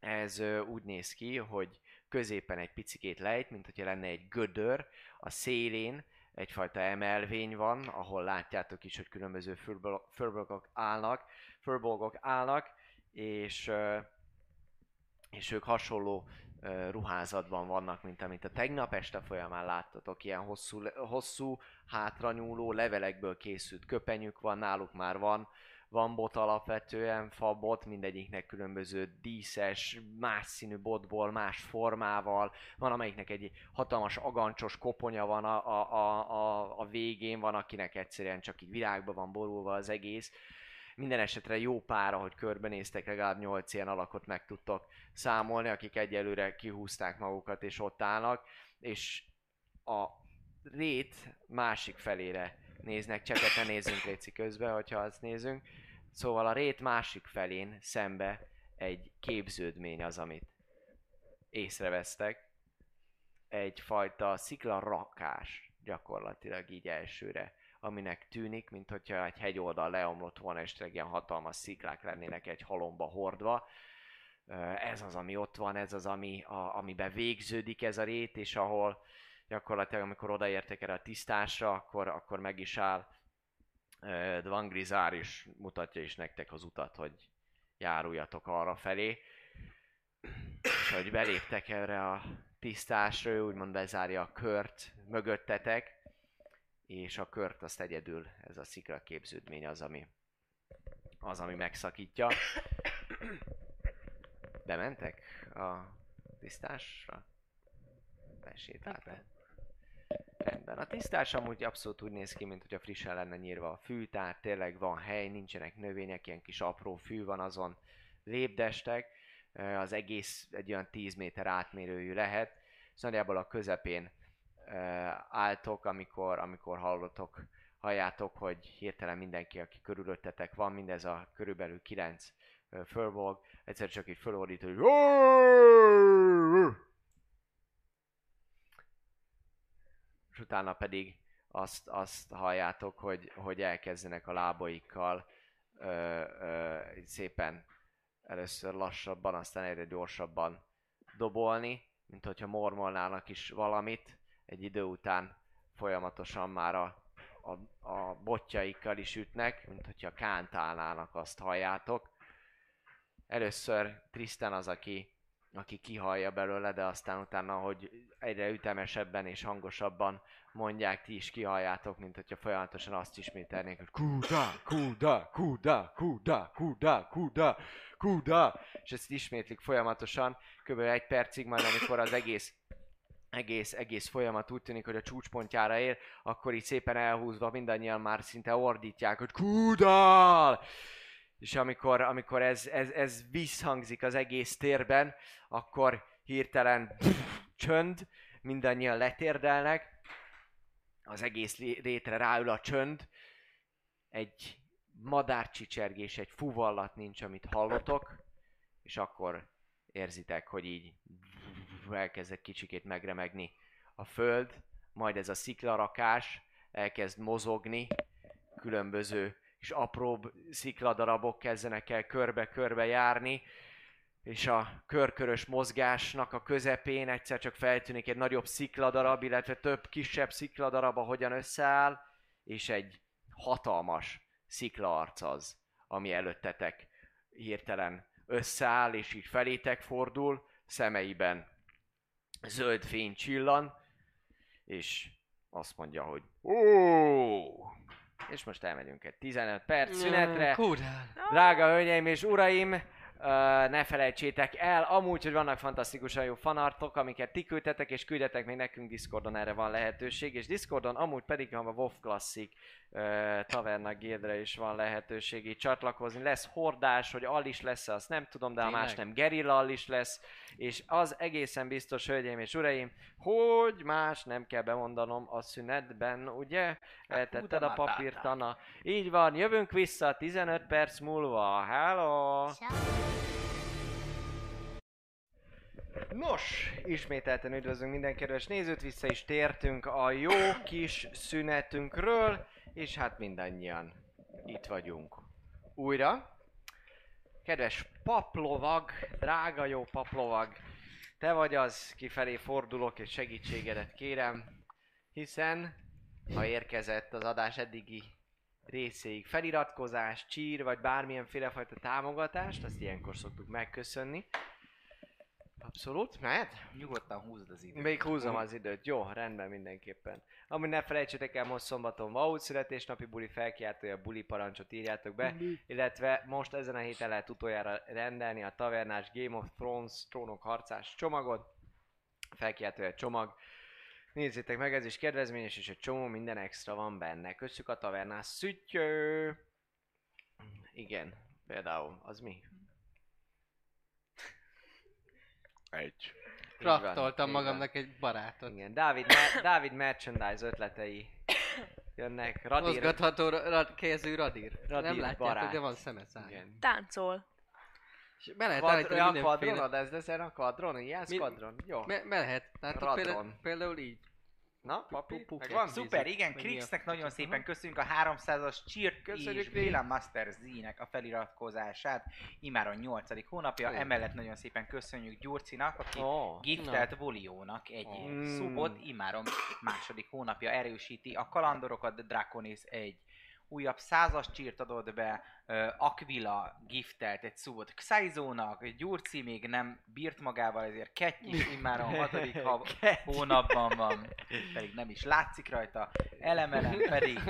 ez úgy néz ki, hogy középen egy picikét lejt, mint hogyha lenne egy gödör, a szélén egyfajta emelvény van, ahol látjátok is, hogy különböző förbolgok állnak, förbolgok állnak, és, és ők hasonló ruházatban vannak, mint amit a tegnap este folyamán láttatok, ilyen hosszú, hosszú hátranyúló levelekből készült köpenyük van, náluk már van, van bot alapvetően, fabot, mindegyiknek különböző díszes, más színű botból, más formával, van amelyiknek egy hatalmas agancsos koponya van a, a, a, a, végén, van akinek egyszerűen csak így virágba van borulva az egész. Minden esetre jó pár, ahogy körbenéztek, legalább 8 ilyen alakot meg tudtok számolni, akik egyelőre kihúzták magukat és ott állnak, és a rét másik felére néznek, csetet ne nézzünk Léci közben, hogyha azt nézünk. Szóval a rét másik felén szembe egy képződmény az, amit észrevesztek. Egyfajta szikla rakás gyakorlatilag így elsőre, aminek tűnik, mint hogyha egy hegyoldal leomlott volna, és tényleg ilyen hatalmas sziklák lennének egy halomba hordva. Ez az, ami ott van, ez az, ami, a, amiben végződik ez a rét, és ahol gyakorlatilag, amikor odaértek erre a tisztásra, akkor, akkor meg is áll Dvan Grizár, és mutatja is nektek az utat, hogy járuljatok arra felé. És hogy beléptek erre a tisztásra, ő úgymond bezárja a kört mögöttetek, és a kört azt egyedül ez a szikra képződmény az, ami, az, ami megszakítja. Bementek a tisztásra? Besétáltak. Rendben. A tisztás amúgy abszolút úgy néz ki, mint hogyha frissen lenne nyírva a fű, tehát tényleg van hely, nincsenek növények, ilyen kis apró fű van azon, lépdestek, az egész egy olyan 10 méter átmérőjű lehet, és nagyjából a közepén álltok, amikor, amikor hallotok, halljátok, hogy hirtelen mindenki, aki körülöttetek van, mindez a körülbelül 9 fölvolg, egyszer csak így fölordít, hogy és utána pedig azt, azt halljátok, hogy, hogy elkezdenek a lábaikkal ö, ö, szépen először lassabban, aztán egyre gyorsabban dobolni, mint hogyha mormolnának is valamit. Egy idő után folyamatosan már a, a, a botjaikkal is ütnek, mint hogyha kántálnának, azt halljátok. Először Tristan az, aki, aki kihallja belőle, de aztán utána, hogy egyre ütemesebben és hangosabban mondják, ti is kihalljátok, mint hogyha folyamatosan azt ismételnék, hogy kuda, kuda, kuda, kuda, kuda, kuda, kuda, és ezt ismétlik folyamatosan, kb. egy percig, majd amikor az egész egész, egész folyamat úgy tűnik, hogy a csúcspontjára ér, akkor így szépen elhúzva mindannyian már szinte ordítják, hogy kudal! És amikor, amikor ez, ez, ez visszhangzik az egész térben, akkor hirtelen pff, csönd, mindannyian letérdelnek, az egész lé- rétre ráül a csönd, egy madárcsicsergés, egy fuvallat nincs, amit hallotok, és akkor érzitek, hogy így elkezdett kicsikét megremegni a föld, majd ez a sziklarakás elkezd mozogni, különböző és apróbb szikladarabok kezdenek el körbe-körbe járni, és a körkörös mozgásnak a közepén egyszer csak feltűnik egy nagyobb szikladarab, illetve több kisebb szikladarab, ahogyan összeáll, és egy hatalmas sziklaarc az, ami előttetek hirtelen összeáll, és így felétek fordul, szemeiben zöld fény csillan, és azt mondja, hogy ó, és most elmegyünk egy 15 perc szünetre. Kurál. Drága hölgyeim és uraim, ö, ne felejtsétek el, amúgy, hogy vannak fantasztikusan jó fanartok, amiket ti küldtetek, és küldetek még nekünk Discordon, erre van lehetőség, és Discordon amúgy pedig a WoW Classic Taverna Guildre is van lehetőség így csatlakozni. Lesz hordás, hogy all is lesz azt nem tudom, de a más nem gerilla all is lesz, és az egészen biztos, hölgyeim és uraim, hogy más nem kell bemondanom a szünetben, ugye? Eltetted a papírt, Anna. Így van, jövünk vissza 15 perc múlva. Hello! Nos, ismételten üdvözlünk minden kedves nézőt, vissza is tértünk a jó kis szünetünkről, és hát mindannyian itt vagyunk újra. Kedves paplovag, drága jó paplovag, te vagy az, kifelé fordulok és segítségedet kérem, hiszen ha érkezett az adás eddigi részéig feliratkozás, csír, vagy bármilyen fajta támogatást, azt ilyenkor szoktuk megköszönni. Abszolút, mehet? Nyugodtan húzd az időt. Még húzom az időt. Jó, rendben mindenképpen. Amúgy ne felejtsétek el, most szombaton Vaut születésnapi buli felkiáltója buli parancsot írjátok be, illetve most ezen a héten lehet utoljára rendelni a tavernás Game of Thrones trónok harcás csomagot. Felkiáltója csomag. Nézzétek meg, ez is kedvezményes, és egy csomó minden extra van benne. Köszük a tavernás szüttyő! Igen, például, az mi? Egy. Kraftoltam magamnak egy barátot. Igen, Dávid, Mer- Dávid merchandise ötletei jönnek. Radír, Mozgatható ra- ra- kezű radír. Radír Nem látjátok, barát. de van szeme igen. Táncol. És be lehet Quad- állítani mindenféle... quadronod, ez leszel a quadron? Ilyen Mi- quadron? Jó. Be, be lehet. Például, például így. Na, papi, megvan? Vízi. Szuper, igen, a- Krixnek nagyon szépen Aha. köszönjük a 300-as Cheer Köszönjük, és. Vélan Master Z-nek a feliratkozását. Imáron 8. hónapja, Ó. emellett nagyon szépen köszönjük Gyurcinak, aki Ó, giftelt Voliónak egy Mm. szubot, imárom második hónapja erősíti a kalandorokat, Draconis egy újabb százas csírt adott be, uh, Aquila giftelt egy szubot Xaizónak, Gyurci még nem bírt magával, ezért Kettyis immáron hatodik hav- hónapban van, pedig nem is látszik rajta, Elemelen pedig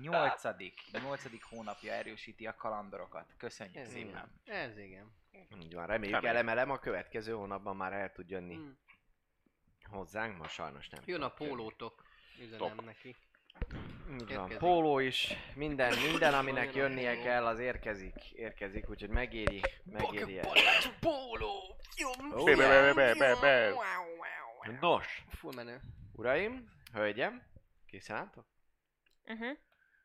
nyolcadik, nyolcadik hónapja erősíti a kalandorokat. Köszönjük Ez szépen! igen. Ez igen. Így van, reméljük Reméljük. elemelem a következő hónapban már el tud jönni Hm. hozzánk, ma sajnos nem. Jön a pólótok. Üzenem Tok. neki. Érkezik. póló is, minden, minden aminek jönnie kell, az érkezik, érkezik, úgyhogy megéri, megéri el. póló! Be, be, be, be, be, be. Nos, Full menő. uraim, hölgyem, kiszálltok? Uh-huh.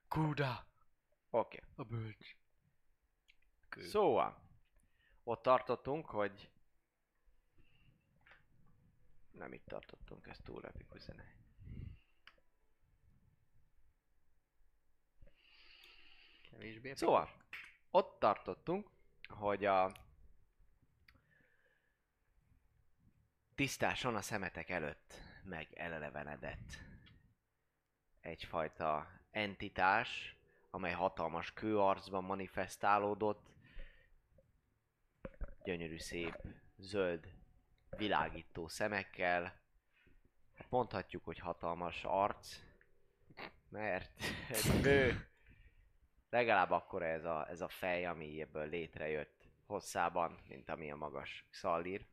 Kuda. Oké. A bölcs. Szóval, ott tartottunk, hogy nem itt tartottunk, ez túl epikus zene. Kevésbé. Szóval, ott tartottunk, hogy a tisztáson a szemetek előtt meg elelevenedett egyfajta entitás, amely hatalmas kőarcban manifestálódott, gyönyörű szép, zöld, világító szemekkel. Hát mondhatjuk, hogy hatalmas arc, mert egy nő legalább akkora ez a, ez a fej, ami ebből létrejött hosszában, mint ami a magas Xallír.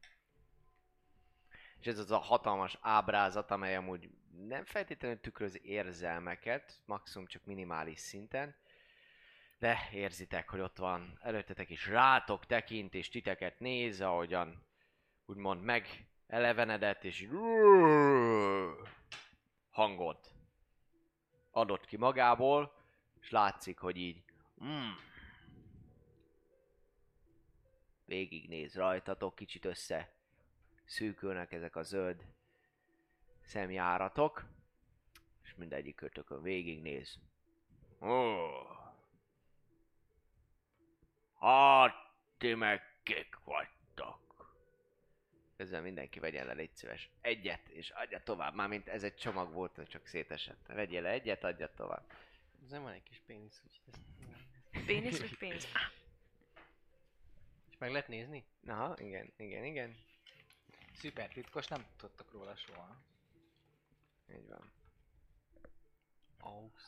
És ez az a hatalmas ábrázat, amely amúgy nem feltétlenül tükröz érzelmeket, maximum csak minimális szinten, de érzitek, hogy ott van előttetek is rátok tekint, és titeket néz, ahogyan úgymond meg elevenedett, és hangot adott ki magából, és látszik, hogy így mm, végignéz rajtatok, kicsit össze szűkülnek ezek a zöld szemjáratok, és mindegyik kötökön végignéz. Oh. Hát, ti meg kik vagytok. Ezzel mindenki vegyen le, légy szíves. Egyet, és adja tovább. Mármint ez egy csomag volt, csak szétesett. Vegyél le egyet, adja tovább. Ezen van egy kis pénisz, úgyhogy ezt... Pénisz vagy pénz? Ah, És meg lehet nézni? Aha, igen, igen, igen. Szuper titkos, nem tudtak róla soha. Így van.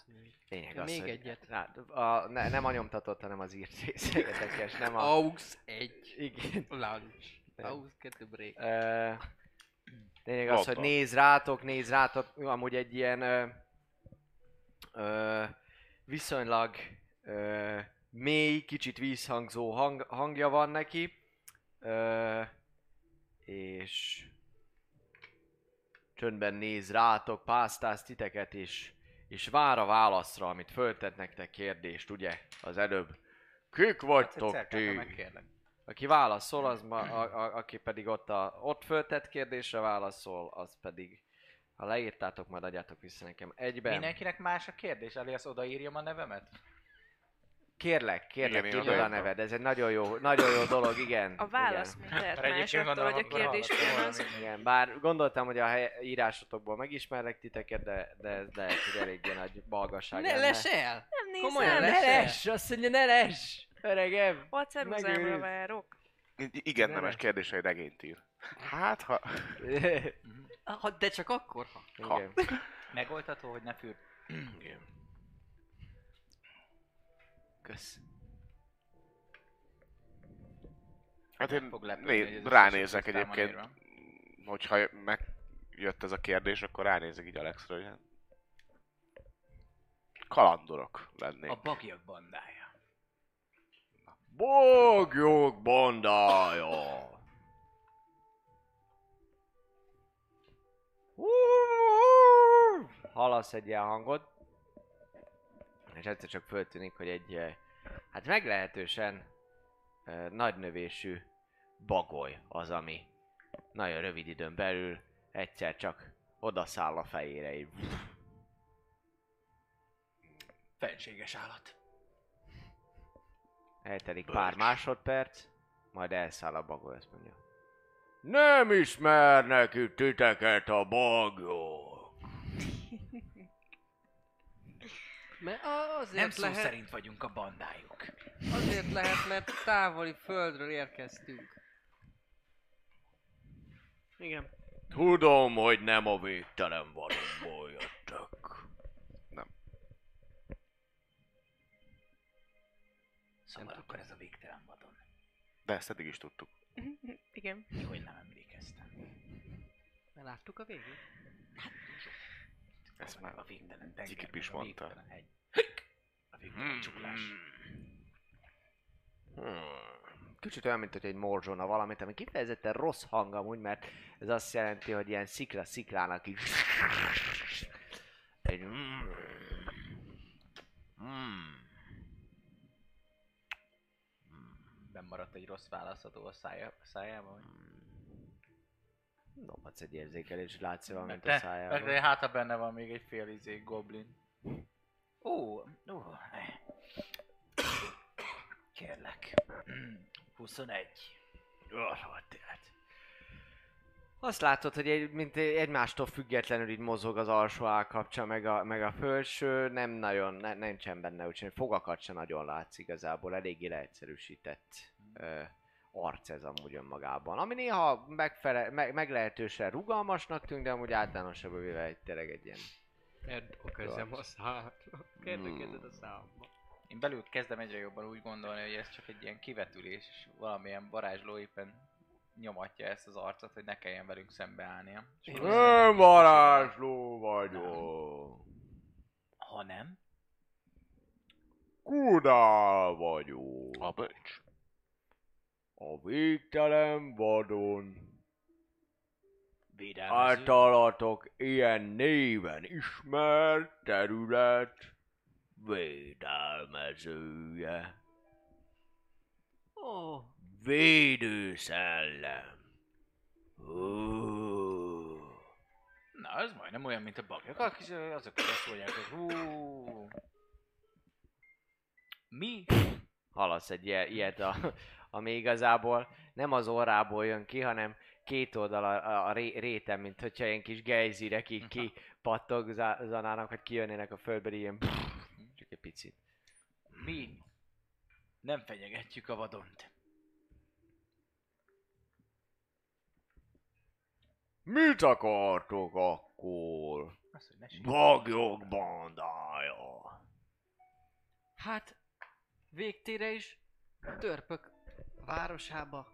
Négy. Lényeg az, még hogy egyet. Rá, a, ne, nem a nyomtatott, hanem az írt rész. Érdekes, nem a... Aux, egy. Igen. Lunch. Aux, kettő break. Ö, lényeg az, hogy néz rátok, néz rátok, amúgy egy ilyen ö, ö, viszonylag ö, mély, kicsit vízhangzó hang, hangja van neki, ö, és csöndben néz rátok, pásztáz titeket, és, és vár a válaszra, amit föltett nektek kérdést, ugye, az előbb. Kik vagytok meg ti? Aki válaszol, az ma, a, a, aki pedig ott, a, ott föltett kérdésre válaszol, az pedig, ha leírtátok, majd adjátok vissza nekem egyben. Mindenkinek más a kérdés, alias odaírjam a nevemet? Kérlek, kérlek, igen. oda a neved, ez egy nagyon jó, nagyon jó dolog, igen. A válasz igen. Mert más attól, hogy a kérdés ugyanaz? Igen, bár gondoltam, hogy a hely, írásotokból megismerlek titeket, de, de ez lehet, hogy eléggé nagy balgasság Ne lenne. les el! Nem Komolyan nézem! lesz? Ne les! Azt mondja, ne les! Öregem! Megőrült. várok. Igen, Ne nemes ne. kérdései regényt ír. Hát, ha... Ha, de csak akkor, ha. Igen. Megoldható, hogy ne fűr. Igen. Kösz. Hát én Fog lepődni, hogy ez né- összes ránézek egyébként, írva. hogyha megjött ez a kérdés, akkor ránézek így Alexra, hogy hát... Kalandorok lennék. A bagyok bandája. Bogyók bandája! Hallasz egy ilyen hangot, és egyszer csak föltűnik, hogy egy eh, hát meglehetősen eh, nagy növésű bagoly az, ami nagyon rövid időn belül egyszer csak oda száll a fejére. Így. Fenséges állat. Eltelik Bölcs. pár másodperc, majd elszáll a bagoly, azt mondja. Nem ismernek itt titeket a bagyok. Mert azért Nem szó lehet, szerint vagyunk a bandájuk. azért lehet, mert távoli földről érkeztünk. Igen. Tudom, hogy nem a végtelen vadonból jöttek. Szóval akkor ez a végtelen vadon. De ezt eddig is tudtuk. Igen. Mi, hogy nem emlékeztem. Mert láttuk a végét? Ezt meg már a végtelen tenger, Cikip meg is a mondta. végtelen hegy. A végtelen csuklás. Hmm. Kicsit olyan, mint hogy egy morzsona valamit, ami kifejezetten rossz hang amúgy, mert ez azt jelenti, hogy ilyen szikla sziklának így... Egy... Mm. Mm. Ben maradt egy rossz választható a szája, szájában. vagy? Dobhatsz egy érzékelés, látsz valamit a szájában. de hát ha benne van még egy fél izé goblin. Ó, ó, eh. Kérlek. 21. Azt látod, hogy egy, mint egymástól függetlenül így mozog az alsó állkapcsa, meg a, meg a felső, nem nagyon, ne, nincsen benne, úgyhogy fogakat se nagyon látsz igazából, eléggé leegyszerűsített ö, arc ez amúgy önmagában. Ami néha megfele, meg, meglehetősen rugalmasnak tűnik, de amúgy általánosabb véve egy tényleg egy ilyen Edd a kezem a számra. Kérd a kezed a számba. Én belül kezdem egyre jobban úgy gondolni, hogy ez csak egy ilyen kivetülés, és valamilyen varázsló éppen nyomatja ezt az arcot, hogy ne kelljen velünk szembeállnia. Nem varázsló vagyok. Ha nem, Kudál vagyok. A bölcs. A végtelen vadon. védelmező. Általatok ilyen néven ismert terület védelmezője. Ó, Védőszellem. Ó. Na, ez majdnem olyan, mint a bagyok, akik azok azt mondják, hogy hú... Mi? Hallasz egy ilyen, ilyet, a, ami igazából nem az orrából jön ki, hanem két oldal a, a, a ré, réten, mint hogyha ilyen kis gejzirek így ki pattogzanának, hogy kijönnének a földbe, ilyen csak egy picit. Mi? Nem fenyegetjük a vadont. Mit akartok akkor? Azt, hogy ne. Bagyok bandája. hát végtére is törpök városába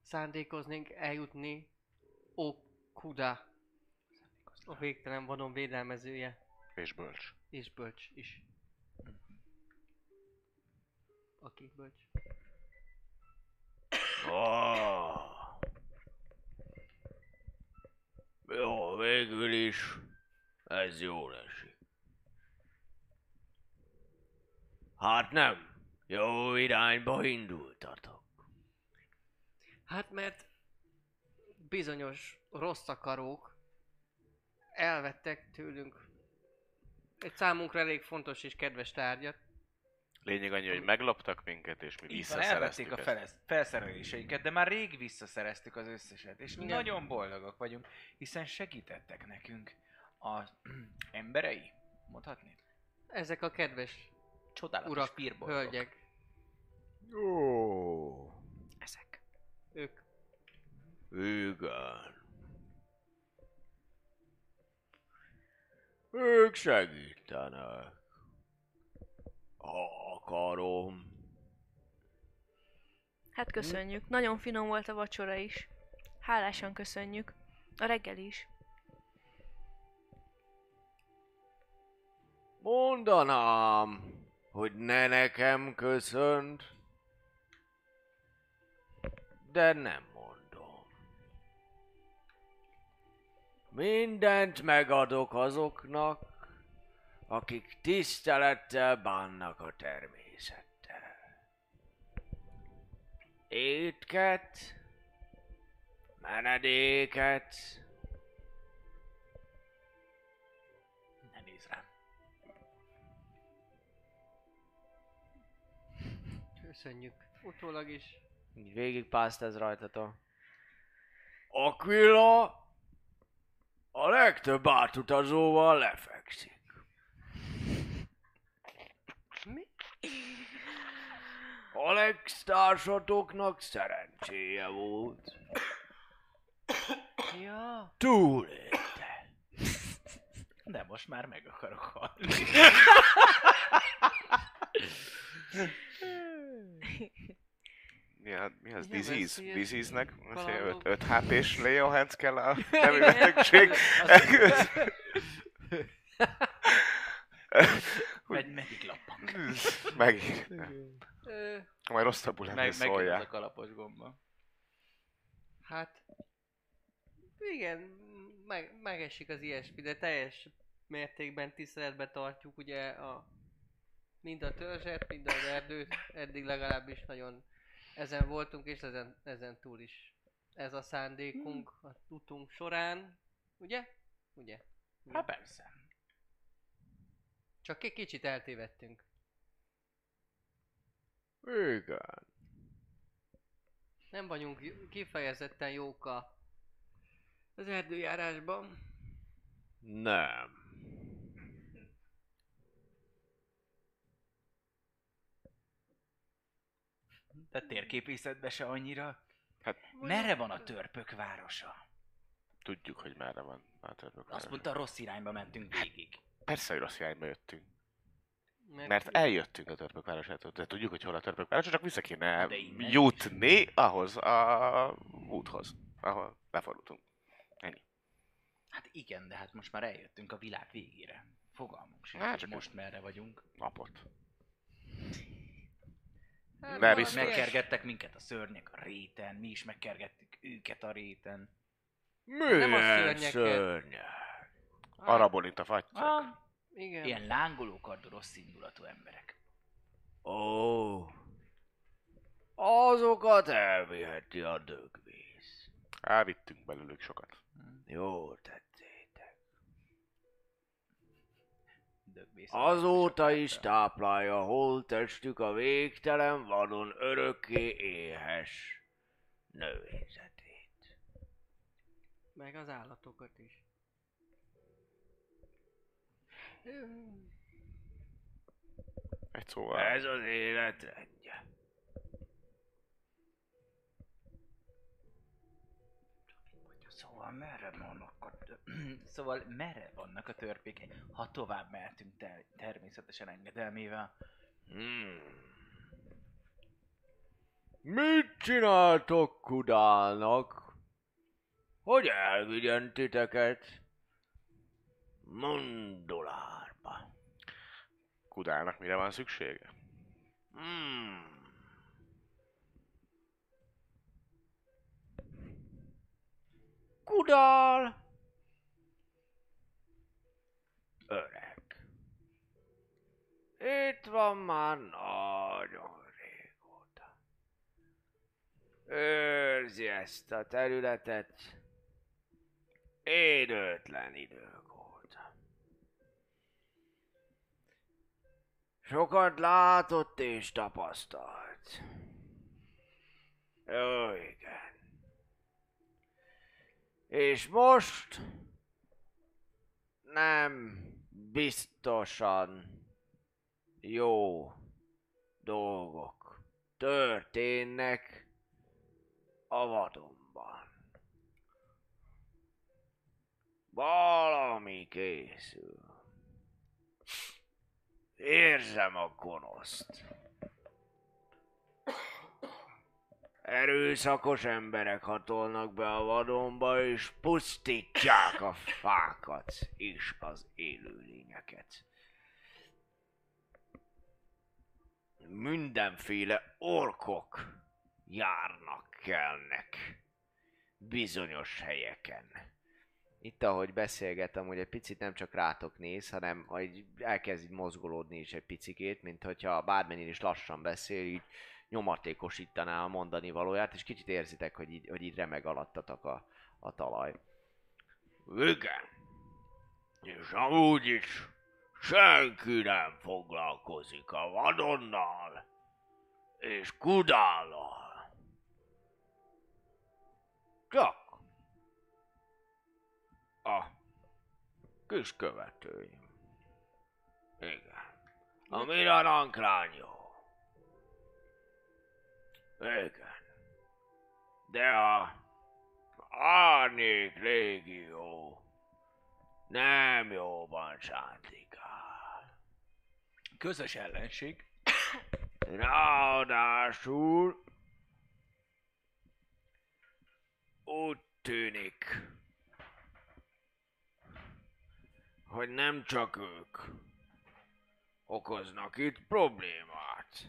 szándékoznénk eljutni Okuda. A végtelen vadon védelmezője És bölcs. és bölcs is. Aki bölcs. Ah. Jó, végül is ez jól esik. Hát nem, jó irányba indultatok. Hát mert bizonyos rossz akarók elvettek tőlünk egy számunkra elég fontos és kedves tárgyat. Lényeg annyi, hogy megloptak minket, és mi van, visszaszereztük elvették a felesz- felszereléseinket, de már rég visszaszereztük az összeset, és Igen. nagyon boldogok vagyunk, hiszen segítettek nekünk az emberei, mondhatni? Ezek a kedves Csodálatos urak, pirbolgok. hölgyek, Jó, Ezek. ők igen. Ők segítenek. Ha akarom. Hát köszönjük. Nagyon finom volt a vacsora is. Hálásan köszönjük. A reggel is. Mondanám, hogy ne nekem köszönt, de nem mondom. Mindent megadok azoknak, akik tisztelettel bánnak a természettel. Étket, menedéket, néz rám. Köszönjük. Utólag is. Így végig ez rajtatok. Aquila a legtöbb átutazóval lefekszik. Alex társatoknak szerencséje volt. Ja. Túlélte. De most már meg akarok halni. Mi, a, mi az? Igen, Disease? Disease-nek? kalandok. 5 HP-s Leo Hands kell a nevű betegség. Megy, meddig lappang. Meg. Ö, Majd rosszabbul lenni Meg, a kalapos gomba. hát... Igen, meg, megesik az ilyesmi, de teljes mértékben tiszteletbe tartjuk ugye a mind a törzset, mind az erdőt, eddig legalábbis nagyon ezen voltunk, és ezen, ezen túl is. Ez a szándékunk a utunk során, ugye? Ugye? Hát persze. Csak egy kicsit eltévedtünk. Igen. Nem vagyunk kifejezetten jók a az erdőjárásban. Nem. Te térképészetbe se annyira. Hát- Merre van a törpök városa? Tudjuk, hogy merre van a törpök Azt mondta, rossz irányba mentünk végig. Persze, hogy rossz irányba jöttünk. Mert, Mert eljöttünk a törpök városától, de tudjuk, hogy hol a törpök városa, csak vissza kéne innen jutni ahhoz a úthoz, ahol befordultunk. Hát igen, de hát most már eljöttünk a világ végére. Fogalmunk sincs, Hát most merre vagyunk. Napot. Hát de biztos. Megkergettek minket a szörnyek a réten, mi is megkergettük őket a réten. Nem a Milyen szörnyeket. szörnyek? Arra borít a fagy. Ah, Igen. ilyen lángoló kardú rossz indulatú emberek. Ó. Azokat elviheti a dögvész. Elvittünk belőlük sokat. Jól tettétek. Dögvész. Azóta is táplálja holttestük a végtelen vadon örökké éhes növényzetét. Meg az állatokat is. Egy szóval. Ez az életrendje. Szóval merre vannak a tör... Szóval merre vannak a törpék, ha tovább mehetünk ter- természetesen engedelmével. Hmm. Mit csináltok Kudálnak? Hogy elvigyen titeket? Mondolárba. Kudálnak mire van szüksége? Hmm. Kudál! Öreg. Itt van már nagyon régóta. Őrzi ezt a területet édőtlen idők Sokat látott és tapasztalt. Jó, igen. És most nem biztosan jó dolgok történnek a vadonban. Valami készül. Érzem a gonoszt. Erőszakos emberek hatolnak be a vadonba, és pusztítják a fákat és az élőlényeket. Mindenféle orkok járnak, kelnek bizonyos helyeken. Itt, ahogy beszélgetem, hogy egy picit nem csak rátok néz, hanem hogy elkezd így mozgolódni is egy picikét, mint hogyha bármennyire is lassan beszél, így nyomatékosítaná a mondani valóját, és kicsit érzitek, hogy így, hogy így remeg alattatok a, a talaj. Igen. És amúgy is senki nem foglalkozik a vadonnal és kudállal. Csak a kis követőim. Igen. A Miranankrán jó. Igen. De a Árnyék légió nem jóban sántikál. Közös ellenség. Ráadásul úgy tűnik, hogy nem csak ők okoznak itt problémát.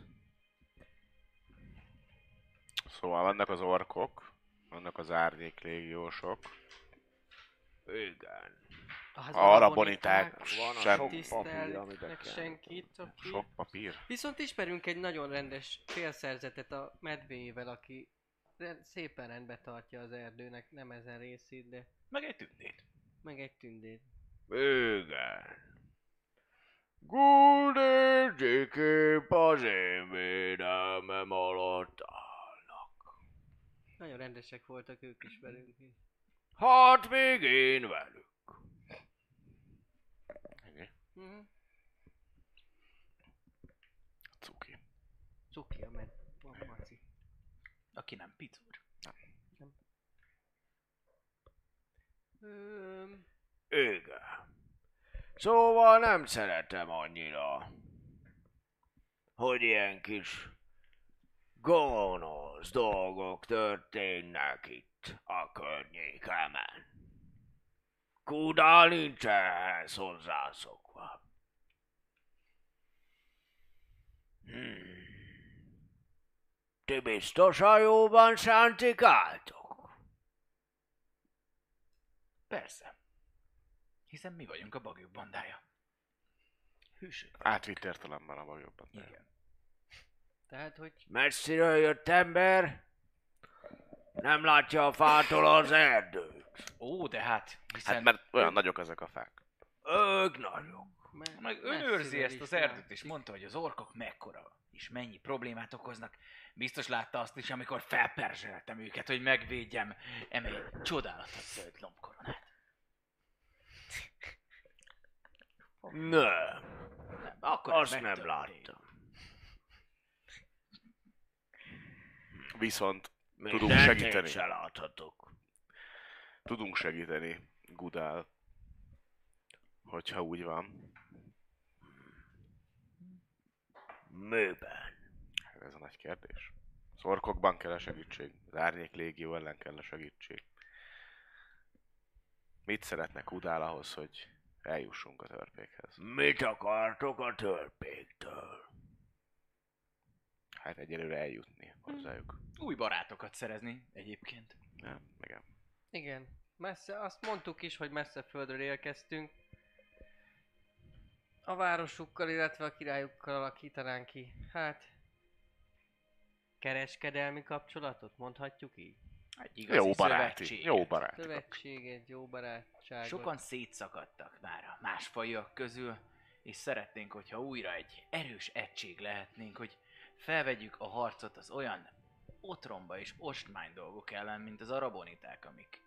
Szóval vannak az orkok, vannak az árnyék légiósok, Igen. Az a araboniták, Van a sem, papír, kell. senkit, aki... sok papír. Viszont ismerünk egy nagyon rendes félszerzetet a medvéjével, aki szépen rendbe tartja az erdőnek, nem ezen részét, de Meg egy tündét. meg egy tündét. Igen. Guldécsikép az én védelmem alatt állnak. Nagyon rendesek voltak ők is velünk. Hát még én velük. Ennyi. Mhm. Cuki. Cuki a med. a Maci. Aki nem picur. Öm, Igen. Szóval nem szeretem annyira, hogy ilyen kis gonosz dolgok történnek itt a környékemen. Kudál nincs ehhez hozzászokva. Hmm. Ti biztosan jóban sántikáltok? Persze. Hiszen mi vagyunk a bagyok bandája. Hűsök. Átvitt értelemben a jobban. Igen. tehát, hogy Messziről jött ember, nem látja a fától az erdőt. Ó, de hát, hiszen Hát mert olyan nagyok ezek a fák. Ők nagyok. me- meg ön őrzi messziről ezt az erdőt, és mondta, hogy az orkok mekkora és mennyi problémát okoznak. Biztos látta azt is, amikor felperzseltem őket, hogy megvédjem eme csodálatos zöld lombkoronát. Nem, Nem, akkor azt nem megtörtént. láttam. Viszont Még Tudunk segíteni. se láthatok. tudunk segíteni Gudál, hogyha úgy van. Műben. Hát Ez a nagy kérdés. Az orkokban kell a segítség, az árnyék légió ellen kell a segítség. Mit szeretne Gudál ahhoz, hogy eljussunk a törpékhez? Mit akartok a törpéktől? Hát egyelőre eljutni hozzájuk. Új barátokat szerezni egyébként. Nem, igen. Igen, messze, azt mondtuk is, hogy messze földről érkeztünk. A városukkal, illetve a királyukkal alakítanánk ki. Hát... Kereskedelmi kapcsolatot, mondhatjuk így? Egy igazi Jó baráti, jó baráti. Szövetséget, jó barátságot. Sokan szétszakadtak már a más fajok közül, és szeretnénk, hogyha újra egy erős egység lehetnénk, hogy felvegyük a harcot az olyan otromba és ostmány dolgok ellen, mint az araboniták, amik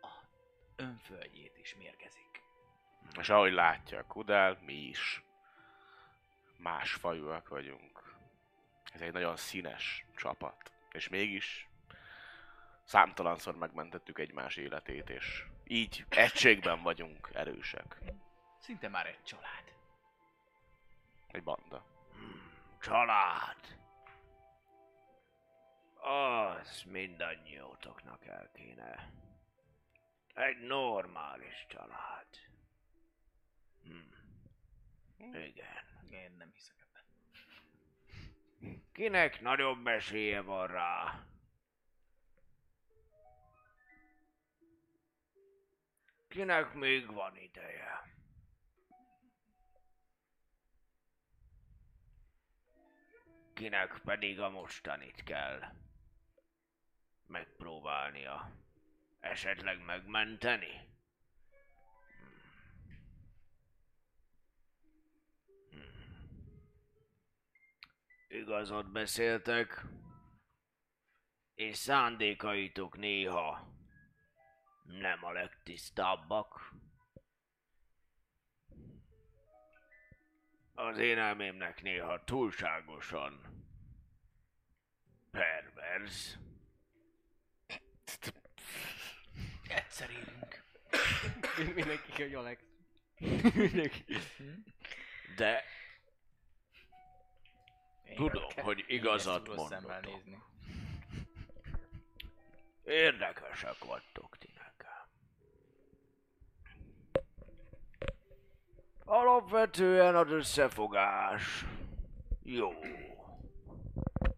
a önföldjét is mérgezik. És ahogy látja Kudál, mi is más fajúak vagyunk. Ez egy nagyon színes csapat. És mégis számtalanszor megmentettük egymás életét, és így egységben vagyunk erősek. Szinte már egy család. Egy banda. Család. Az mindannyiótoknak el kéne. Egy normális család. Hm. Igen. Én nem hiszek ebben. Kinek nagyobb esélye van rá? Kinek még van ideje? Kinek pedig a mostanit kell megpróbálnia esetleg megmenteni? Hmm. hmm. Igazat beszéltek, és szándékaitok néha nem a legtisztábbak. Az én elmémnek néha túlságosan pervers. Egyszer élünk. Mind- Mindenki, hogy Alex. De Én tudom, hogy igazat mondotok. nézni. Érdekesek vagytok ti nekem. Alapvetően az összefogás jó.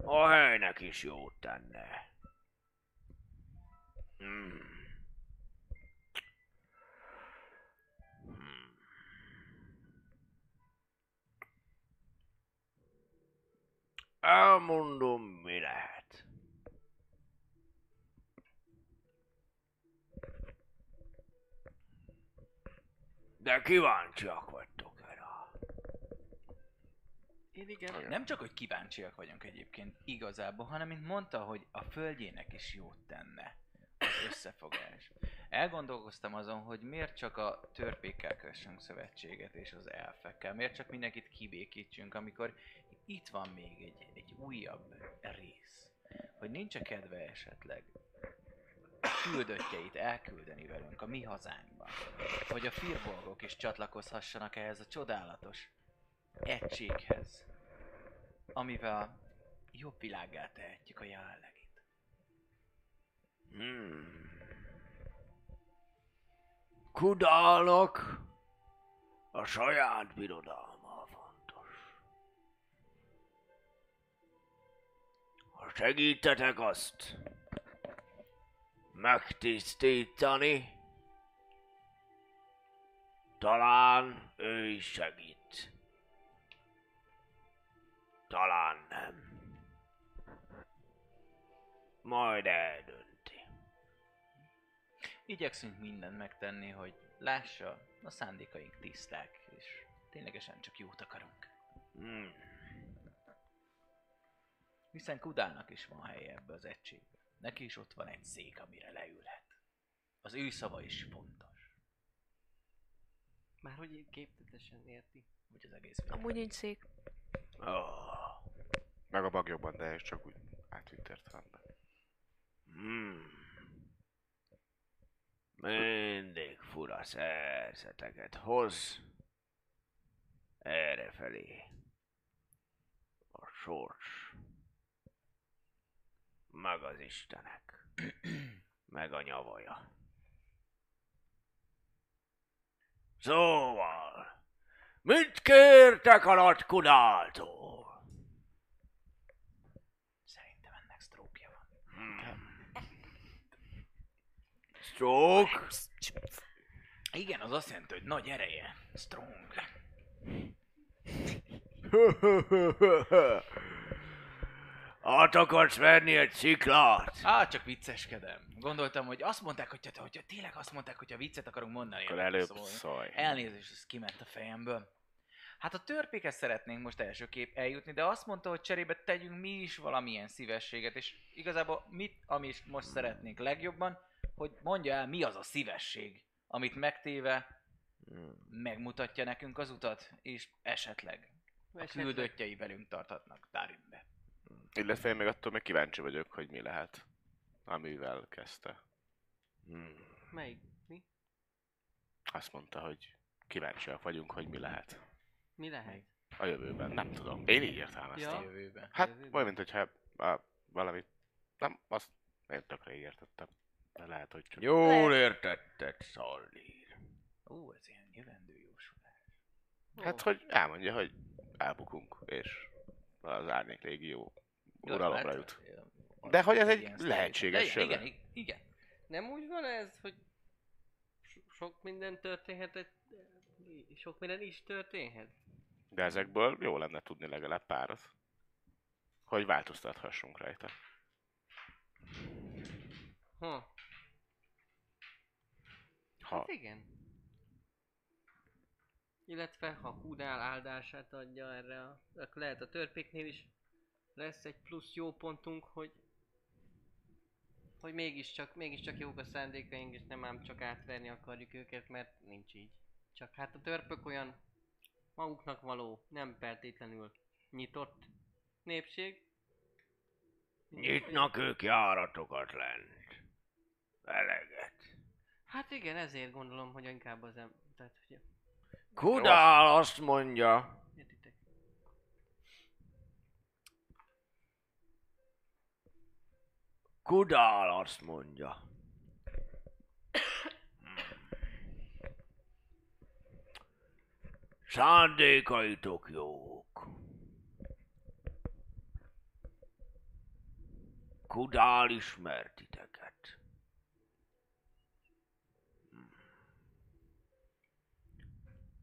A helynek is jót tenne. Hmm. Hmm. Elmondom, mi lehet. De kíváncsiak vagytok erre. Én igen. Nem csak, hogy kíváncsiak vagyunk egyébként igazából, hanem mint mondta, hogy a földjének is jót tenne az összefogás. Elgondolkoztam azon, hogy miért csak a törpékkel kössünk szövetséget és az elfekkel, miért csak mindenkit kibékítsünk, amikor itt van még egy, egy újabb rész. Hogy nincs a kedve esetleg küldöttjeit elküldeni velünk a mi hazánkba. Hogy a firbolgok is csatlakozhassanak ehhez a csodálatos egységhez, amivel jobb világgá tehetjük a jelenlegit. Hmm. Kudálnak a saját birodalma fontos. Ha segítetek azt megtisztítani, talán ő is segít. Talán nem. Majd eldönti. Igyekszünk mindent megtenni, hogy lássa, a szándékaink tiszták, és ténylegesen csak jót akarunk. Hmm. Hiszen Kudának is van helye ebbe az egységbe. Neki is ott van egy szék, amire leülhet. Az ő szava is fontos. Már hogy így képletesen érti. Úgy az egész világ. Amúgy nincs szék. Oh. Meg a bagyokban, de ez csak úgy átvitt értelemben. Hmm. Mindig fura szerzeteket hoz. Errefelé. A sors. Meg az istenek. Meg a nyavaja. Szóval, mit kértek a nagy kudáltól? Szerintem ennek sztrókja van. Stroke? Igen, az azt jelenti, hogy nagy ereje. Strong. Át akarsz venni egy sziklát? Á, csak vicceskedem. Gondoltam, hogy azt mondták, hogy te, hogyha tényleg azt mondták, hogy viccet akarunk mondani. Akkor előbb szólni. szólj. Elnézést, ez kiment a fejemből. Hát a törpéket szeretnénk most elsőképp eljutni, de azt mondta, hogy cserébe tegyünk mi is valamilyen szívességet, és igazából mit, amit most szeretnénk legjobban, hogy mondja el, mi az a szívesség, amit megtéve megmutatja nekünk az utat, és esetleg a küldöttjei velünk tarthatnak Darimbe. Illetve én még attól még kíváncsi vagyok, hogy mi lehet, amivel kezdte. Hmm. Melyik? Mi? Azt mondta, hogy kíváncsiak vagyunk, hogy mi lehet Mi lehet? a jövőben. Nem tudom. Én így értelmeztem. Ja. A jövőben. Hát, olyan, mint hogyha a, valami... Nem, azt én tökre így értettem. De lehet, hogy csak... Jól értetted, Szallír. Ó, ez ilyen jövendő jósolás. Hát, hogy elmondja, hogy elbukunk, és az árnyék légió Jó, uralomra jut. De hogy ez egy lehetséges igen, igen, igen. Nem úgy van ez, hogy so- sok minden történhetett, sok minden is történhet? De ezekből jó lenne tudni legalább párat. Hogy változtathassunk rajta. Ha, Ha hát igen. Illetve ha Kudál áldását adja erre, a, akkor lehet a törpéknél is lesz egy plusz jó pontunk, hogy hogy mégiscsak, mégiscsak jók a szándékaink, és nem ám csak átverni akarjuk őket, mert nincs így. Csak hát a törpök olyan maguknak való, nem feltétlenül nyitott népség. Nyitnak ők járatokat lent. Eleget. Hát igen, ezért gondolom, hogy inkább az em... Tehát, hogy Kudál azt mondja, értitek? Kudál azt mondja. Szándékaitok jók. Kudál ismer titeket.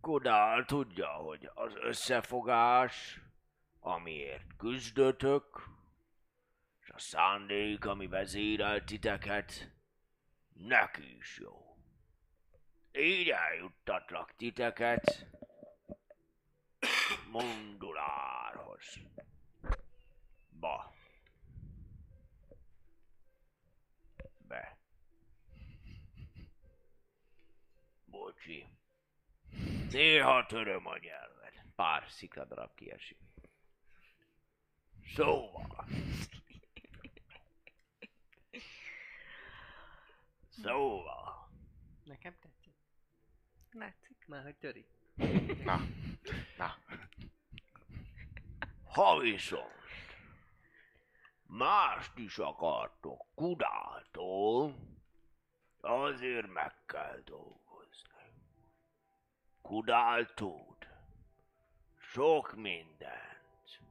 Kudál tudja, hogy az összefogás, amiért küzdötök, a szándék, ami vezérel titeket, neki is jó. Így eljuttatlak titeket Mondulárhoz. Ba. Be. Bocsi. Néha töröm a nyelved. Pár szikladarab kiesik. Szóval. Szóval. Nekem tetszik. Látszik. Már hogy töri. Na, na. Ha viszont mást is akartok Kudától, azért meg kell dolgozni. Kudál tud sok mindent.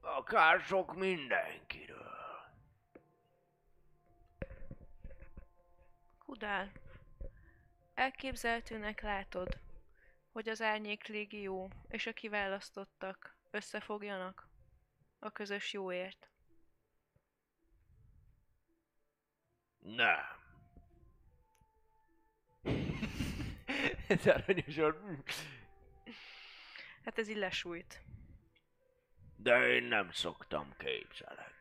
Akár sok mindenkiről. Kudál. Elképzelhetőnek látod, hogy az Árnyék Légió és a kiválasztottak összefogjanak a közös jóért. Nem. Ez aranyos volt. Hát ez így lesújt. De én nem szoktam képzelni.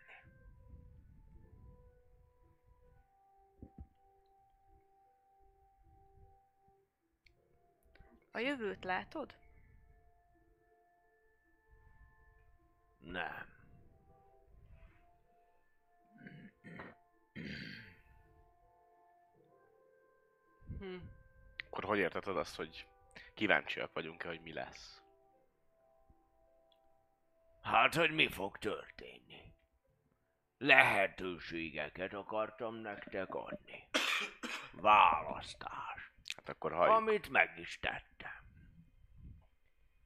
A jövőt látod? Nem. Hm. Akkor hogy érteted azt, hogy kíváncsiak vagyunk-e, hogy mi lesz? Hát, hogy mi fog történni? Lehetőségeket akartam nektek adni. Választás. Hát akkor halljuk. Amit meg is tettem.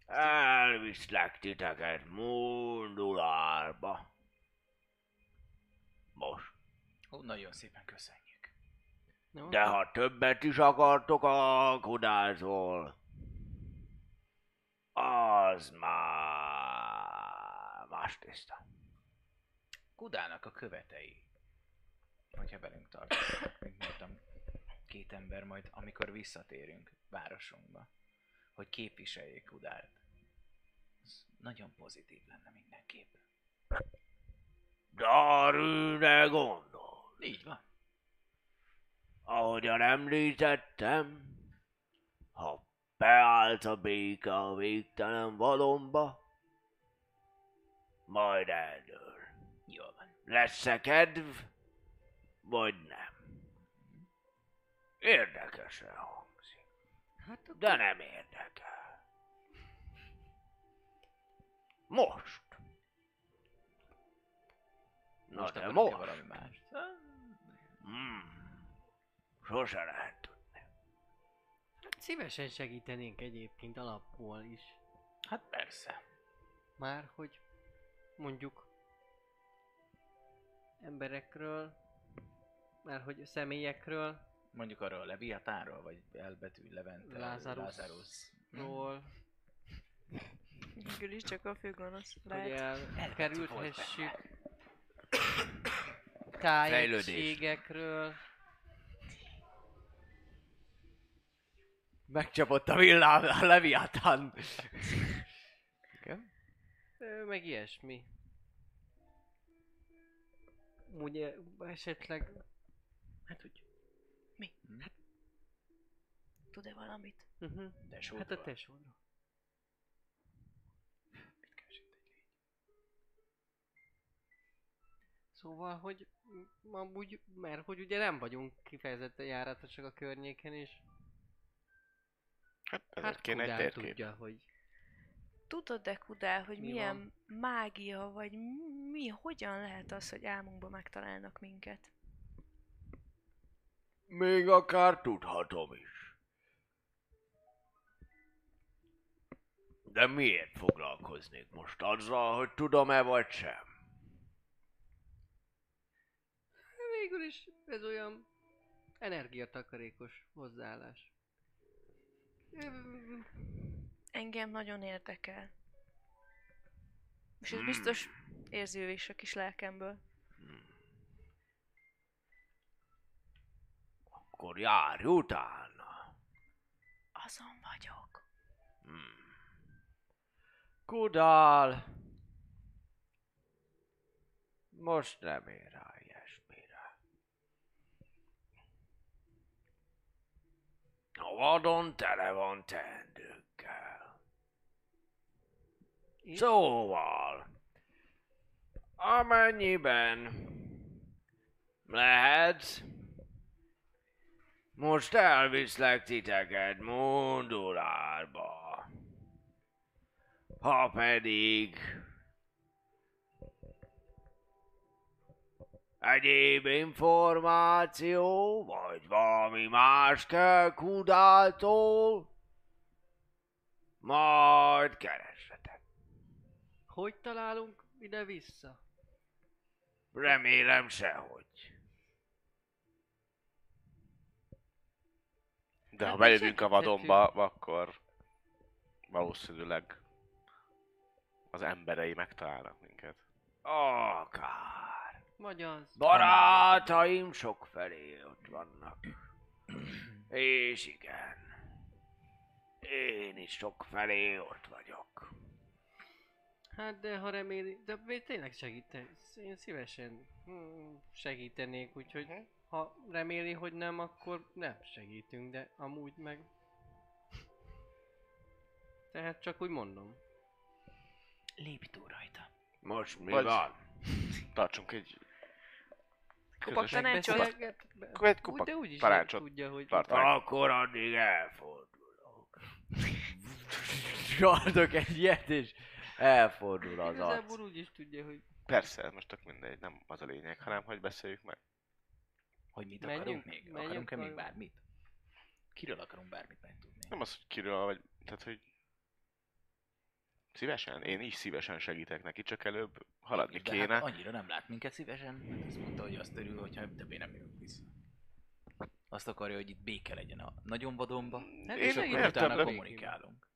Elviszlek titeket Mundulárba. Most. Ó, nagyon szépen köszönjük. De ha többet is akartok a kudázol, az már más tiszta. Kudának a követei, hogyha velünk tartanak, mint mondtam, két ember majd, amikor visszatérünk városunkba, hogy képviseljék Kudárt. Ez nagyon pozitív lenne mindenképp. Darűne gondol. Így van. Ahogyan említettem, ha beállt a béke a végtelen valomba, majd eldől. Jól van. Lesz-e kedv, vagy nem? Érdekesen hangzik, Hát akkor... de nem érdekel. Most. Na Most de most. valami mást? Hmm. Sose lehet tudni. Hát szívesen segítenénk egyébként alapból is. Hát persze. Már hogy mondjuk emberekről, már hogy személyekről, Mondjuk arról a Leviatánról, vagy elbetű Levente, Lazarusról, Lazarus. Végül is csak a főgonosz hogy lehet. elkerülhessük Fejlődés. tájegységekről, Megcsapott a villám, a Leviathan. Igen? Ö, meg ilyesmi. Ugye esetleg... Hát úgy. Tud-e valamit? Uh-huh. Tesódról. Hát a tesódról. Szóval, hogy amúgy, mert hogy ugye nem vagyunk kifejezetten járatosak a környéken, és Hát hát kéne egy térkép. tudja, hogy Tudod-e, Kudál, hogy Mi milyen mágia, vagy mi, hogyan lehet az, hogy álmunkban megtalálnak minket? Még akár tudhatom is. De miért foglalkoznék most azzal, hogy tudom-e vagy sem? végül is ez olyan energiatakarékos hozzáállás. Engem nagyon érdekel. És ez biztos érzi ő is a kis lelkemből. Akkor járj utána. Azon vagyok. Kudál! Most nem ér rá ilyesmire. A vadon tele van teendőkkel. És? Szóval, amennyiben lehetsz, most elviszlek titeket Mundulárba. Ha pedig egyéb információ, vagy valami más kell Kudáltól, majd keressetek. Hogy találunk ide-vissza? Remélem sehogy. De ha Hát bejövünk a vadonba, akkor valószínűleg az emberei megtalálnak minket. Akár. Vagy az? Barátaim sok felé ott vannak. És igen. Én is sok felé ott vagyok. Hát de ha reméli, de tényleg segíten, én szívesen hm, segítenék, úgyhogy ha reméli, hogy nem, akkor nem segítünk, de amúgy meg... Tehát csak úgy mondom. Lépj túl rajta. Most mi Vagy- van? Tartsunk egy Kupak közös tanácsot. Egy Úgy, kupak de úgyis tanácsot tudja, hogy... tartanánk. Akkor addig elfordulok. Csaltok egy ilyet, és elfordul az Igazából arc. úgy is tudja, hogy Persze, most tök mindegy, nem az a lényeg, hanem hogy beszéljük meg. Hogy mit Menjünk- akarunk még? menjünk Akarunk-e még bármit? Kiről akarunk bármit megtudni? Nem az, hogy kiről, vagy, tehát, hogy szívesen, én is szívesen segítek neki, csak előbb haladni De kéne. Hát annyira nem lát minket szívesen, mert azt mondta, hogy azt örül, hogyha többé nem jövünk vissza. Azt akarja, hogy itt béke legyen a nagyon vadonba, Hát és akkor értem, utána kommunikálunk.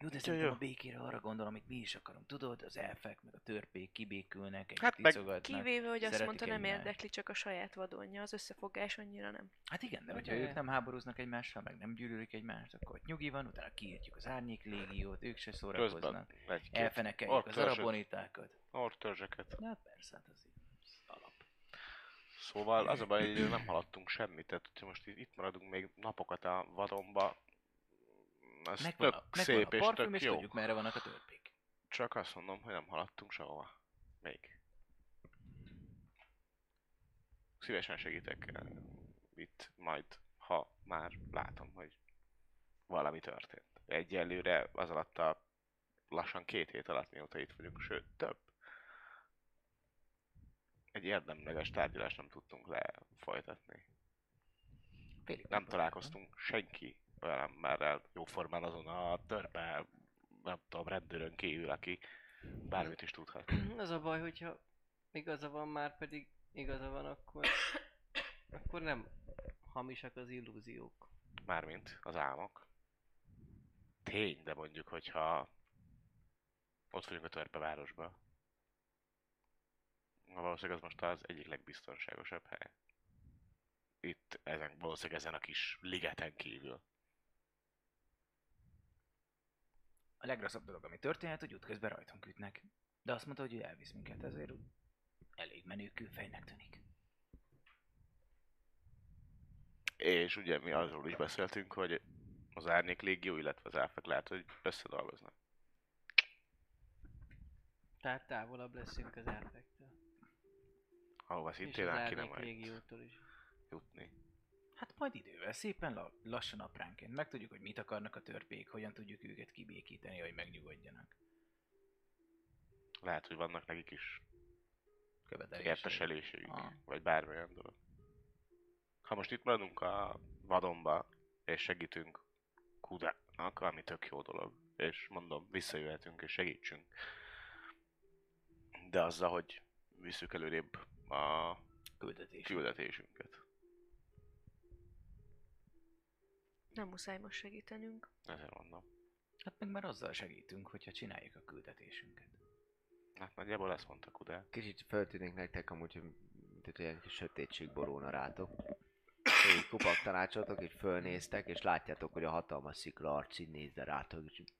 Jó, de szerintem a békére arra gondol, amit mi is akarunk. Tudod, az elfek, meg a törpék kibékülnek, egy Hát meg-. Kivéve, hogy azt mondta, nem egymást. érdekli csak a saját vadonja, az összefogás annyira nem. Hát igen, de hogyha de- ők nem háborúznak egymással, meg nem gyűlölik egymást, akkor ott nyugi van, utána kiírtjuk az árnyék légiót, ők se szórakoznak. Elfenekeljük az arabonitákat. orktörzsöket. Hát persze, hát az az alap. Szóval az a baj, hogy nem haladtunk semmit, tehát hogyha most itt itt maradunk még napokat a vadonba, az Megvan tök a, megvan szép a és parfüm, tök és jó. tudjuk merre vannak a törpék. Csak azt mondom, hogy nem haladtunk sehova. Még. Szívesen segítek eh, itt majd, ha már látom, hogy valami történt. Egyelőre az alatt a lassan két hét alatt, mióta itt vagyunk, sőt több. Egy érdemleges tárgyalást nem tudtunk lefolytatni. Félig Nem találkoztunk senki olyan emberrel jóformán azon a törpe, nem tudom, rendőrön kívül, aki bármit is tudhat. Az a baj, hogyha igaza van már pedig igaza van, akkor, akkor nem hamisak az illúziók. Mármint az álmok. Tény, de mondjuk, hogyha ott vagyunk a törpevárosba, valószínűleg az most az egyik legbiztonságosabb hely. Itt ezen, valószínűleg ezen a kis ligeten kívül. A legrosszabb dolog, ami történhet, hogy útközben rajtunk ütnek. De azt mondta, hogy ő elvisz minket, ezért elég menő külfejnek tűnik. És ugye mi arról is beszéltünk, hogy az Árnyék Légió, illetve az elfek lehet, hogy összedolgoznak. Tehát távolabb leszünk az elfektől. Ahova És szintén az el kéne majd légiótól is. jutni. Hát majd idővel, szépen la- lassan apránként. Megtudjuk, hogy mit akarnak a törpék, hogyan tudjuk őket kibékíteni, hogy megnyugodjanak. Lehet, hogy vannak nekik is Követelései. érteselésük, Ah. vagy bármilyen dolog. Ha most itt maradunk a vadonba, és segítünk Kudának, ami tök jó dolog, és mondom, visszajöhetünk és segítsünk. De azzal, hogy visszük előrébb a Küldetés. küldetésünket. Nem muszáj most segítenünk. Ezért mondom. Hát meg már azzal segítünk, hogyha csináljuk a küldetésünket. Hát nagyjából ezt mondta Kudá. Kicsit feltűnik nektek amúgy, hogy mint hogy ilyen kis sötétség borulna rátok. Így kupak tanácsoltok, így fölnéztek, és látjátok, hogy a hatalmas szikla arc így nézze rátok, és így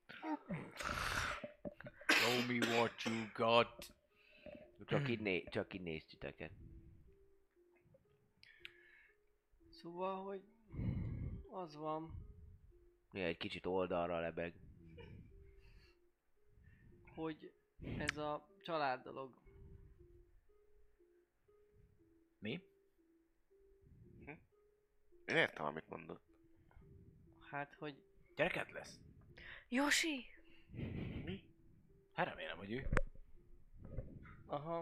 Show me what you got. csak így, né- csak így néz titeket. Szóval, hogy az van, Néha egy kicsit oldalra lebeg. hogy ez a család dolog, Mi? Én értem, amit mondott. hát, hogy Gyereked lesz? Josi! Hát remélem, hogy ő. aha,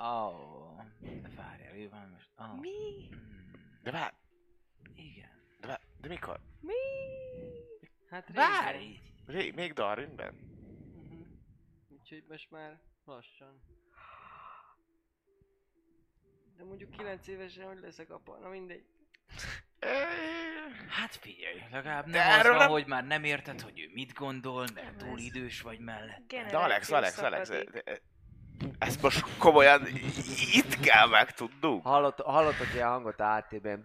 Ó, oh, de várjál, ő van most. Oh. Mi? Hmm, De vár, igen. De, de mikor? Mi? hát Várj! régen. Ré, még Darwinben? Mhm. Úgyhogy most már lassan. De mondjuk 9 évesen hogy leszek apa? Na mindegy. Hát figyelj, legalább De nem az erről van, nem- hogy már nem érted, hogy ő mit gondol, mert Nem túl idős vagy mellett. De Alex, Alex, Alex, de- de- ezt most komolyan itt kell megtudnunk. Hallott, hallottok ilyen hangot a háttérben,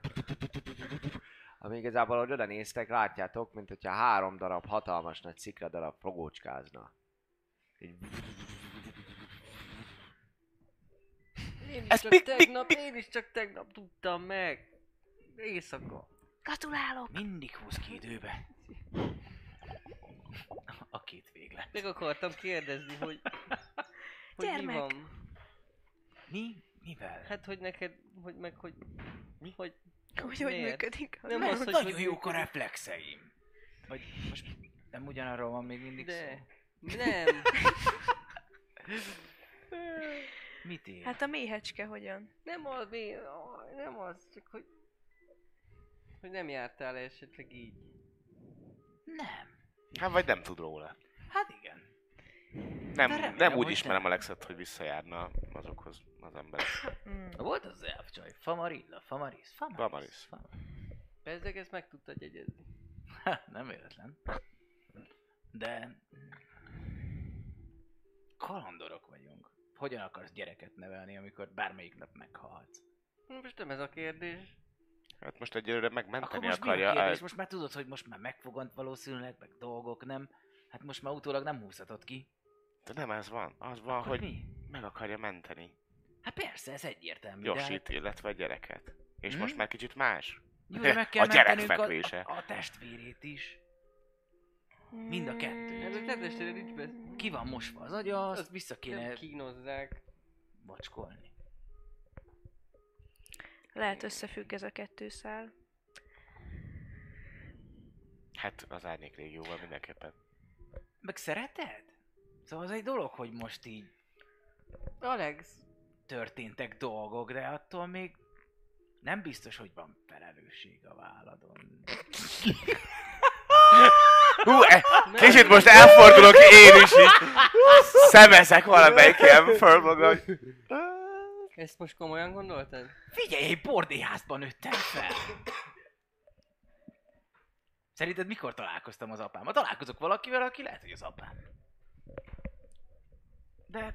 ami igazából, hogy oda néztek, látjátok, mint hogyha három darab hatalmas nagy szikra darab fogócskázna. Így Én is Ez csak mi- mi- tegnap, én is csak tegnap tudtam meg. Éjszaka. Gratulálok! Mindig húz ki időbe. A két véglet. Meg akartam kérdezni, hogy, hogy mi van. Mi? Mivel? Hát, hogy neked, hogy meg, hogy... Mi? Hogy Hogy hogy Miért? működik? Nem Mert az, hogy nagyon hogy jók a reflexeim. Vagy most nem ugyanarról van még mindig De. szó? Nem. Mit ér? Hát a méhecske hogyan? Nem az, mi, nem az, csak hogy... Hogy nem jártál esetleg így. Nem. Hát vagy nem tud róla. Hát igen. Nem, remélem, nem úgy ismerem te- Alexet, hogy visszajárna azokhoz az emberek. Mm. Volt az elfcsaj. Famarilla, Famaris, Famaris. Famaris. Famaris. Bezzeg ezt meg tudtad jegyezni. Ha, nem véletlen. De... Kalandorok vagyunk. Hogyan akarsz gyereket nevelni, amikor bármelyik nap meghalsz? Most nem ez a kérdés. Hát most egyelőre Akkor megmenteni most mi akarja. a kérdés? a- Most már tudod, hogy most már megfogant valószínűleg, meg dolgok, nem? Hát most már utólag nem húzhatod ki. De nem ez van. Az van, Akkor hogy mi? meg akarja menteni. Hát persze, ez egyértelmű. de Josit, hát- illetve a gyereket. És Hm? most már kicsit más. Jó, de meg kell A gyerek fekvése. A, a, a testvérét is. Mind a kettő. Ez a kedvesére nincs be. Ki van mosva az agya, azt Azt vissza kéne kínozzák. vacskolni. Lehet összefügg ez a kettő szál. Hát az árnyék régióval mindenképpen. Meg szereted? Szóval az egy dolog, hogy most így Alex, történtek dolgok, de attól még nem biztos, hogy van felelősség a válladon. Hú, e, kicsit most elfordulok én is így. Szemezek valamelyik ilyen föl magam. hogy- ezt most komolyan gondoltad? Figyelj, egy bordéházban nőttem fel! Szerinted mikor találkoztam az apámmal? Találkozok valakivel, aki lehet, hogy az apám. De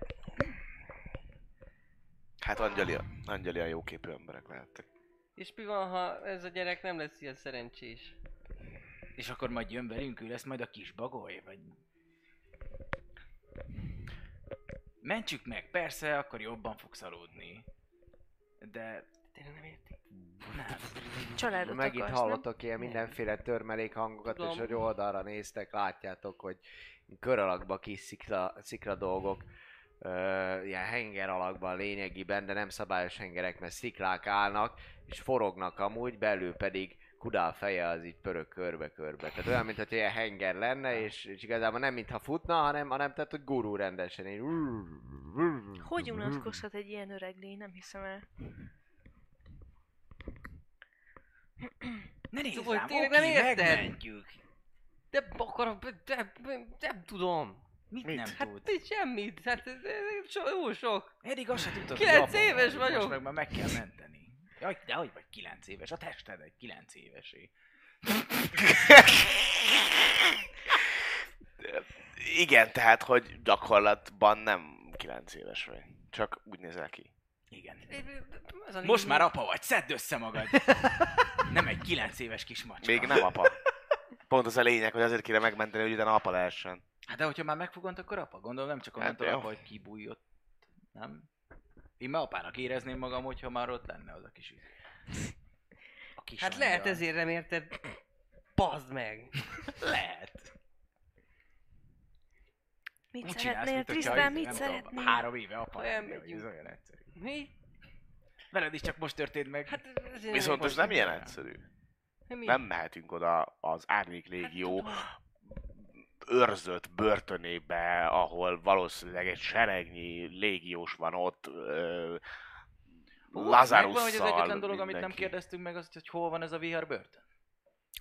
Hát Angelia, Angelia jóképű emberek lehettek. És mi van, ha ez a gyerek nem lesz ilyen szerencsés? És akkor majd jön velünk, ő lesz majd a kis bagoly, vagy... Mentsük meg, persze, akkor jobban fogsz aludni. De Tényleg nem érti. nem. Családot Megint akarsz, hallottok ilyen mindenféle törmelék hangokat, Tudom. és hogy oldalra néztek, látjátok, hogy kör alakba kis szikla, szikla dolgok, ö, ilyen henger alakban lényegiben, de nem szabályos hengerek, mert sziklák állnak, és forognak amúgy, belül pedig Kudál feje az így pörög körbe-körbe. Tehát olyan, mintha ilyen henger lenne, és, és igazából nem mintha futna, hanem, hanem tehát, hogy gurú rendesen így... Hogy unatkozhat egy ilyen öreg lény? Nem hiszem el. Ne nézz rám, tényleg oké, nem érted? megmentjük. De akarom, de, de, de, nem tudom. Mit, Mit? nem Hát tudsz? nincs semmit, hát ez- ez so, jó sok. Eddig azt se tudtad, Kilenc hogy apa éves vagy, vagyok. Most meg már meg kell menteni. Jaj, de hogy vagy 9 éves? A tested egy 9 évesé. Igen, tehát, hogy gyakorlatban nem 9 éves vagy. Csak úgy nézel ki. Igen. Most már apa vagy, szedd össze magad. Nem egy 9 éves kis macska. Még nem apa. Pont az a lényeg, hogy azért kéne megmenteni, hogy utána apa lehessen. Hát de hogyha már megfogant, akkor apa. Gondolom nem csak onnantól jó. apa, hogy kibújott. Nem? Én már apának érezném magam, hogyha már ott lenne az a kis... A kis Hát angyal. lehet ezért nem érted. Bazd meg. Lehet. Mit Mit csinálsz, szeretnél, Trisztán? nem Mit szeretnél? Három éve apa. Olyan. Ez olyan egyszerű. Mi? Veled is csak most történt meg. Hát Viszont ez nem ilyen egyszerű. mi? Nem mehetünk oda az Árnyék Légió Hát, őrzött börtönébe, ahol valószínűleg egy seregnyi légiós van ott, ö, Hú, megvan, hogy az Lazarusszal, egyetlen dolog, amit nem mindenki. kérdeztünk meg, az, hogy hol van ez a vihar börtön.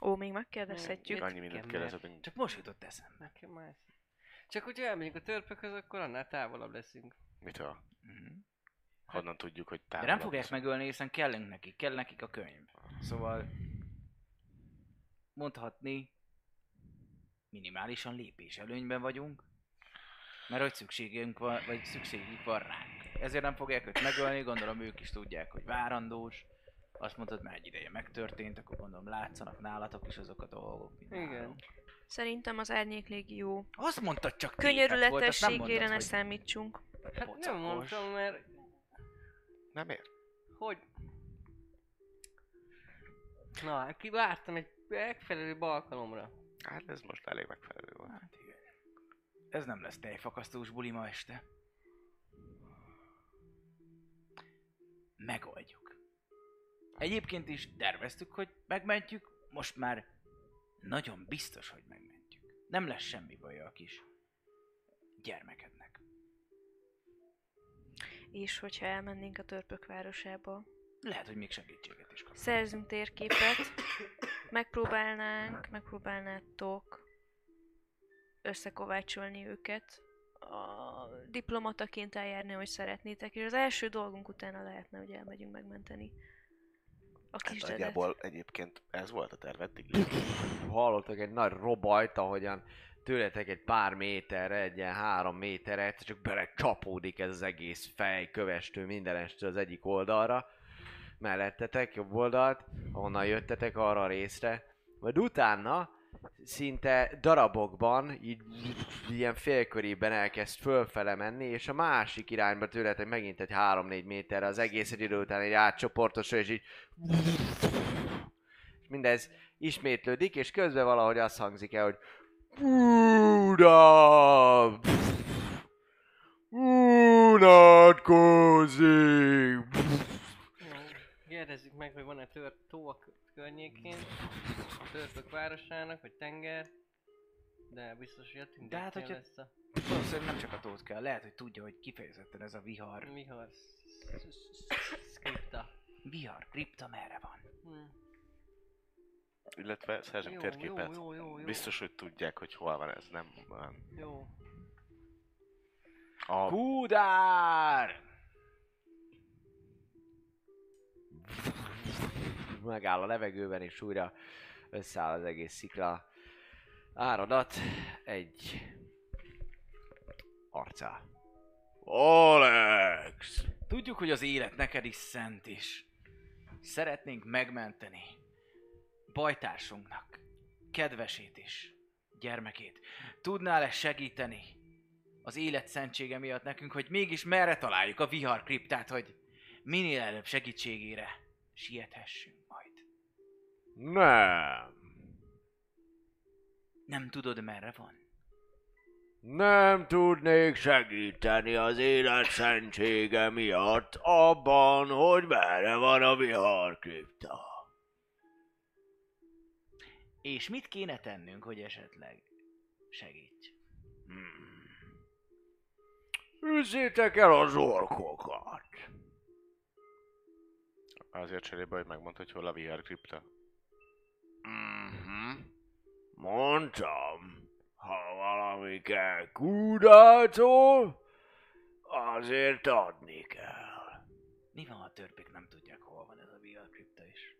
Ó, még megkérdezhetjük. Annyi mindent kérdezhetünk. Csak most jutott eszembe. Csak hogyha elmegyünk a törpökhöz, akkor annál távolabb leszünk. Mitől? Mhm. Honnan tudjuk, hogy De távol. nem fogják megölni, hiszen kellünk nekik, kell nekik a könyv. Szóval mondhatni, minimálisan lépés előnyben vagyunk, mert hogy szükségünk van, vagy szükségük van ránk. Ezért nem fogják őt megölni, gondolom ők is tudják, hogy várandós. Azt mondtad, már egy ideje megtörtént, akkor gondolom látszanak nálatok is azok a dolgok. Igen. nálunk. Szerintem az Árnyék Légió Azt mondtad csak könyörületességére ne hogy számítsunk. Hát nem mondtam, mert Nem ér? hogy... Na, kivártam egy megfelelő alkalomra. Hát ez most elég megfelelő volt. Hát igen. Ez nem lesz tejfakasztós buli ma este. Megoldjuk. Egyébként is terveztük, hogy megmentjük, most már nagyon biztos, hogy megmentjük. Nem lesz semmi baj a kis gyermekednek. És hogyha elmennénk a törpök városába, Lehet, hogy még segítséget is kap. szerzünk térképet, megpróbálnánk, megpróbálnátok összekovácsolni őket, a diplomataként eljárni, hogy szeretnétek, és az első dolgunk utána lehetne, hogy elmegyünk megmenteni a Hát kisdedet. nagyjából egyébként ez volt a terv eddig. hallottak egy nagy robajt, ahogyan tőletek egy pár méterre, egy ilyen három méterre, csak bele csapódik ez az egész fej, kövestő mindenestől az egyik oldalra, mellettetek, jobb oldalt, ahonnan jöttetek arra a részre, majd utána szinte darabokban, így ilyen félkörében elkezd fölfele menni, és a másik irányba tőletek megint egy 3-4 méterre az egész idő után egy átcsoportosul, és így és mindez ismétlődik, és közben valahogy azt hangzik el, hogy Buda! Unatkozik! Kérdezzük meg, hogy van-e tör, tó a kö- környékén, a törpök városának, vagy tenger. De biztos, hogy a De hát, hogyha- lesz a Valószínűleg nem csak a tót kell, lehet, hogy tudja, hogy kifejezetten ez a vihar. vihar skripta. Vihar, kripta merre van? Hm. Illetve szerzünk Jó, térképet. jó, jó, jó, jó. Biztos, hogy tudják, hogy hol van ez, nem olyan. Jó. A Kudár! Megáll a levegőben, és újra összeáll az egész szikla áradat egy arcá. Alex! Tudjuk, hogy az élet neked is szent is. Szeretnénk megmenteni bajtársunknak kedvesét is, gyermekét. Tudnál-e segíteni az élet szentsége miatt nekünk, hogy mégis merre találjuk a vihar kriptát, hogy minél előbb segítségére siethessünk majd. Nem. Nem tudod, merre van? Nem tudnék segíteni az élet szentsége miatt abban, hogy merre van a viharkripta. És mit kéne tennünk, hogy esetleg segíts? Hmm. Üzzétek el az orkokat. Azért cserébe, hogy megmondta, hogy hol a VR kripta. Mhm. Mondtam, ha valami kell kúdától, azért adni kell. Mi van, ha a törpék nem tudják, hol van ez a vihar kripta is?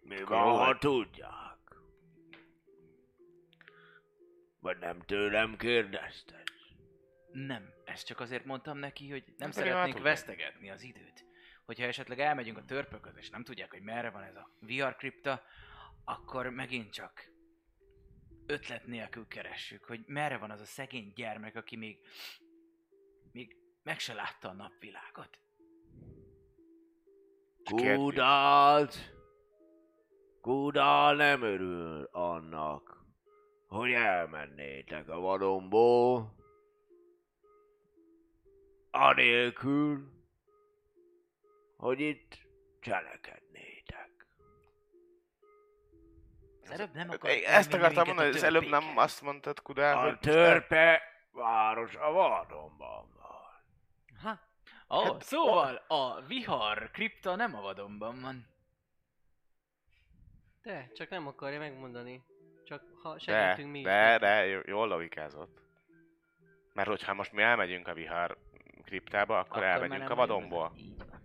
Mi Akkor van, ha tudják? Vagy nem tőlem kérdezted? Nem, ezt csak azért mondtam neki, hogy nem szeretnénk vesztegetni az időt. Hogyha esetleg elmegyünk a törpökhöz, és nem tudják, hogy merre van ez a VR kripta, akkor megint csak ötlet nélkül keressük, hogy merre van az a szegény gyermek, aki még, még meg se látta a napvilágot. Kúdált! Kúdál nem örül annak, hogy elmennétek a vadonból, anélkül, hogy itt cselekednétek. Az előbb nem akar Ezt akartam mondani, a hogy az előbb nem azt mondtad, Kudál, A hogy... törpe város a vadonban van. Ha? Ó, Hát, szóval a vihar kripta nem a vadonban van. De, csak nem akarja megmondani. Csak ha De, segítünk mi is. de, de, jó- jól logikázott. Mert hogyha most mi elmegyünk a vihar kriptába, akkor, Akkor elmegyünk a vadonból. Így van.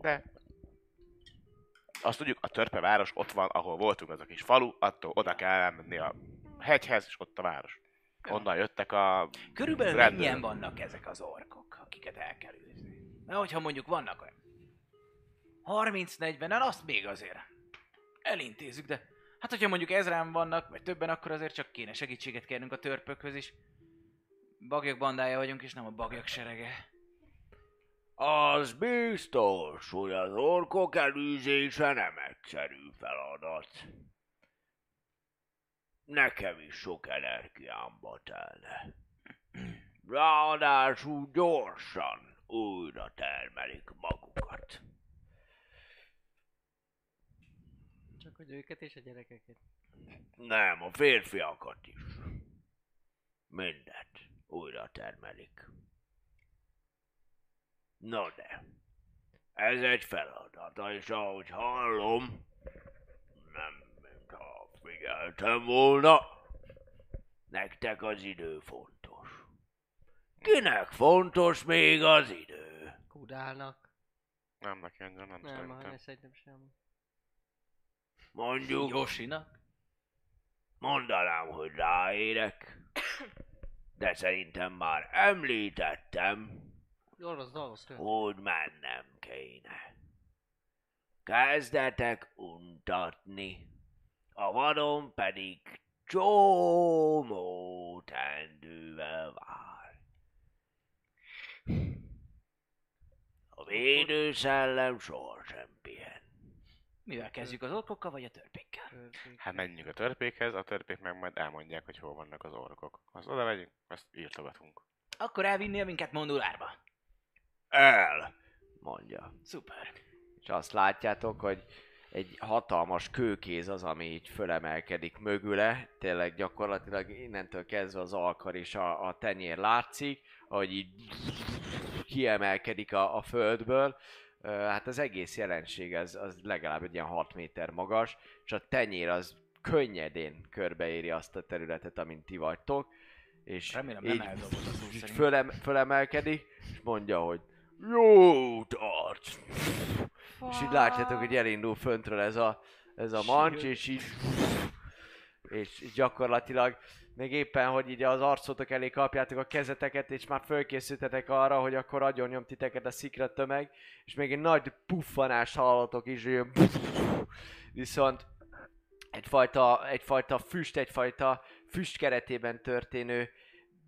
De. Azt tudjuk, a törpeváros ott van, ahol voltunk, az a kis falu, attól oda kell elmenni a hegyhez, és ott a város. Onnan jöttek a... Körülbelül Rendőr. mennyien vannak ezek az orkok, akiket el kell űzni? Mert hogyha mondjuk vannak olyan 30-40-en, azt még azért elintézzük, de hát hogyha mondjuk ezrán vannak, vagy többen, akkor azért csak kéne segítséget kérnünk a törpökhöz is. Bagyok bandája vagyunk, és nem a bagyok serege. Az biztos, hogy az orkok elűzése nem egyszerű feladat. Nekem is sok energiámba telne. Ráadásul gyorsan újra termelik magukat. Csak hogy őket és a gyerekeket. Nem, a férfiakat is. Mindet újra termelik. No de, ez egy feladata, és ahogy hallom, nem mintha figyeltem volna, nektek az idő fontos. Kinek fontos még az idő? Kudálnak. Nem, neki annyira nem, Nem, szerintem. nem, szerintem sem. Mondjuk, Josinak? mondanám, hogy ráérek, de szerintem már említettem, Orosz, orosz, orosz. hogy mennem kéne. Kezdetek untatni, a vadon pedig csomó tendővel vár. A védőszellem sohasem pihen. Mivel kezdjük az orkokkal, vagy a törpékkel? Hát menjünk a törpékhez, a törpék meg majd elmondják, hogy hol vannak az orkok. Az oda megyünk, azt írtogatunk. Akkor elvinnél minket Mondulárba. El, mondja. Szuper. És azt látjátok, hogy egy hatalmas kőkéz az, ami így fölemelkedik mögüle, tényleg gyakorlatilag innentől kezdve az alkar és a, a tenyér látszik, ahogy így kiemelkedik a, a földből. Hát az egész jelenség az, az legalább egy ilyen 6 méter magas, és a tenyér az könnyedén körbeéri azt a területet, amint ti vagytok, és Remélem nem így, szó így fölem, fölemelkedik, és mondja, hogy jó tart! És így látjátok, hogy elindul föntről ez a, ez a mancs, és így... És gyakorlatilag még éppen, hogy így az arcotok elé kapjátok a kezeteket, és már fölkészültetek arra, hogy akkor adjon nyom titeket a szikra tömeg, és még egy nagy puffanás hallatok is, hogy viszont egyfajta, egyfajta füst, egyfajta füst keretében történő,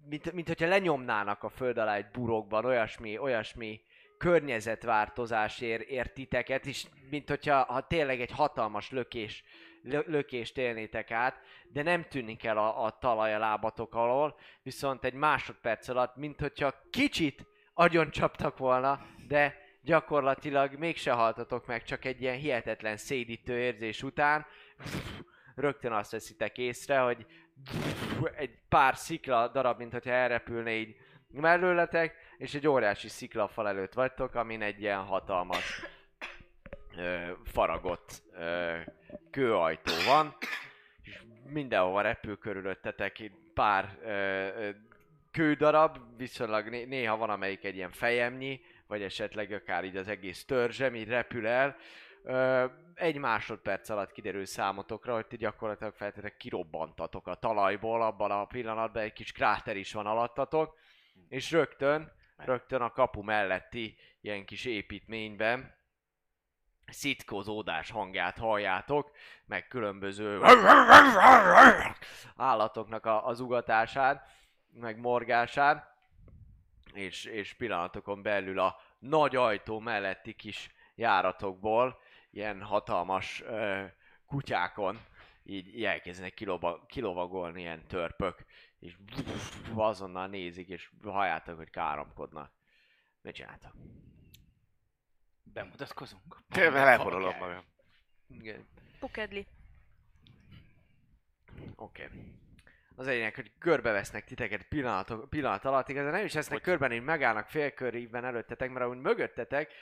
mint, mint hogyha lenyomnának a föld alá egy burokban, olyasmi, olyasmi környezetváltozás ér, ér titeket, és mint hogyha ha tényleg egy hatalmas lökés, lö, lökést élnétek át, de nem tűnik el a, a talaj a lábatok alól, viszont egy másodperc alatt, mint hogyha kicsit agyon csaptak volna, de gyakorlatilag mégse haltatok meg, csak egy ilyen hihetetlen szédítő érzés után rögtön azt veszitek észre, hogy egy pár szikla darab, mint hogyha elrepülne így mellőletek, és egy óriási sziklafal előtt vagytok, amin egy ilyen hatalmas ö, faragott ö, kőajtó van, és mindenhova repül körülöttetek egy pár ö, ö, kődarab, viszonylag né- néha van amelyik egy ilyen fejemnyi, vagy esetleg akár így az egész törzsem, így repül el. Egy másodperc alatt kiderül számotokra, hogy ti gyakorlatilag feltétlenül kirobbantatok a talajból, abban a pillanatban egy kis kráter is van alattatok, és rögtön, rögtön a kapu melletti ilyen kis építményben szitkozódás hangját halljátok, meg különböző állatoknak a, az ugatását, meg morgását, és, és pillanatokon belül a nagy ajtó melletti kis járatokból ilyen hatalmas ö, kutyákon így, így elkezdenek kilova, kilovagolni ilyen törpök, és azonnal nézik, és halljátok, hogy káromkodnak. Mit csináltak? Bemutatkozunk. Leporolom magam. Igen. Pukedli. Oké. Okay. Az lényeg, hogy körbevesznek titeket pillanatok, pillanat alatt, igazán nem is lesznek körben, hogy megállnak félkörívben előttetek, mert ahogy mögöttetek,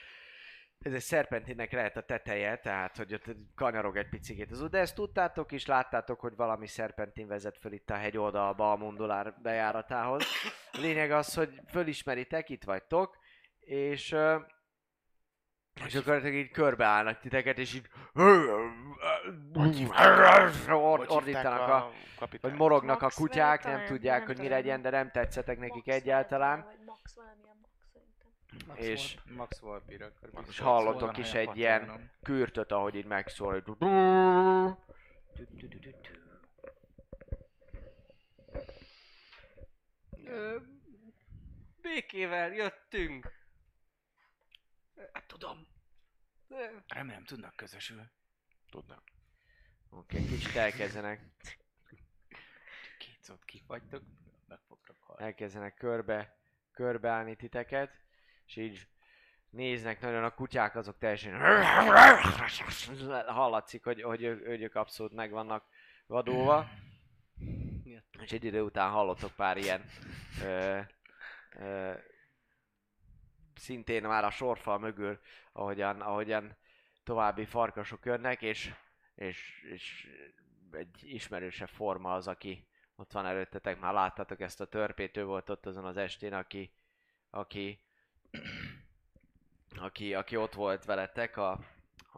ez egy szerpentinnek lehet a teteje, tehát hogy ott kanyarog egy picit az út, de ezt tudtátok és láttátok, hogy valami szerpentin vezet föl itt a hegy oldalba a Mundulár bejáratához. A lényeg az, hogy fölismeritek, itt vagytok, és és akkor így körbeállnak titeket, és így Or- ordítanak a, vagy morognak a kutyák, nem tudják, nem hogy mi legyen, de nem tetszetek nekik Max egyáltalán. Max És- Vol- Max akkor És van is egy ilyen-. Kürtöt, ahogy így megszól, hogy Ö, békével jöttünk. Hát tudom. Remélem tudnak közösül. Tudnak. Oké, okay, kicsit elkezdenek, Két szót kik vagytok, meg fogtok halni. elkezdenek körbe, körbeállni titeket, és így néznek nagyon a kutyák, azok teljesen hallatszik, hogy, hogy, hogy ők abszolút meg vannak vadulva. És egy idő után hallottok pár ilyen ö, ö, szintén már a sorfal mögül, ahogyan, ahogyan további farkasok jönnek, és, és, és egy ismerősebb forma az, aki ott van előttetek, már láttatok ezt a törpét, ő volt ott azon az estén, aki, aki, aki, aki ott volt veletek a,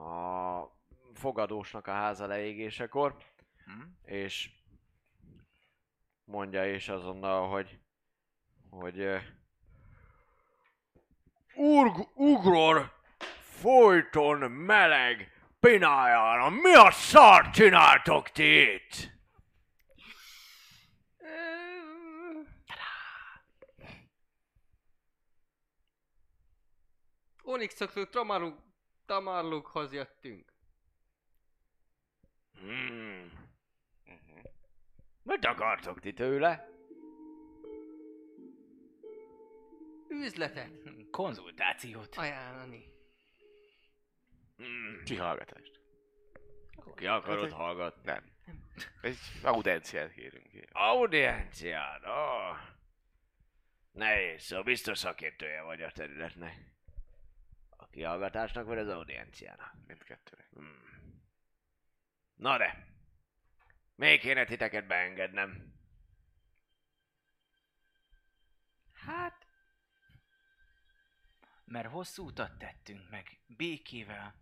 a fogadósnak a háza leégésekor, Hm? és mondja is azonnal, hogy hogy Urg, ugror, folyton meleg, pinájára, mi a szart csináltok ti itt? Onyxokról Tamarluk, Tamarlukhoz jöttünk. Hmm. Mit akartok ti tőle? Üzletet Konzultációt. ajánlani. Hmm. Kihallgatást. Ki akarod Hát, hallgatni? Nem. Egy audenciát kérünk. Audiencián, oh. Nehéz, szóval biztos szakértője vagy a területnek. Kihallgatásnak vagy az audienciának? Mindkettőnek. Hmm. Na de, még kéne titeket beengednem. Hát, Mert hosszú utat tettünk meg, békével,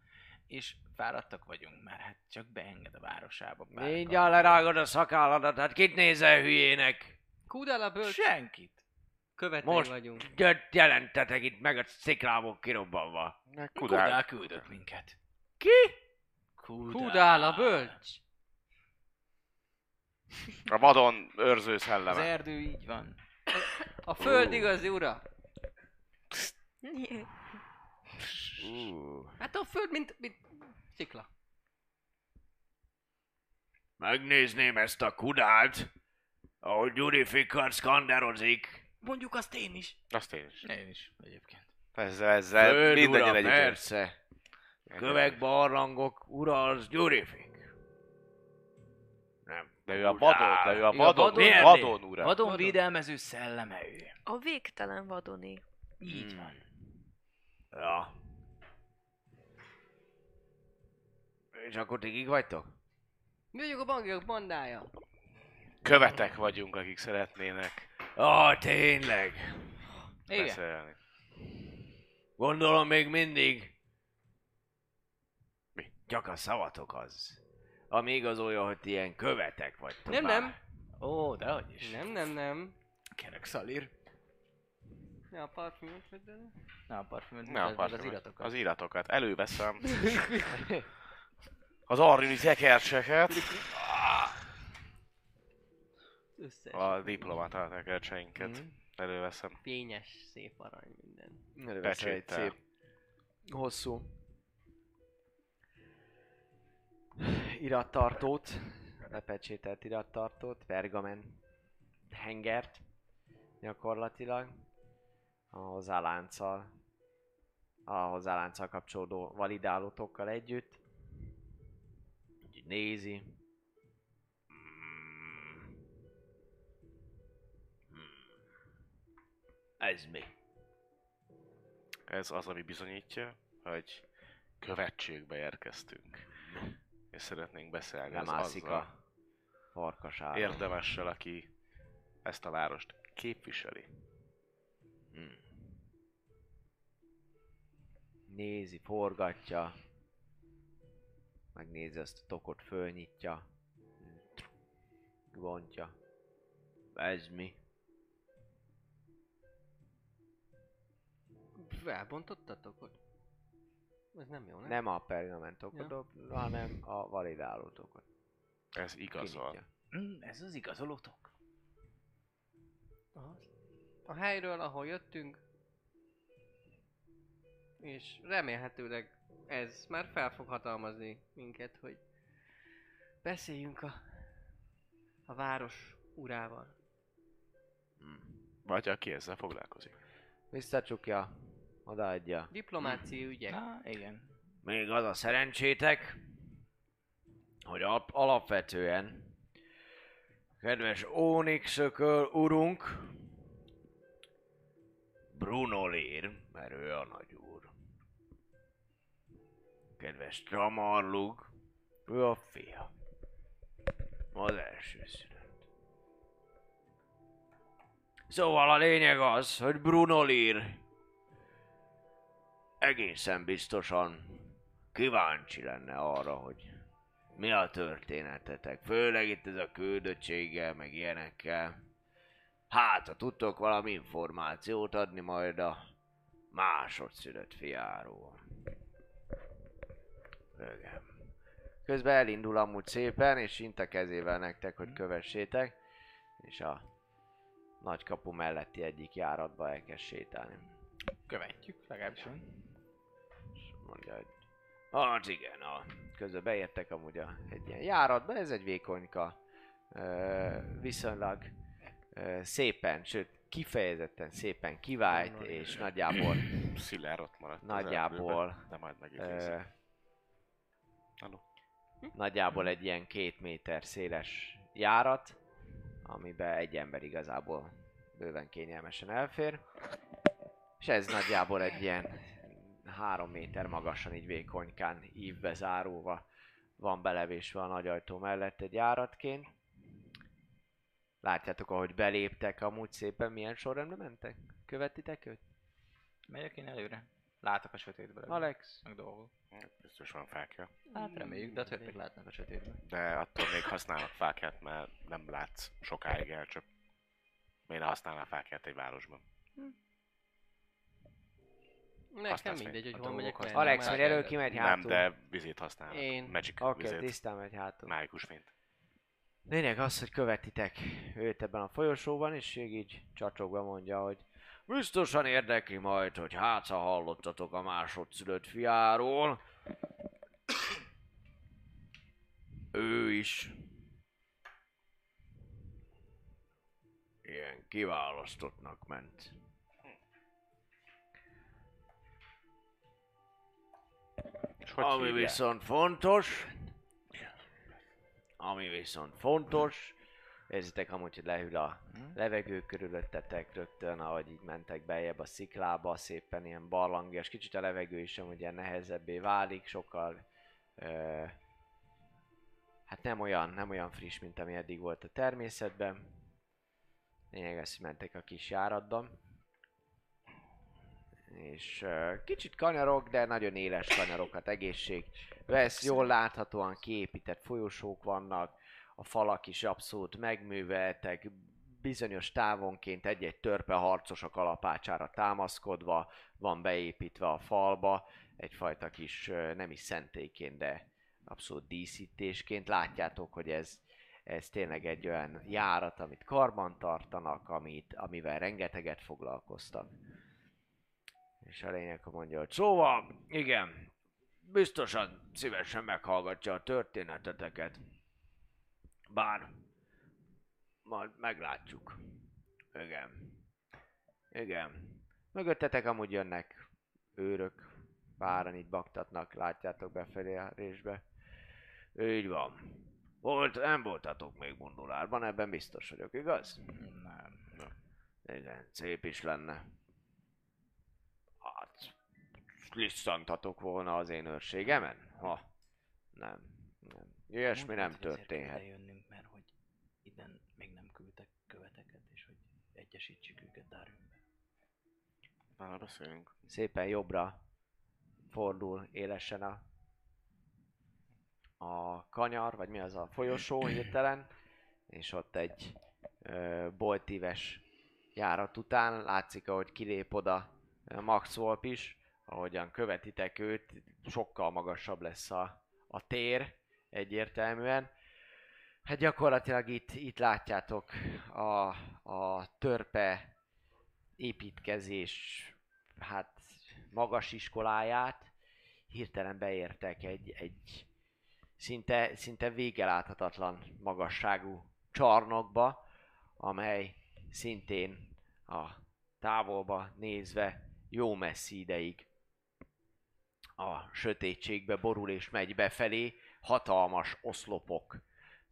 és fáradtak vagyunk már, hát csak beenged a városába. Mindjárt lerágod a szakálladat, hát kit nézel hülyének? Kudala bölcs, Senkit. Követői Most vagyunk. Jelentetek itt meg a sziklámok kirobbanva. Kudál. Kudál küldött minket. Ki? Kudala bölcs! A vadon őrző Az szelleme. erdő így van. A föld igazi ura. Uh, Hát a föld, mint, mint szikla. Megnézném ezt a kudát, ahogy Gyurifikar skanderozik. Mondjuk azt én is. Azt én is. Én is egyébként. Ezzel, ezzel Föld mindannyian ura, persze. Kövek, barlangok, ura az Gyurifik. Nem. De ő a vadon, de ő a Ő a vadon, vadon- vadon, vadon ura. Vadon Vadon. védelmező szelleme ő. A végtelen vadoni. Így Hmm. van. Ja. És akkor ti kik vagytok? Mi vagyok a bankjak bandája. Követek vagyunk, akik szeretnének Ah, tényleg. Igen. beszélni. Gondolom még mindig. Mi? Csak a szavatok az. Ami igazolja, hogy ti ilyen követek vagytok Nem, nem. Ó, dehogy is. Nem, nem, nem. Kerek szalír. Ja, a parfümöt el. Na a parfümöt, Ne a az parfümöt. iratokat. Az iratokat. Előveszem. Az arrini tekercseket. Összes. A diplomata tekercseinket. Mhm. Előveszem. Fényes, szép arany minden. előveszel egy szép, hosszú irattartót, lepecsételt irattartót, pergamen hengert gyakorlatilag a hozzálánccal, a hozzálánccal kapcsolódó validálótokkal együtt. Úgyhogy nézi. Ez mi? Ez az, ami bizonyítja, hogy követségbe érkeztünk. És szeretnénk beszélni az Lemászik azzal a farkasára. érdemessel, aki ezt a várost képviseli. Hmm. Nézi, forgatja. Megnézi azt a tokot, fölnyitja. Bontja. Ez mi? Elbontottatok ott? Ez nem jó, nem? Nem a pergamentokat, ja. hanem a validálótokat. Ez igazol. Mm, ez az igazolótok. Aha. A helyről, ahol jöttünk, és remélhetőleg ez már fel fog hatalmazni minket, hogy beszéljünk a, a város urával. Vagy aki ezzel foglalkozik. Visszacsukja, odaadja. Diplomáciai ügyek. Na, igen. Még az a szerencsétek, hogy al- alapvetően kedves Onyxököl urunk, Bruno Lér, mert ő a nagy úr. Kedves Tramarlug, ő a fia. Az első szület. Szóval a lényeg az, hogy Bruno Lear egészen biztosan kíváncsi lenne arra, hogy mi a történetetek. Főleg itt ez a küldöttséggel, meg ilyenekkel. Hát, ha tudtok valami információt adni majd a másodszülött fiáról. Igen. Közben elindul amúgy szépen, és int a kezével nektek, hogy kövessétek. És a nagy kapu melletti egyik járatba elkezd sétálni. Követjük, legalábbis én. Mondja, hogy hát igen, a... közben beértek amúgy a, egy ilyen járatba, ez egy vékonyka, ö, viszonylag ö, szépen, sőt kifejezetten szépen kivált, és nagyjából Szilár ott maradt. Nagyjából, erdőben, De majd ö, megidézik. Hello. nagyjából egy ilyen két méter széles járat, amiben egy ember igazából bőven kényelmesen elfér. És ez nagyjából egy ilyen három méter magasan így vékonykán ívbe zárulva van belevésve a nagy ajtó mellett egy járatként. Látjátok, ahogy beléptek, amúgy szépen milyen sorrendben mentek? Követitek őt? Megyek én előre. Látok a sötétben. Alex? Meg dolgok. Biztos van fákja. Hát reméljük, de a többiek látnak a sötétben. De attól még használnak fákját, mert nem látsz sokáig elcsöp. Miért ne használnál fákját egy városban? Nekem mindegy, hogy hol megyek. merre, Alex, mert elő kimegy Nem, hátul. de vizét használnak. Én. Magic Oké, okay, tisztán megy hátul. Mágikus fényt. Lényeg az, hogy követitek őt ebben a folyosóban, és még így csacsogva mondja, hogy biztosan érdekli majd, hogy hát ha hallottatok a másodszülött fiáról. Ő is ilyen kiválasztottnak ment. És hogy Ami hívják? viszont fontos, ami viszont fontos, érzitek amúgy, hogy lehűl a levegő körülöttetek rögtön, ahogy így mentek beljebb a sziklába, szépen ilyen barlangias, kicsit a levegő is amúgy ilyen nehezebbé válik, sokkal ö, hát nem olyan, nem olyan friss, mint ami eddig volt a természetben. Lényeg az, hogy mentek a kis járatban. És uh, kicsit kanyarok, de nagyon éles kanyarokat, egészség. Vesz, jól láthatóan kiépített folyosók vannak, a falak is abszolút megműveltek, bizonyos távonként egy-egy törpe harcos a kalapácsára támaszkodva, van beépítve a falba, egyfajta kis, nem is szentélyként, de abszolút díszítésként. Látjátok, hogy ez, ez tényleg egy olyan járat, amit karban tartanak, amit, amivel rengeteget foglalkoztak. És a lényeg, hogy mondja, hogy szóval, igen, biztosan szívesen meghallgatja a történeteteket. Bár majd meglátjuk. Igen. Igen. Mögöttetek amúgy jönnek őrök, páran itt baktatnak, látjátok befelé a résbe. Így van. Volt, nem voltatok még Mundulárban, ebben biztos vagyok, igaz? Nem. Igen, szép is lenne. Lisszantatok volna az én őrségemen? Ha, nem, nem. Ilyesmi nem történhet. jönnünk, mert hogy iden még nem küldtek követeket, és hogy egyesítsük őket Darwinbe. Már beszélünk. Szépen jobbra fordul élesen a, a kanyar, vagy mi az a folyosó hirtelen, és ott egy ö, boltíves járat után látszik, ahogy kilép oda Max Wolf is, ahogyan követitek őt, sokkal magasabb lesz a, a tér egyértelműen. Hát gyakorlatilag itt, itt látjátok a, a törpe építkezés hát magas iskoláját, hirtelen beértek egy, egy szinte, szinte végeláthatatlan magasságú csarnokba, amely szintén a távolba nézve jó messzi ideig a sötétségbe borul és megy befelé, hatalmas oszlopok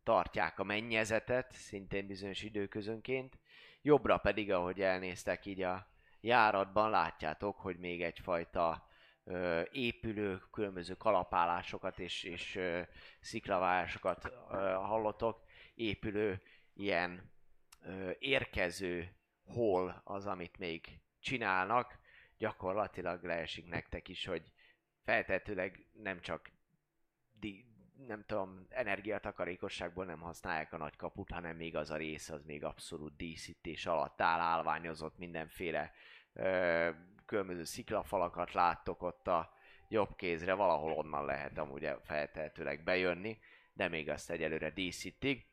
tartják a mennyezetet, szintén bizonyos időközönként. Jobbra pedig, ahogy elnéztek így a járatban, látjátok, hogy még egyfajta ö, épülő, különböző kalapálásokat és, és ö, sziklaválásokat ö, hallotok. Épülő ilyen ö, érkező hol az, amit még csinálnak. Gyakorlatilag leesik nektek is, hogy feltetőleg nem csak di- nem tudom, energiatakarékosságból nem használják a nagy kaput, hanem még az a rész, az még abszolút díszítés alatt áll, állványozott mindenféle ö, különböző sziklafalakat láttok ott a jobb kézre, valahol onnan lehet amúgy feltehetőleg bejönni, de még azt egyelőre díszítik,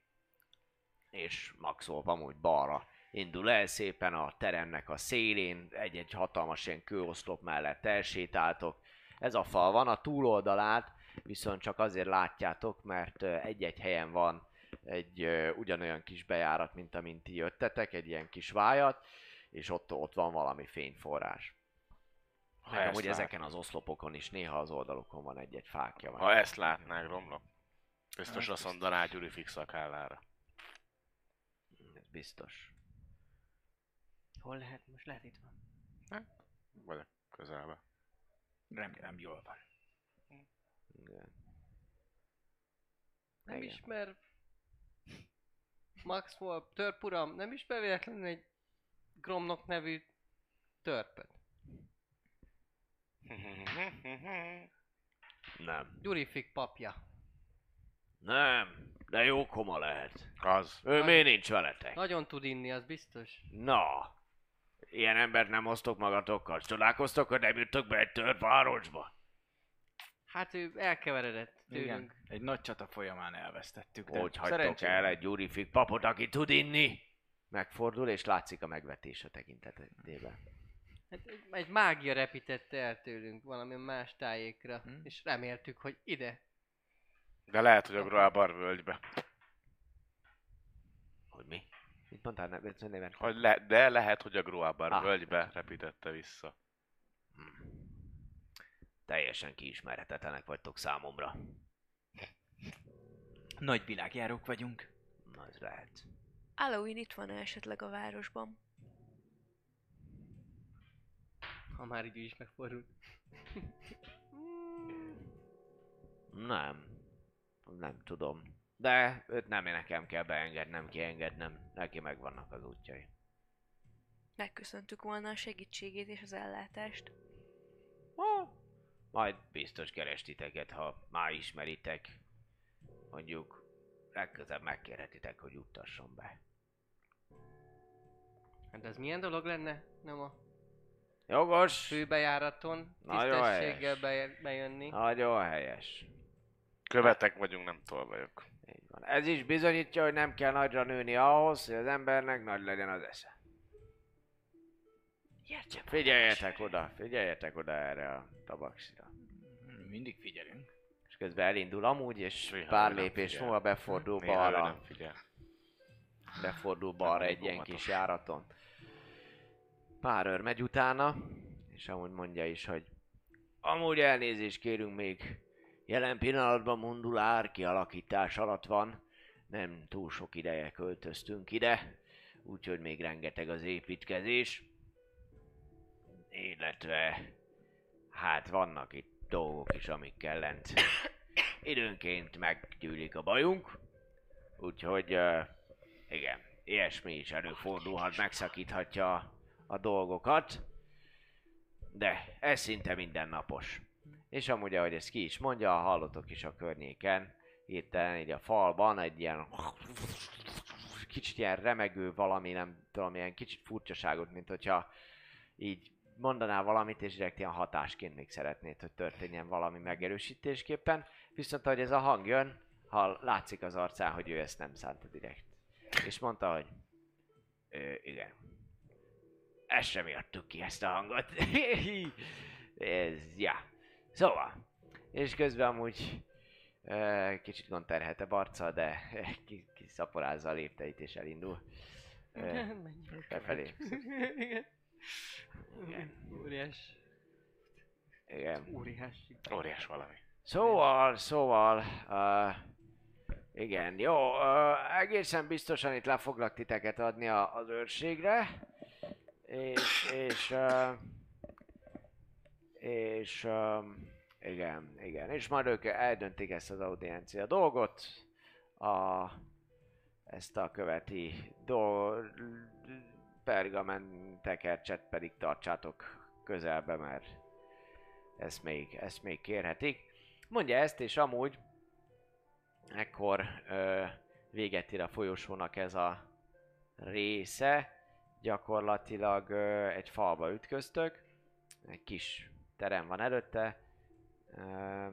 és maxolva amúgy balra indul el szépen a teremnek a szélén, egy-egy hatalmas ilyen kőoszlop mellett elsétáltok. Ez a fal van, a túloldalát viszont csak azért látjátok, mert egy-egy helyen van egy ugyanolyan kis bejárat, mint amint ti jöttetek, egy ilyen kis vájat, és ott, ott van valami fényforrás. Ha Meg amúgy ezeken az oszlopokon is néha az oldalukon van egy-egy fákja. Ha ezt látnák, romlok. Biztos Hát, azt mondaná Gyuri fix a kállára. Ez biztos. Hol lehet? Most lehet itt van. Vagy a közelbe. Remélem jól van. Igen. Nem Igen. ismer... Max Wolf, törpuram, nem ismer véletlenül egy Gromnok nevű törpöt? Nem. Gyurifik papja. Nem, de jó koma lehet. Az. Ő miért nincs veletek? Nagyon tud inni, az biztos. Na, ilyen embert nem hoztok magatokkal. Csodálkoztok, hogy nem jöttök be egy törvárosba? Hát ő elkeveredett tőlünk. Igen. Egy nagy csata folyamán elvesztettük. De Hogy hagytok szerencsére- el egy gyurifik papot, aki tud inni? Megfordul, és látszik a megvetés a tekintetében. Hát egy, egy mágia repítette el tőlünk valami más tájékra, Hm. és reméltük, hogy ide. De lehet, hogy a Groabar völgybe. Hogy mi? Mit mondtál ne- ne- néven? Hogy le, de lehet, hogy a Groabar Ah. völgybe repítette vissza. Teljesen kiismerhetetlenek vagytok számomra. Nagy világjárók vagyunk. Na, ez lehet. Halloween itt van esetleg a városban? Ha már így is megfordult. Nem. Nem tudom. De őt nem nekem kell beengednem, kiengednem. Neki megvannak az útjai. Megköszöntük volna a segítségét és az ellátást. Ha, majd biztos keres titeket, ha már ismeritek. Mondjuk legközelebb megkérhetitek, hogy juttasson be. Hát ez milyen dolog lenne? Nem a Jogos! főbejáraton Nagyon tisztességgel helyes. be, bejönni. Nagyon helyes. Követek vagyunk, nem tolvajok. Így van. Ez is bizonyítja, hogy nem kell nagyra nőni ahhoz, hogy az embernek nagy legyen az esze. Figyeljetek oda, figyeljetek oda erre a tabaxira. Mindig figyelünk. És közben elindul amúgy, és Néha pár lépés figyel. múlva befordul Néha balra. nem figyel. befordul balra Nem egy ilyen kis járaton. Pár őr megy utána, és amúgy mondja is, hogy amúgy elnézést kérünk még, jelen pillanatban Mundulár kialakítás alatt van, nem túl sok ideje költöztünk ide, úgyhogy még rengeteg az építkezés, illetve hát vannak itt dolgok is, amikkel lent időnként meggyűlik a bajunk, úgyhogy uh, igen, ilyesmi is előfordulhat, megszakíthatja a dolgokat, de ez szinte mindennapos. És amúgy, ahogy ezt ki is mondja, hallotok is a környéken, hirtelen így a falban egy ilyen kicsit ilyen remegő valami, nem tudom, ilyen kicsit furcsaságot, mint hogyha így mondanál valamit, és direkt ilyen hatásként még szeretnéd, hogy történjen valami megerősítésképpen. Viszont ahogy ez a hang jön, ha látszik az arcán, hogy ő ezt nem szánta direkt. És mondta, hogy Ö, igen. Ezt sem írtuk ki, ezt a hangot. Ez, ja. Szóval. És közben amúgy ö, kicsit gond terhelte Barca, de ki- kiszaporázza a lépteit és elindul. Menjünk. befelé. Igen. Igen. Óriás. Igen. Óriás. Óriás valami. Szóval, szóval, uh, igen, jó, uh, egészen biztosan itt le foglak titeket adni a, az őrségre, és, és, uh, és, um, igen, igen, és majd ők eldöntik ezt az audiencia dolgot, a, ezt a követi dolg, pergamentekercset pedig tartsátok közelbe, mert ezt még, ezt még kérhetik. Mondja ezt, és amúgy ekkor ö, véget ér a folyosónak ez a része. Gyakorlatilag ö, egy falba ütköztök. Egy kis terem van előtte. Ö,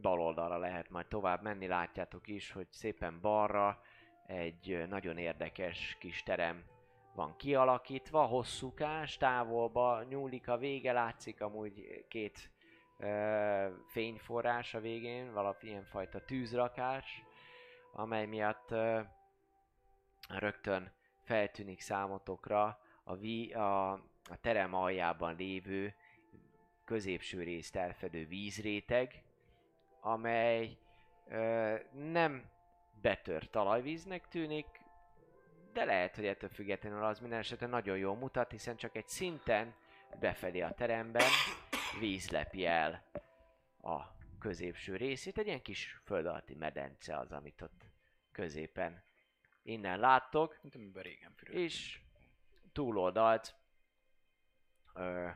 bal oldalra lehet majd tovább menni, látjátok is, hogy szépen balra egy nagyon érdekes kis terem van kialakítva, hosszúkás, távolba nyúlik a vége, látszik amúgy két ö, fényforrás a végén, valamilyen fajta tűzrakás, amely miatt ö, rögtön feltűnik számotokra a, ví, a, a terem aljában lévő középső részt elfedő vízréteg, amely ö, nem betört talajvíznek tűnik, de lehet, hogy ettől függetlenül az minden esetre nagyon jól mutat, hiszen csak egy szinten befelé a teremben víz lepi el a középső részét. Egy ilyen kis föld alatti medence az, amit ott középen innen láttok, Mint amiben régen fürödtünk. és túloldalt ö,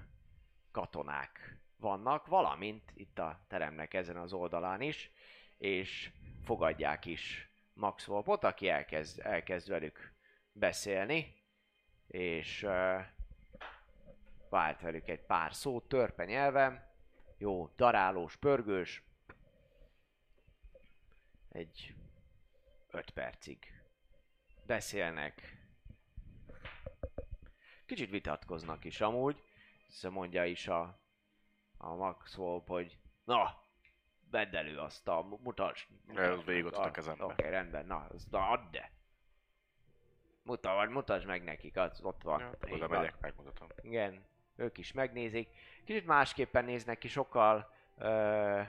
katonák vannak, valamint itt a teremnek ezen az oldalán is, és fogadják is Max Volpot, aki elkezd, elkezd velük beszélni, és ö, vált velük egy pár szót törpe nyelven, jó, darálós, pörgős, egy 5 percig. Beszélnek. Kicsit vitatkoznak is amúgy. Mondja is a, a Max Wolf, hogy na, vedd elő azt a, mutasd. Ez végig ott a kezembe. Oké, rendben, na, azt na, add de. Mutasd, mutasd meg nekik, az ott van. Ja, oda megyek, megmutatom. Igen, ők is megnézik. Kicsit másképpen néznek ki, sokkal ö,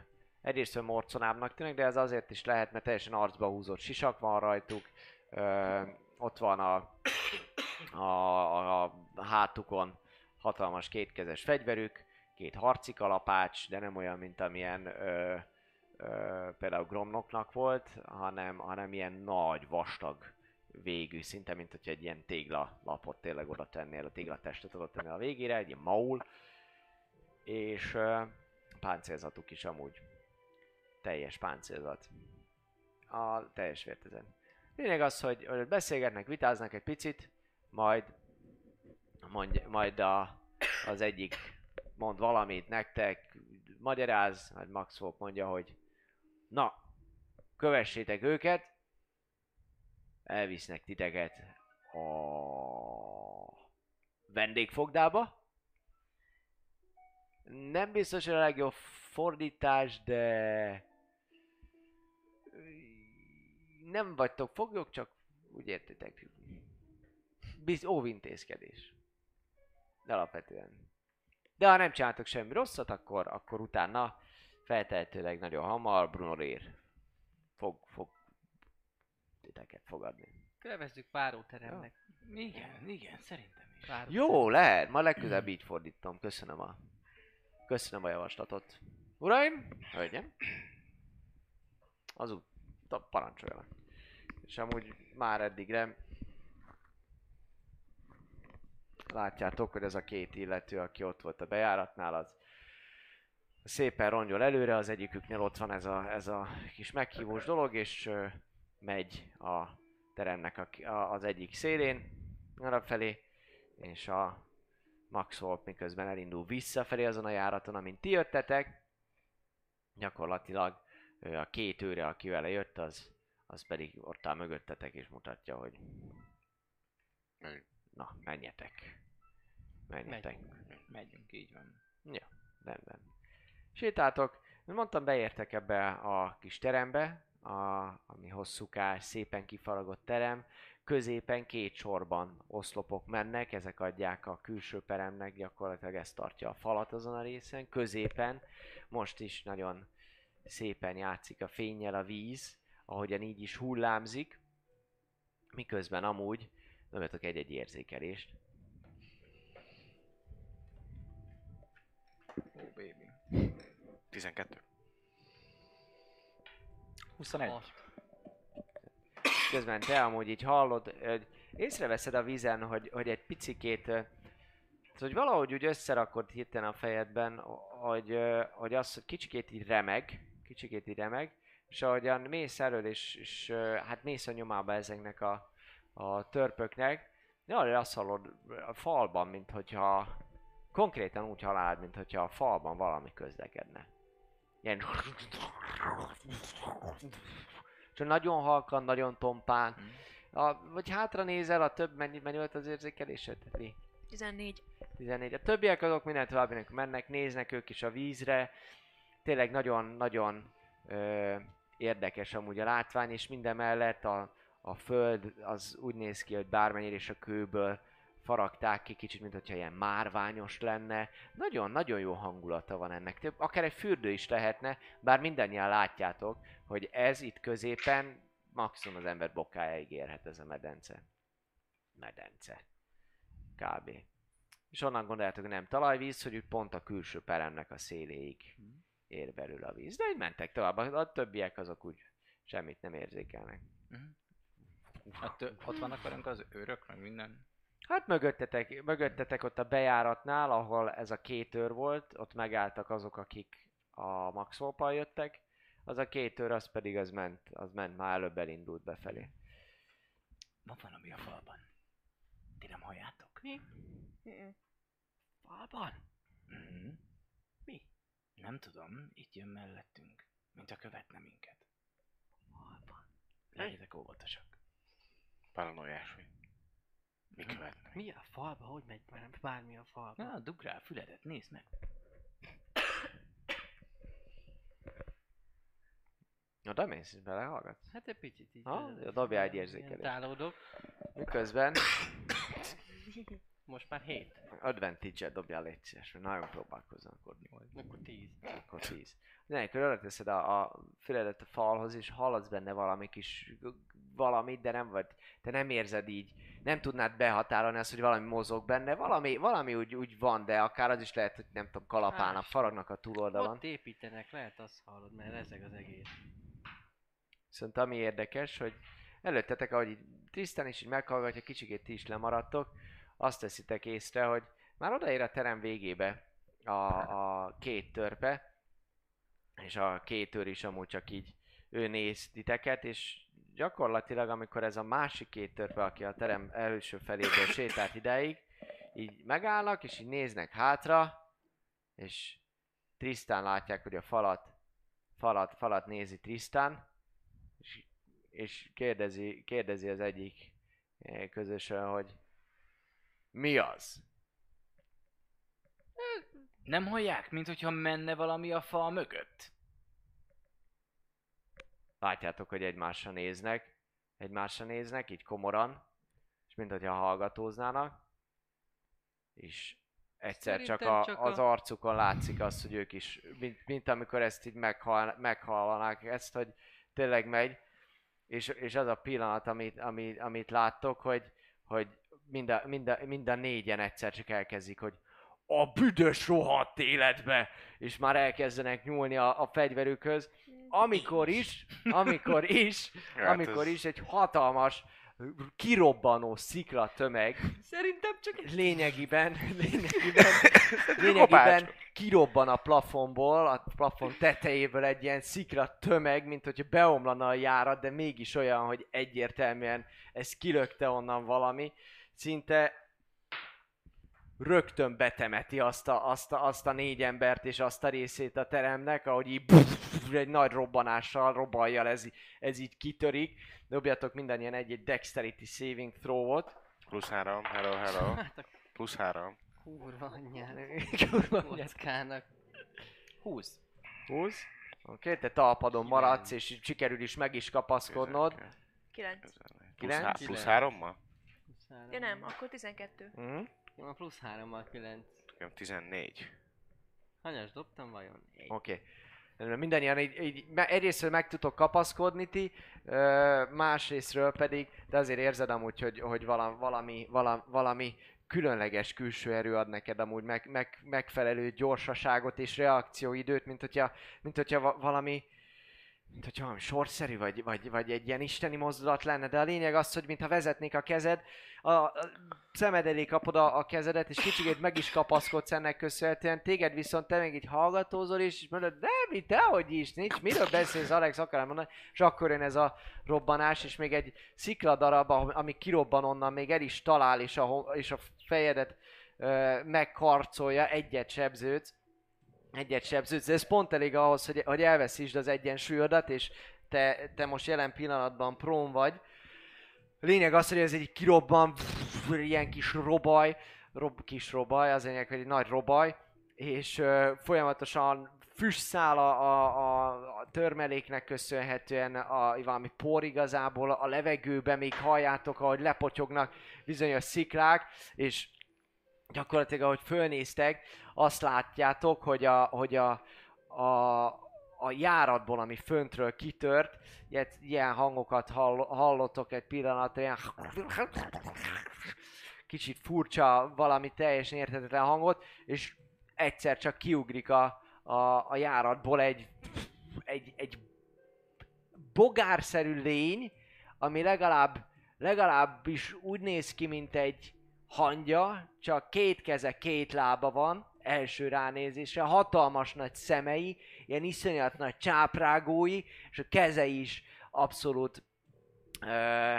egyrészt morconábbnak tűnnek, de ez azért is lehet, mert teljesen arcba húzott sisak van rajtuk. Ö, ott van a, a, a, a hátukon hatalmas kétkezes fegyverük, két harci kalapács, de nem olyan, mint amilyen ö, ö, például Gromnoknak volt, hanem, hanem ilyen nagy, vastag végű, szinte mint hogy egy ilyen téglalapot tényleg oda tennél, a téglatestet oda tennél a végére, egy ilyen maul, és uh, páncélzatuk is amúgy teljes páncélzat. A teljes vértezen. Lényeg az, hogy, hogy beszélgetnek, vitáznak egy picit, majd mondj, majd a, az egyik mond valamit nektek, magyaráz, majd Max Wolf mondja, hogy na, kövessétek őket, elvisznek titeket a vendégfogdába. Nem biztos, hogy a legjobb fordítás, de nem vagytok foglyok, csak úgy értitek. Biz óvintézkedés. De alapvetően. De ha nem csináltok semmi rosszat, akkor, akkor utána feltehetőleg nagyon hamar Brunorér fog, fog titeket fogadni. Kövezzük páróteremnek. Igen, igen, szerintem is. Páró Jó, lehet. Ma legközelebb így fordítom. Köszönöm a, köszönöm a javaslatot. Uraim, hölgyem, az út, parancsoljanak. És amúgy már eddigre látjátok, hogy ez a két illető, aki ott volt a bejáratnál, az szépen rongyol előre, az egyiküknél ott van ez a, ez a kis meghívós dolog, és megy a teremnek a, a, az egyik szélén, arra felé, és a Max Holt miközben elindul visszafelé azon a járaton, amint ti jöttetek, gyakorlatilag a két őre, aki vele jött, az, az pedig ott áll mögöttetek és mutatja, hogy na, menjetek. Menjetek. Megyünk, így van. Ja, rendben. Sétáltok, mondtam, beértek ebbe a kis terembe, a, ami hosszúkás, szépen kifaragott terem. Középen két sorban oszlopok mennek, ezek adják a külső peremnek, gyakorlatilag ez tartja a falat azon a részen. Középen most is nagyon szépen játszik a fényjel a víz, ahogyan így is hullámzik, miközben amúgy dobjatok egy-egy érzékelést. 12. 21. Közben te amúgy így hallod, hogy észreveszed a vízen, hogy, hogy egy picikét, hogy valahogy úgy összerakod hirtelen a fejedben, hogy, hogy az, hogy kicsikét így remeg, kicsikét így remeg, és ahogyan mész elől, és, és hát mész a nyomába ezeknek a, a törpöknek, de azt hallod a falban, mint hogyha konkrétan úgy halálod, mint hogyha a falban valami közlekedne. Ilyen csak nagyon halkan, nagyon tompán. A, vagy hátra nézel, a több mennyi, mennyi volt az érzékelésed? Li? 14. 14. A többiek azok minden továbbinek mennek, néznek ők is a vízre. Tényleg nagyon-nagyon érdekes amúgy a látvány, és minden mellett a, a föld az úgy néz ki, hogy bármennyire is a kőből faragták ki, kicsit, mint hogyha ilyen márványos lenne. Nagyon-nagyon jó hangulata van ennek. Több, akár egy fürdő is lehetne, bár mindannyian látjátok, hogy ez itt középen maximum az ember bokájáig érhet ez a medence. Medence. Kb. És onnan gondoljátok, hogy nem talajvíz, hogy úgy pont a külső peremnek a széléig ér belül a víz. De így mentek tovább, a többiek azok úgy semmit nem érzékelnek. Ott, ott vannak velünk az őrök, meg minden. Hát mögöttetek, mögöttetek ott a bejáratnál, ahol ez a két őr volt, ott megálltak azok, akik a Maxwell-pal jöttek. Az a két őr, az pedig az ment, az ment, már előbb elindult befelé. Van valami a falban. Ti nem halljátok? Mi? Falban? Mm-hmm. Mi? Nem tudom, itt jön mellettünk, mint a követne minket. Legyetek óvatosak. Paranoiás vagy. Mi követne? Mi a falba? Hogy megy már bármi a falba? Na, dugd rá a füledet, nézd meg. Na, de mész is belehallgatsz. Hát egy picit így. Ha? vezetett. Dobjál egy Ilyen érzékelést. Tálódok. Miközben Most már 7. advantage-et dobjál légy szíves, mert nagyon próbálkozom akkor. Akkor 10. Akkor 10. Nélkül arra teszed a, a füledet a falhoz, és hallasz benne valami kis valamit, de nem vagy, te nem érzed így, nem tudnád behatárolni azt, hogy valami mozog benne, valami, valami úgy, úgy van, de akár az is lehet, hogy nem tudom, kalapálnak, faragnak a túloldalon. Ott építenek, lehet azt hallod, mert ezek az egész. Viszont ami érdekes, hogy előttetek, ahogy így Tristan is így meghallgatja, kicsikét ti is lemaradtok, azt teszitek észre, hogy már odaér a terem végébe a, a két törpe, és a két őr is amúgy csak így ő néz titeket, és gyakorlatilag amikor ez a másik két törpe, aki a terem első feléből sétált ideig, így megállnak, és így néznek hátra, és Tristan látják, hogy a falat, falat, falat nézi Tristan, és, és kérdezi, kérdezi az egyik eh, közösen, hogy mi az? Nem hallják, mint hogyha menne valami a fal mögött? Látjátok, hogy egymásra néznek, egymásra néznek, így komoran, és mint hogyha hallgatóznának, és egyszer csak, a, csak az a- arcukon látszik az, hogy ők is, mint, mint amikor ezt így meghal, meghallanák ezt, hogy tényleg megy, és, és az a pillanat, amit, amit, amit láttok, hogy, hogy mind a, mind, a, mind a négyen egyszer csak elkezdik, hogy a büdös rohadt életbe, és már elkezdenek nyúlni a, a fegyverükhöz, amikor is, amikor is, Hát amikor is egy hatalmas, kirobbanó szikla tömeg Szerintem csak egy... lényegében, lényegében, lényegében kopács. kirobban a plafonból, a plafon tetejéből egy ilyen szikla tömeg, mint hogyha beomlana a járat, de mégis olyan, hogy egyértelműen ez kilökte onnan valami. Szinte rögtön betemeti azt a, azt, a, azt a négy embert és azt a részét a teremnek, ahogy így egy nagy robbanással, robbanjal ez, ez így kitörik. Dobjatok mindannyian egy-egy dexterity saving throw-ot. Plusz három, hello, hello. A Plusz három. kurva anyjának. Kurva anyjának. Kockának. 20. 20. Oké, okay, te talpadon maradsz, és sikerül is meg is kapaszkodnod. 9. Plusz, Kilenc? há- plusz hárommal? Ja nem, akkor 12. Mhm. A plusz 3-mal 9. Nekem 14. Hanyas dobtam vajon? Oké. Okay. Mindannyian így, így egyrésztről meg tudtok kapaszkodni ti, másrésztről pedig, de azért érzed amúgy, hogy, hogy valami, valami, valami, különleges külső erő ad neked amúgy meg, meg, megfelelő gyorsaságot és reakcióidőt, mint hogyha, mint hogyha va- valami mint hogyha valami sorszerű, vagy, vagy, vagy egy ilyen isteni mozdulat lenne, de a lényeg az, hogy mintha vezetnék a kezed, a, a szemed elé kapod a, a kezedet, és kicsikét meg is kapaszkodsz ennek köszönhetően, téged viszont te még így hallgatózol, és, és mondod, de mi, dehogy is, nincs, miről beszélsz, Alex, akarom mondani, és akkor jön ez a robbanás, és még egy szikladarab, ami- kirobban onnan, még el is talál, és a, és a fejedet ö, megkarcolja, egyet sebződsz, egyet sebződsz, ez pont elég ahhoz, hogy, hogy elveszítsd az egyensúlyodat, és te, te most jelen pillanatban prón vagy. Lényeg az, hogy ez egy kirobban, ilyen kis robaj, rob, kis robaj, az lényeg, hogy egy nagy robaj, és ö, folyamatosan füstszál a, a, a, törmeléknek köszönhetően a, valami por igazából a levegőben, még halljátok, ahogy lepotyognak bizonyos sziklák, és gyakorlatilag ahogy fölnéztek, azt látjátok, hogy a, hogy a, a, a járatból, ami föntről kitört, ilyen, ilyen hangokat hall, hallottok egy pillanatra, ilyen kicsit furcsa, valami teljesen érthetetlen hangot, és egyszer csak kiugrik a, a, a járatból egy, egy, egy bogárszerű lény, ami legalább, legalábbis úgy néz ki, mint egy hangya, csak két keze, két lába van, első ránézésre, hatalmas nagy szemei, ilyen iszonyat nagy csáprágói, és a kezei is abszolút ö,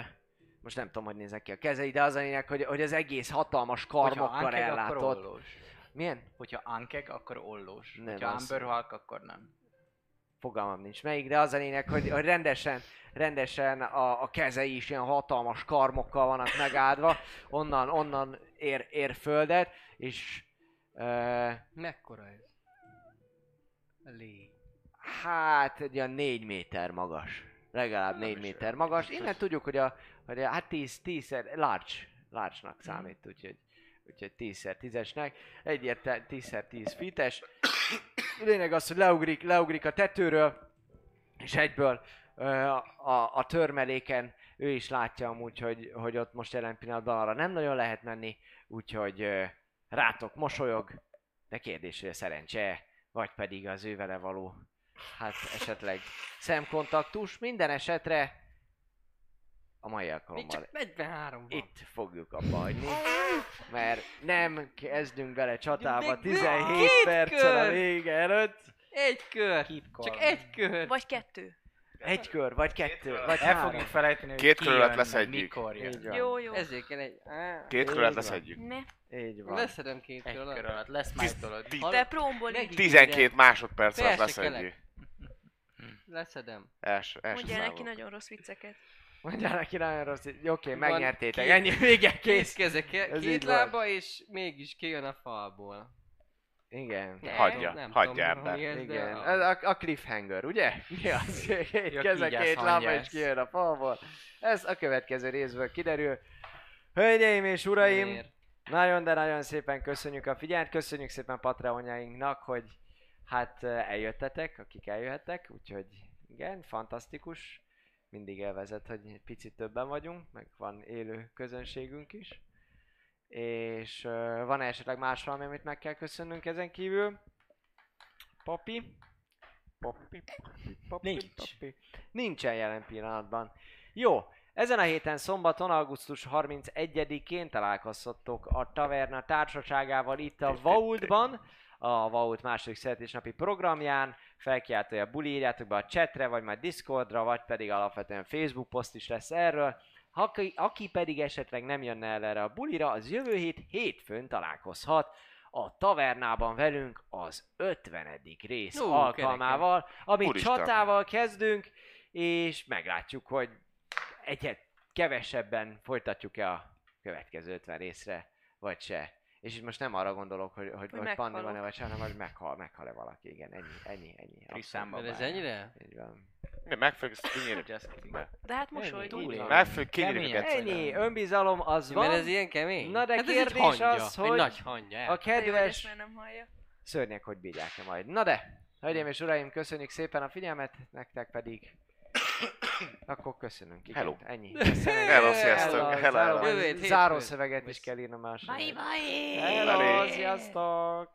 most nem tudom, hogy néznek ki a kezei, de az a lényeg, hogy, hogy az egész hatalmas karmokkal Hogyha Ankeg, akkor ellátott. ollós. Milyen? Hogyha Ankeg, akkor ollós. Nem, Hogyha az- Amber Hulk, akkor nem. Fogalmam nincs melyik, de az a lényeg, hogy, hogy rendesen, rendesen a, a kezei is ilyen hatalmas karmokkal vannak megáldva, onnan, onnan ér, ér földet, és uh, Mekkora ez? A lény. hát egy olyan 4 méter magas. Legalább 4 méter magas. Innen tudjuk, hogy a, hogy a hát 10, 10 large, large-nak számít, úgyhogy úgyhogy 10x 10-esnek, egyértelmű 10x 10 fites. Lényeg az, hogy leugrik, leugrik a tetőről, és egyből a, a törmeléken ő is látja amúgy, hogy, hogy ott most jelen pillanatban arra nem nagyon lehet menni, úgyhogy rátok mosolyog, de kérdés, hogy a szerencse, vagy pedig az ő való, hát esetleg szemkontaktus, minden esetre a mai Még alkalommal csak 43 van. itt fogjuk abba hagyni, mert nem kezdünk bele csatába Még 17 két perccel a kör! vége előtt. Egy kör! Csak egy kör! Vagy kettő. Egy kör, vagy kettő, vagy El fogjuk felejteni, hogy Két körület lesz egyik. Mikor jön. Jó, jó. Ezért kell egy... Á, Két körület leszedjük. Ne. Így van. Leszedem két Egy kör kör alatt. alatt lesz májtolod. Ti- Te. Megint 12 másodperc alatt Persze, leszedjük. Leszedem. Els, első Mondjál neki nagyon rossz vicceket. Mondjál neki nagyon rossz, oké, Van megnyertétek, két- ennyi, vége, Kész így két van. lába, és mégis kijön a falból. Igen. Nem Hagyja, nem hagyja tudom, ebbe. mi ez, Igen, a- ez a, a cliffhanger, ugye? Mi az? Két keze, két lába mondja és kijön a falból. Ez a következő részből kiderül. Hölgyeim és uraim, Miért? Nagyon, de nagyon szépen köszönjük a figyelmet, köszönjük szépen Patreonjainknak, hogy hát eh, eljöttetek, akik eljöhettek, úgyhogy igen, fantasztikus. Mindig elvezet, hogy egy picit többen vagyunk, meg van élő közönségünk is. És van esetleg más valami, amit meg kell köszönnünk ezen kívül? Papi? Papi, papi, papi, Nincs. papi. Nincsen jelen pillanatban. Jó, ezen a héten szombaton, augusztus 31-én találkozhattok a Taverna társaságával itt a Vaultban, a Vault második születésnapi programján, felkiáltója buli, írjátok be a chatre, vagy majd Discordra, vagy pedig alapvetően Facebook poszt is lesz erről. Aki, aki pedig esetleg nem jönne el erre a bulira, az jövő hét hétfőn találkozhat a tavernában velünk az 50. rész Ó, alkalmával, amit Úristen. csatával kezdünk, és meglátjuk, hogy egyet kevesebben folytatjuk-e a következő 50 részre, vagy se. És itt most nem arra gondolok, hogy, hogy, hogy, hogy Panni van-e, vagy sem, hanem hogy meghal, meghal-e valaki. Igen, ennyi, ennyi, ennyi. Triszánba Mert ez ennyire? Így van. Mi meg fogjuk ezt kinyírni. De hát mosoly. Ennyi, így van. Meg fogjuk kinyírni Keményen őket. Ennyi, önbizalom az Mert van. ez ilyen kemény? Na de hát ez kérdés az, hogy nagy hangya. A. De kedves szörnyek hogy bírják-e majd. Na de, hölgyeim és uraim, köszönjük szépen a figyelmet, nektek pedig akkor köszönünk. Igen, Hello. Ennyi. Hello, sziasztok. Hello, Hello, hello. záró- szöveget is kell írnom másra. Bye bye! Hello, sziasztok!